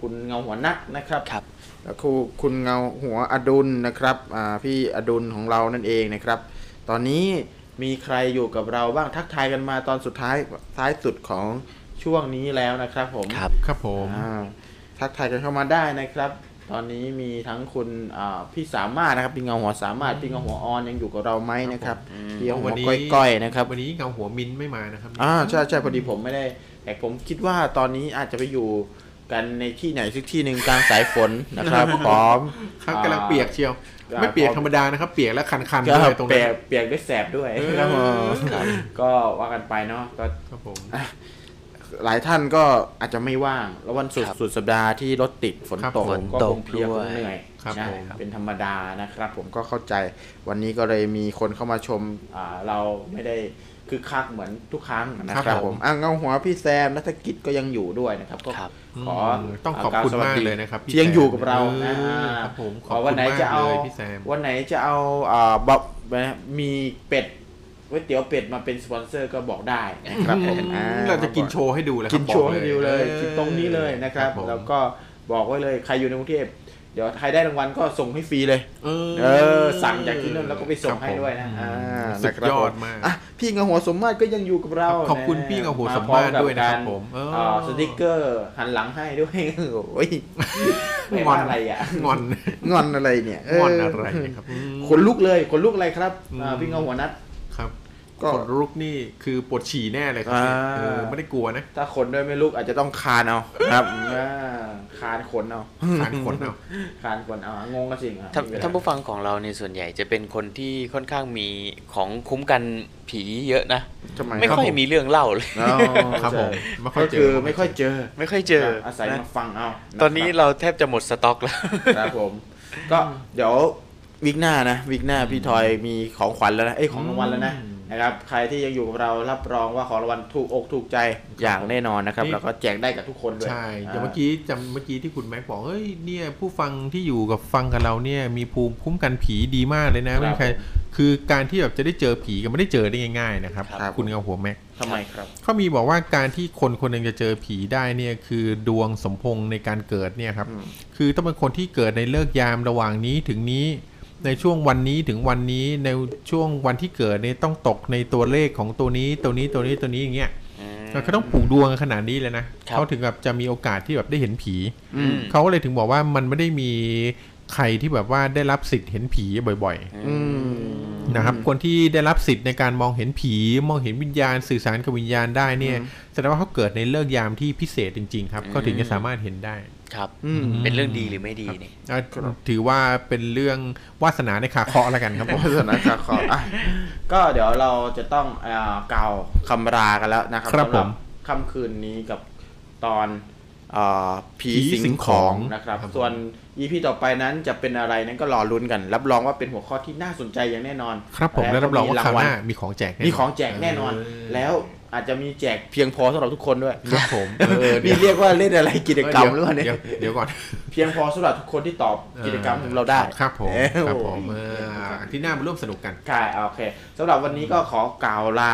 คุณเงาหัวนักนะครับครับแล้วคุณคุณเงาหัวอดุลนะครับอ่าพี่อดุลของเรานั่นเองนะครับ ตอนนี้มีใครอยู่กับเราบ้างทักทายกันมาตอนสุดท้ายท้ายสุดของช่วงนี้แล้วนะครับผมครับครับผมอ่าทักทายกันเข้ามาได้นะครับ ตอนนี้มีทั้งคุณอ่าพี่สามารถนะครับพี่เงาหัวสามารถพี่เงาหัวออนยังอยู่กับเราไหมนะครับพี่เงาหัวก้อยๆนะครับ วันนี้เงาหัวมินไม่มานะครับอ่าใช่ใช่พอดีผมไม่ได้ แต่ผมคิดว่าตอนนี้อาจจะไปอยู่กันในที่ไหนสักที่หนึ่งกลางสายฝนนะครับพร้อมครับกำลังเปียกเชียวอ่าไม่เปียกธรรมดานะครับ เปียกแล้วคันๆก็ด้วยตรงเปีนั้ยกนเปียกด้วยแสบด้วยเออครับผมก็ว่ากันไปเนาะก็ครับผม หลายท่านก็อาจจะไม่ว่าง แล้ววันสุดครับสุดสัปดาห์ที่รถติดฝนครับตกฝนก็ตคกงเพลียด้ควยงเหนื่อยครับนะผม เป็นธรรมดานะครับ ผมก็เข้าใจวันนี้ก็เลยมีคนเข้ามาชมอ่าเราไม่ได้คือคักเหมือนทุกครั้งนะคครัรับบผผมมอะเงาหัวพี่แซมนัฐกิจก็ยังอยู่ด้วยนะครับก็ครับ ขอมต้องขอบคุณกล่วสวัสมากดีเลยนะครับพี่ที่ยังอยู่กับเรานะเอออ่าครับผมขขออบคุวันณไหนมากจะเอาเลยพี่แซม วันไหนจะเอาอ่าแบบมีเป็ด ก๋วยเตี๋ยวเป็ดมาเป็นสปอนเซอร์ก็บอกได้นะครับผมอ่เราจะกินโชว์ให้ดูเลยครับกินโชว์ให้ดูเลยออกินตรงนี้เลยนะครับผมแล้วก็บอกไว้เลยใครอยู่ในกรุงเทพเดี๋ยวใครได้รางวัลก็ส่งให้ฟรีเลย เออเออสั่งจากที่นั่นแล้วก็ไปส่งให้ด้วยนะอ่าสุดนะครับยอดผมมากอะพี่เงาหัวสมมาตรก็ยังอยู่กับเรา ขอบคุณนะพี่เงาหัวสมมาตรด้วยนะครับผมเอออ่าสติกเกอร์หันหลังให้ด้วยโอ้ยไม่งอว่านอะไรอะงอนงอนอะไรเนี่ยงอนอะไรครับอืมขนลุกเลยขนลุกอะไรครับอ่าอืมพี่เงาหัวนัดครับ ก็คนลุกนี่คือปวดฉี่แน่เลยครับเนี่ยอ่าเออไม่ได้กลัวนะ ถ้าขนด้วยไม่ลุกอาจจะต้องคานเอาครับอ่าคานขนเอาขานขนเอาคานขนเอางงก็สิงอะท่านไม่เป็ไรท่านผู้ฟังของเราในยส่วนใหญ่จะเป็นคนที่ค่อนข้างมีของคุ้มกันผีเยอะนะทำไมไม่รับค่อยมีเรื่องเล่าเลยอ๋อครับผมไม่ค่อยก็เจอคือไม่ค่อยเจอ ไม่ค่อยเจอ อาศัยนะมาฟังเอาะตอนนี้ครับเราแทบจะหมดสต็อกแล้วครับผม ก็เดี๋ยววิกหน้านะวิกหน้าพี่ทอยมีของขวัญแล้วนะเอ้ยของรางวัลแล้วนะ นะครับ ใครที่ยังอยู่กับเรารับรองว่าของรางวัลถูกอกถูกใจอย่างแน่นอนนะครับ นี่ แล้วก็แจกได้กับทุกคนด้วยใช่อย่างเมื่อกี้จำเมื่อกี้ที่คุณแม็กบอกเฮ้ยเนี่ยผู้ฟังที่อยู่กับฟังกับเราเนี่ยมีภูมิคุ้มกันผีดีมากเลยนะไม่มีใครคือการที่แบบจะได้เจอผีก็ไม่ได้เจอได้ง่ายๆนะครับครับคุณเงาหัวแม็กทำไมครับ เขามีบอกว่าการที่คนคนหนึ่งจะเจอผีได้เนี่ยคือดวงสมพงษ์ในการเกิดเนี่ยครับ อืม คือต้องเป็นคนที่เกิดในเลิกษ์ยามระหว่างนี้ถึงนี้ ในช่วงวันนี้ถึงวันนี้ในช่วงวันที่เกิดเนี่ยต้องตกในตัวเลขของตัวนี้ตัวนี้ตัวนี้ตัวนี้อย่างเงี้ยอืมเขาต้องผูกดวงกันขนาดนี้เลยนะครับเขาถึงแบบจะมีโอกาสที่แบบได้เห็นผีอืมเขาก็เลยถึงบอกว่ามันไม่ได้มีใครที่แบบว่าได้รับสิทธิ์เห็นผีบ่อยอืมๆนะครับ คนที่ได้รับสิทธิ์ในการมองเห็นผี มองเห็นวิญญาณสื่อสารกับวิญญาณได้เนี่ยแสดงว่าเขาเกิดในเลิกษ์ยามที่พิเศษจริง ๆ ครับเขาถึงจะสามารถเห็นได้ ครับอืมเป็นเรื่องดีหรือไม่ดีนี่อะถือว่าเป็นเรื่องวาสนาในขาเคราะห์แล้วกันครับผมสถานการณ์ขออะก็เดี๋ยวเราจะต้องเอ่อกล่าวคำรากันแล้วนะครับครับสำหผมค่ำคืนนี้กับตอนเอ่อผีผีสิงสิงขขอองงนะครับครับผมส่วน EP ต่อไปนั้นจะเป็นอะไรนั้นก็รอลุ้นกัน รับรองว่าเป็นหัวข้อที่น่าสนใจอย่างแน่นอน ครับผมและรับรองว่ามีคราวหวัลน้ามีของแจกแน่นนมีของแจกแน่นอนเแล้ว อาจจะมีแจกเพียงพอสำหรับทุกคนด้วยครับผมเออนี่เรียกว่าเล่นอะไรกิจกรรมหรือเปล่าเนี่ยดี๋วเดี๋ยวก่อนเพียงพอสำหรับทุกคนที่ตอบกิจกรรมของเราได้ครับผมเอ้ยครับผมโอ้เอโหอที่หน้ามาร่วมสนุกกันใช่โอเคสำหรับวันนี้ก็ขอกล่าวลา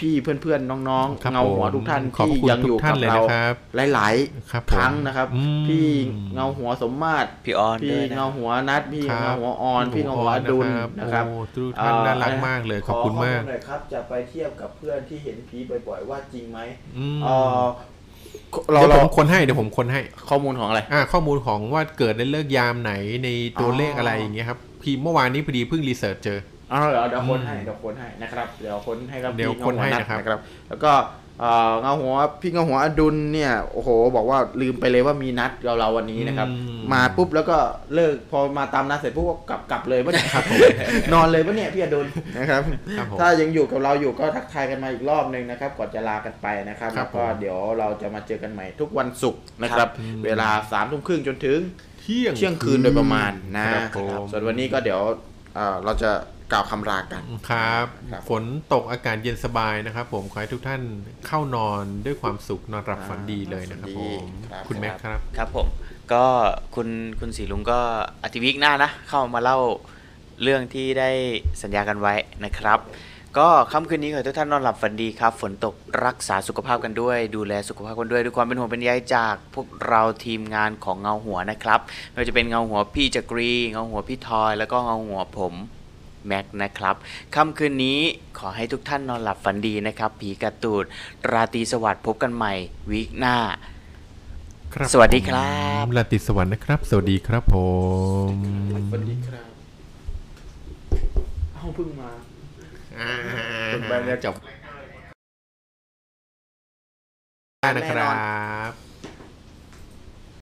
พี่ๆเพื่อนๆน้องครับๆเงาหัวทุกท่านขอบที่คุณยังอยู่ทุกท่ากันบเลยเรานะครับหลายครับๆครั้งนะครับอืมพี่เงาหัวสมมาตรพี่ออนพี่ด้วยนะเงาหัวนัดพี่ครับเงาหัวออนพี่เงาหัวอดุลนะครับโอ้ทุกท่านน่ารักมากเลยขอบคุณมากขอข้อลหน่อยครับจะไปเทียบกับเพื่อนที่เห็นผีบ่อยๆว่าจริงไหมอืมเออเราเดี๋ยวเราผมค้นให้เดี๋ยวผมค้นให้ข้อมูลของอะไรอ่าข้อมูลของว่าเกิดในฤกษ์ยามไหนในตัวเลขอะไรอย่างเงี้ยครับพี่เมื่อวานนี้พอดีเพิ่ง research เจอเอาเดี๋ยวเดี๋ยวค้นให้เดี๋ยวค้นให้นะครับเดี๋ยวค้นให้ครับเดี๋ยวพี่ค้นให้เงาหัวนะครับนะครับ แล้วก็ เอ่อเงาหัวพี่เงาหัวอดุลเนี่ยโอ้โห บอกว่าลืมไปเลยว่ามีนัดเราเราวันนี้นะครับอืมมาปุ๊บแล้วก็เลิกพอมาตามนัดเสร็จปุ๊บก็กลับกลับเลยปะเนี่ยครับนอนเลยปะเนี่ยพี่อดุลนะครับครับผมถ้ายังอยู่กับเราอยู่ก็ทักทายกันมาอีกรอบหนึ่งนะครับก่อนจะลากันไปนะครับครัแล้บวก็ผมเดี๋ยวเราจะมาเจอกันใหม่ทุกวันศุกร์นะครับอืมเวลาสามทุ่มครึ่งจนถึงเที่ยงเที่ยงคืนโดยประมาณนะครับผมส่วนวันนี้ก็เดี๋ยวเอ่อเราจะ กล่าวคำลากันครับครับฝนตกอากาศเย็นสบายนะครับผมขอให้ทุกท่านเข้านอนด้วยความสุขนอนหลับฝันดีเลยนะครับผมครับคุณแม็กครับครับผมก็คุณคุณสีลุงก็อาทิตย์วิกหน้านะ เข้ามาเล่าเรื่องที่ได้สัญญากันไว้นะครับ ก็ค่ำคืนนี้ขอให้ทุกท่านนอนหลับฝันดีครับ ฝนตกรักษาสุขภาพกันด้วย ดูแลสุขภาพกันด้วยด้วยความเป็นห่วงเป็นใยจากพวกเราทีมงานของเงาหัวนะครับไม่ว่าจะเป็นเงาหัวพี่จักรีเงาหัวพี่ทอยแล้วก็เงาหัวผม แม็กนะครับค่ำคืนนี้ขอให้ทุกท่านนอนหลับฝันดีนะครับ ผีกระตูด ราตรีสวัสดิ์พบกันใหม่วีคหน้า ครับสวัสดีครับลาติสวรรค์นะครับ สวัสดีครับผม สวัสดีครับห้องเพิ่งมาอ่าคุณไปแล้วจบ ได้นะครับ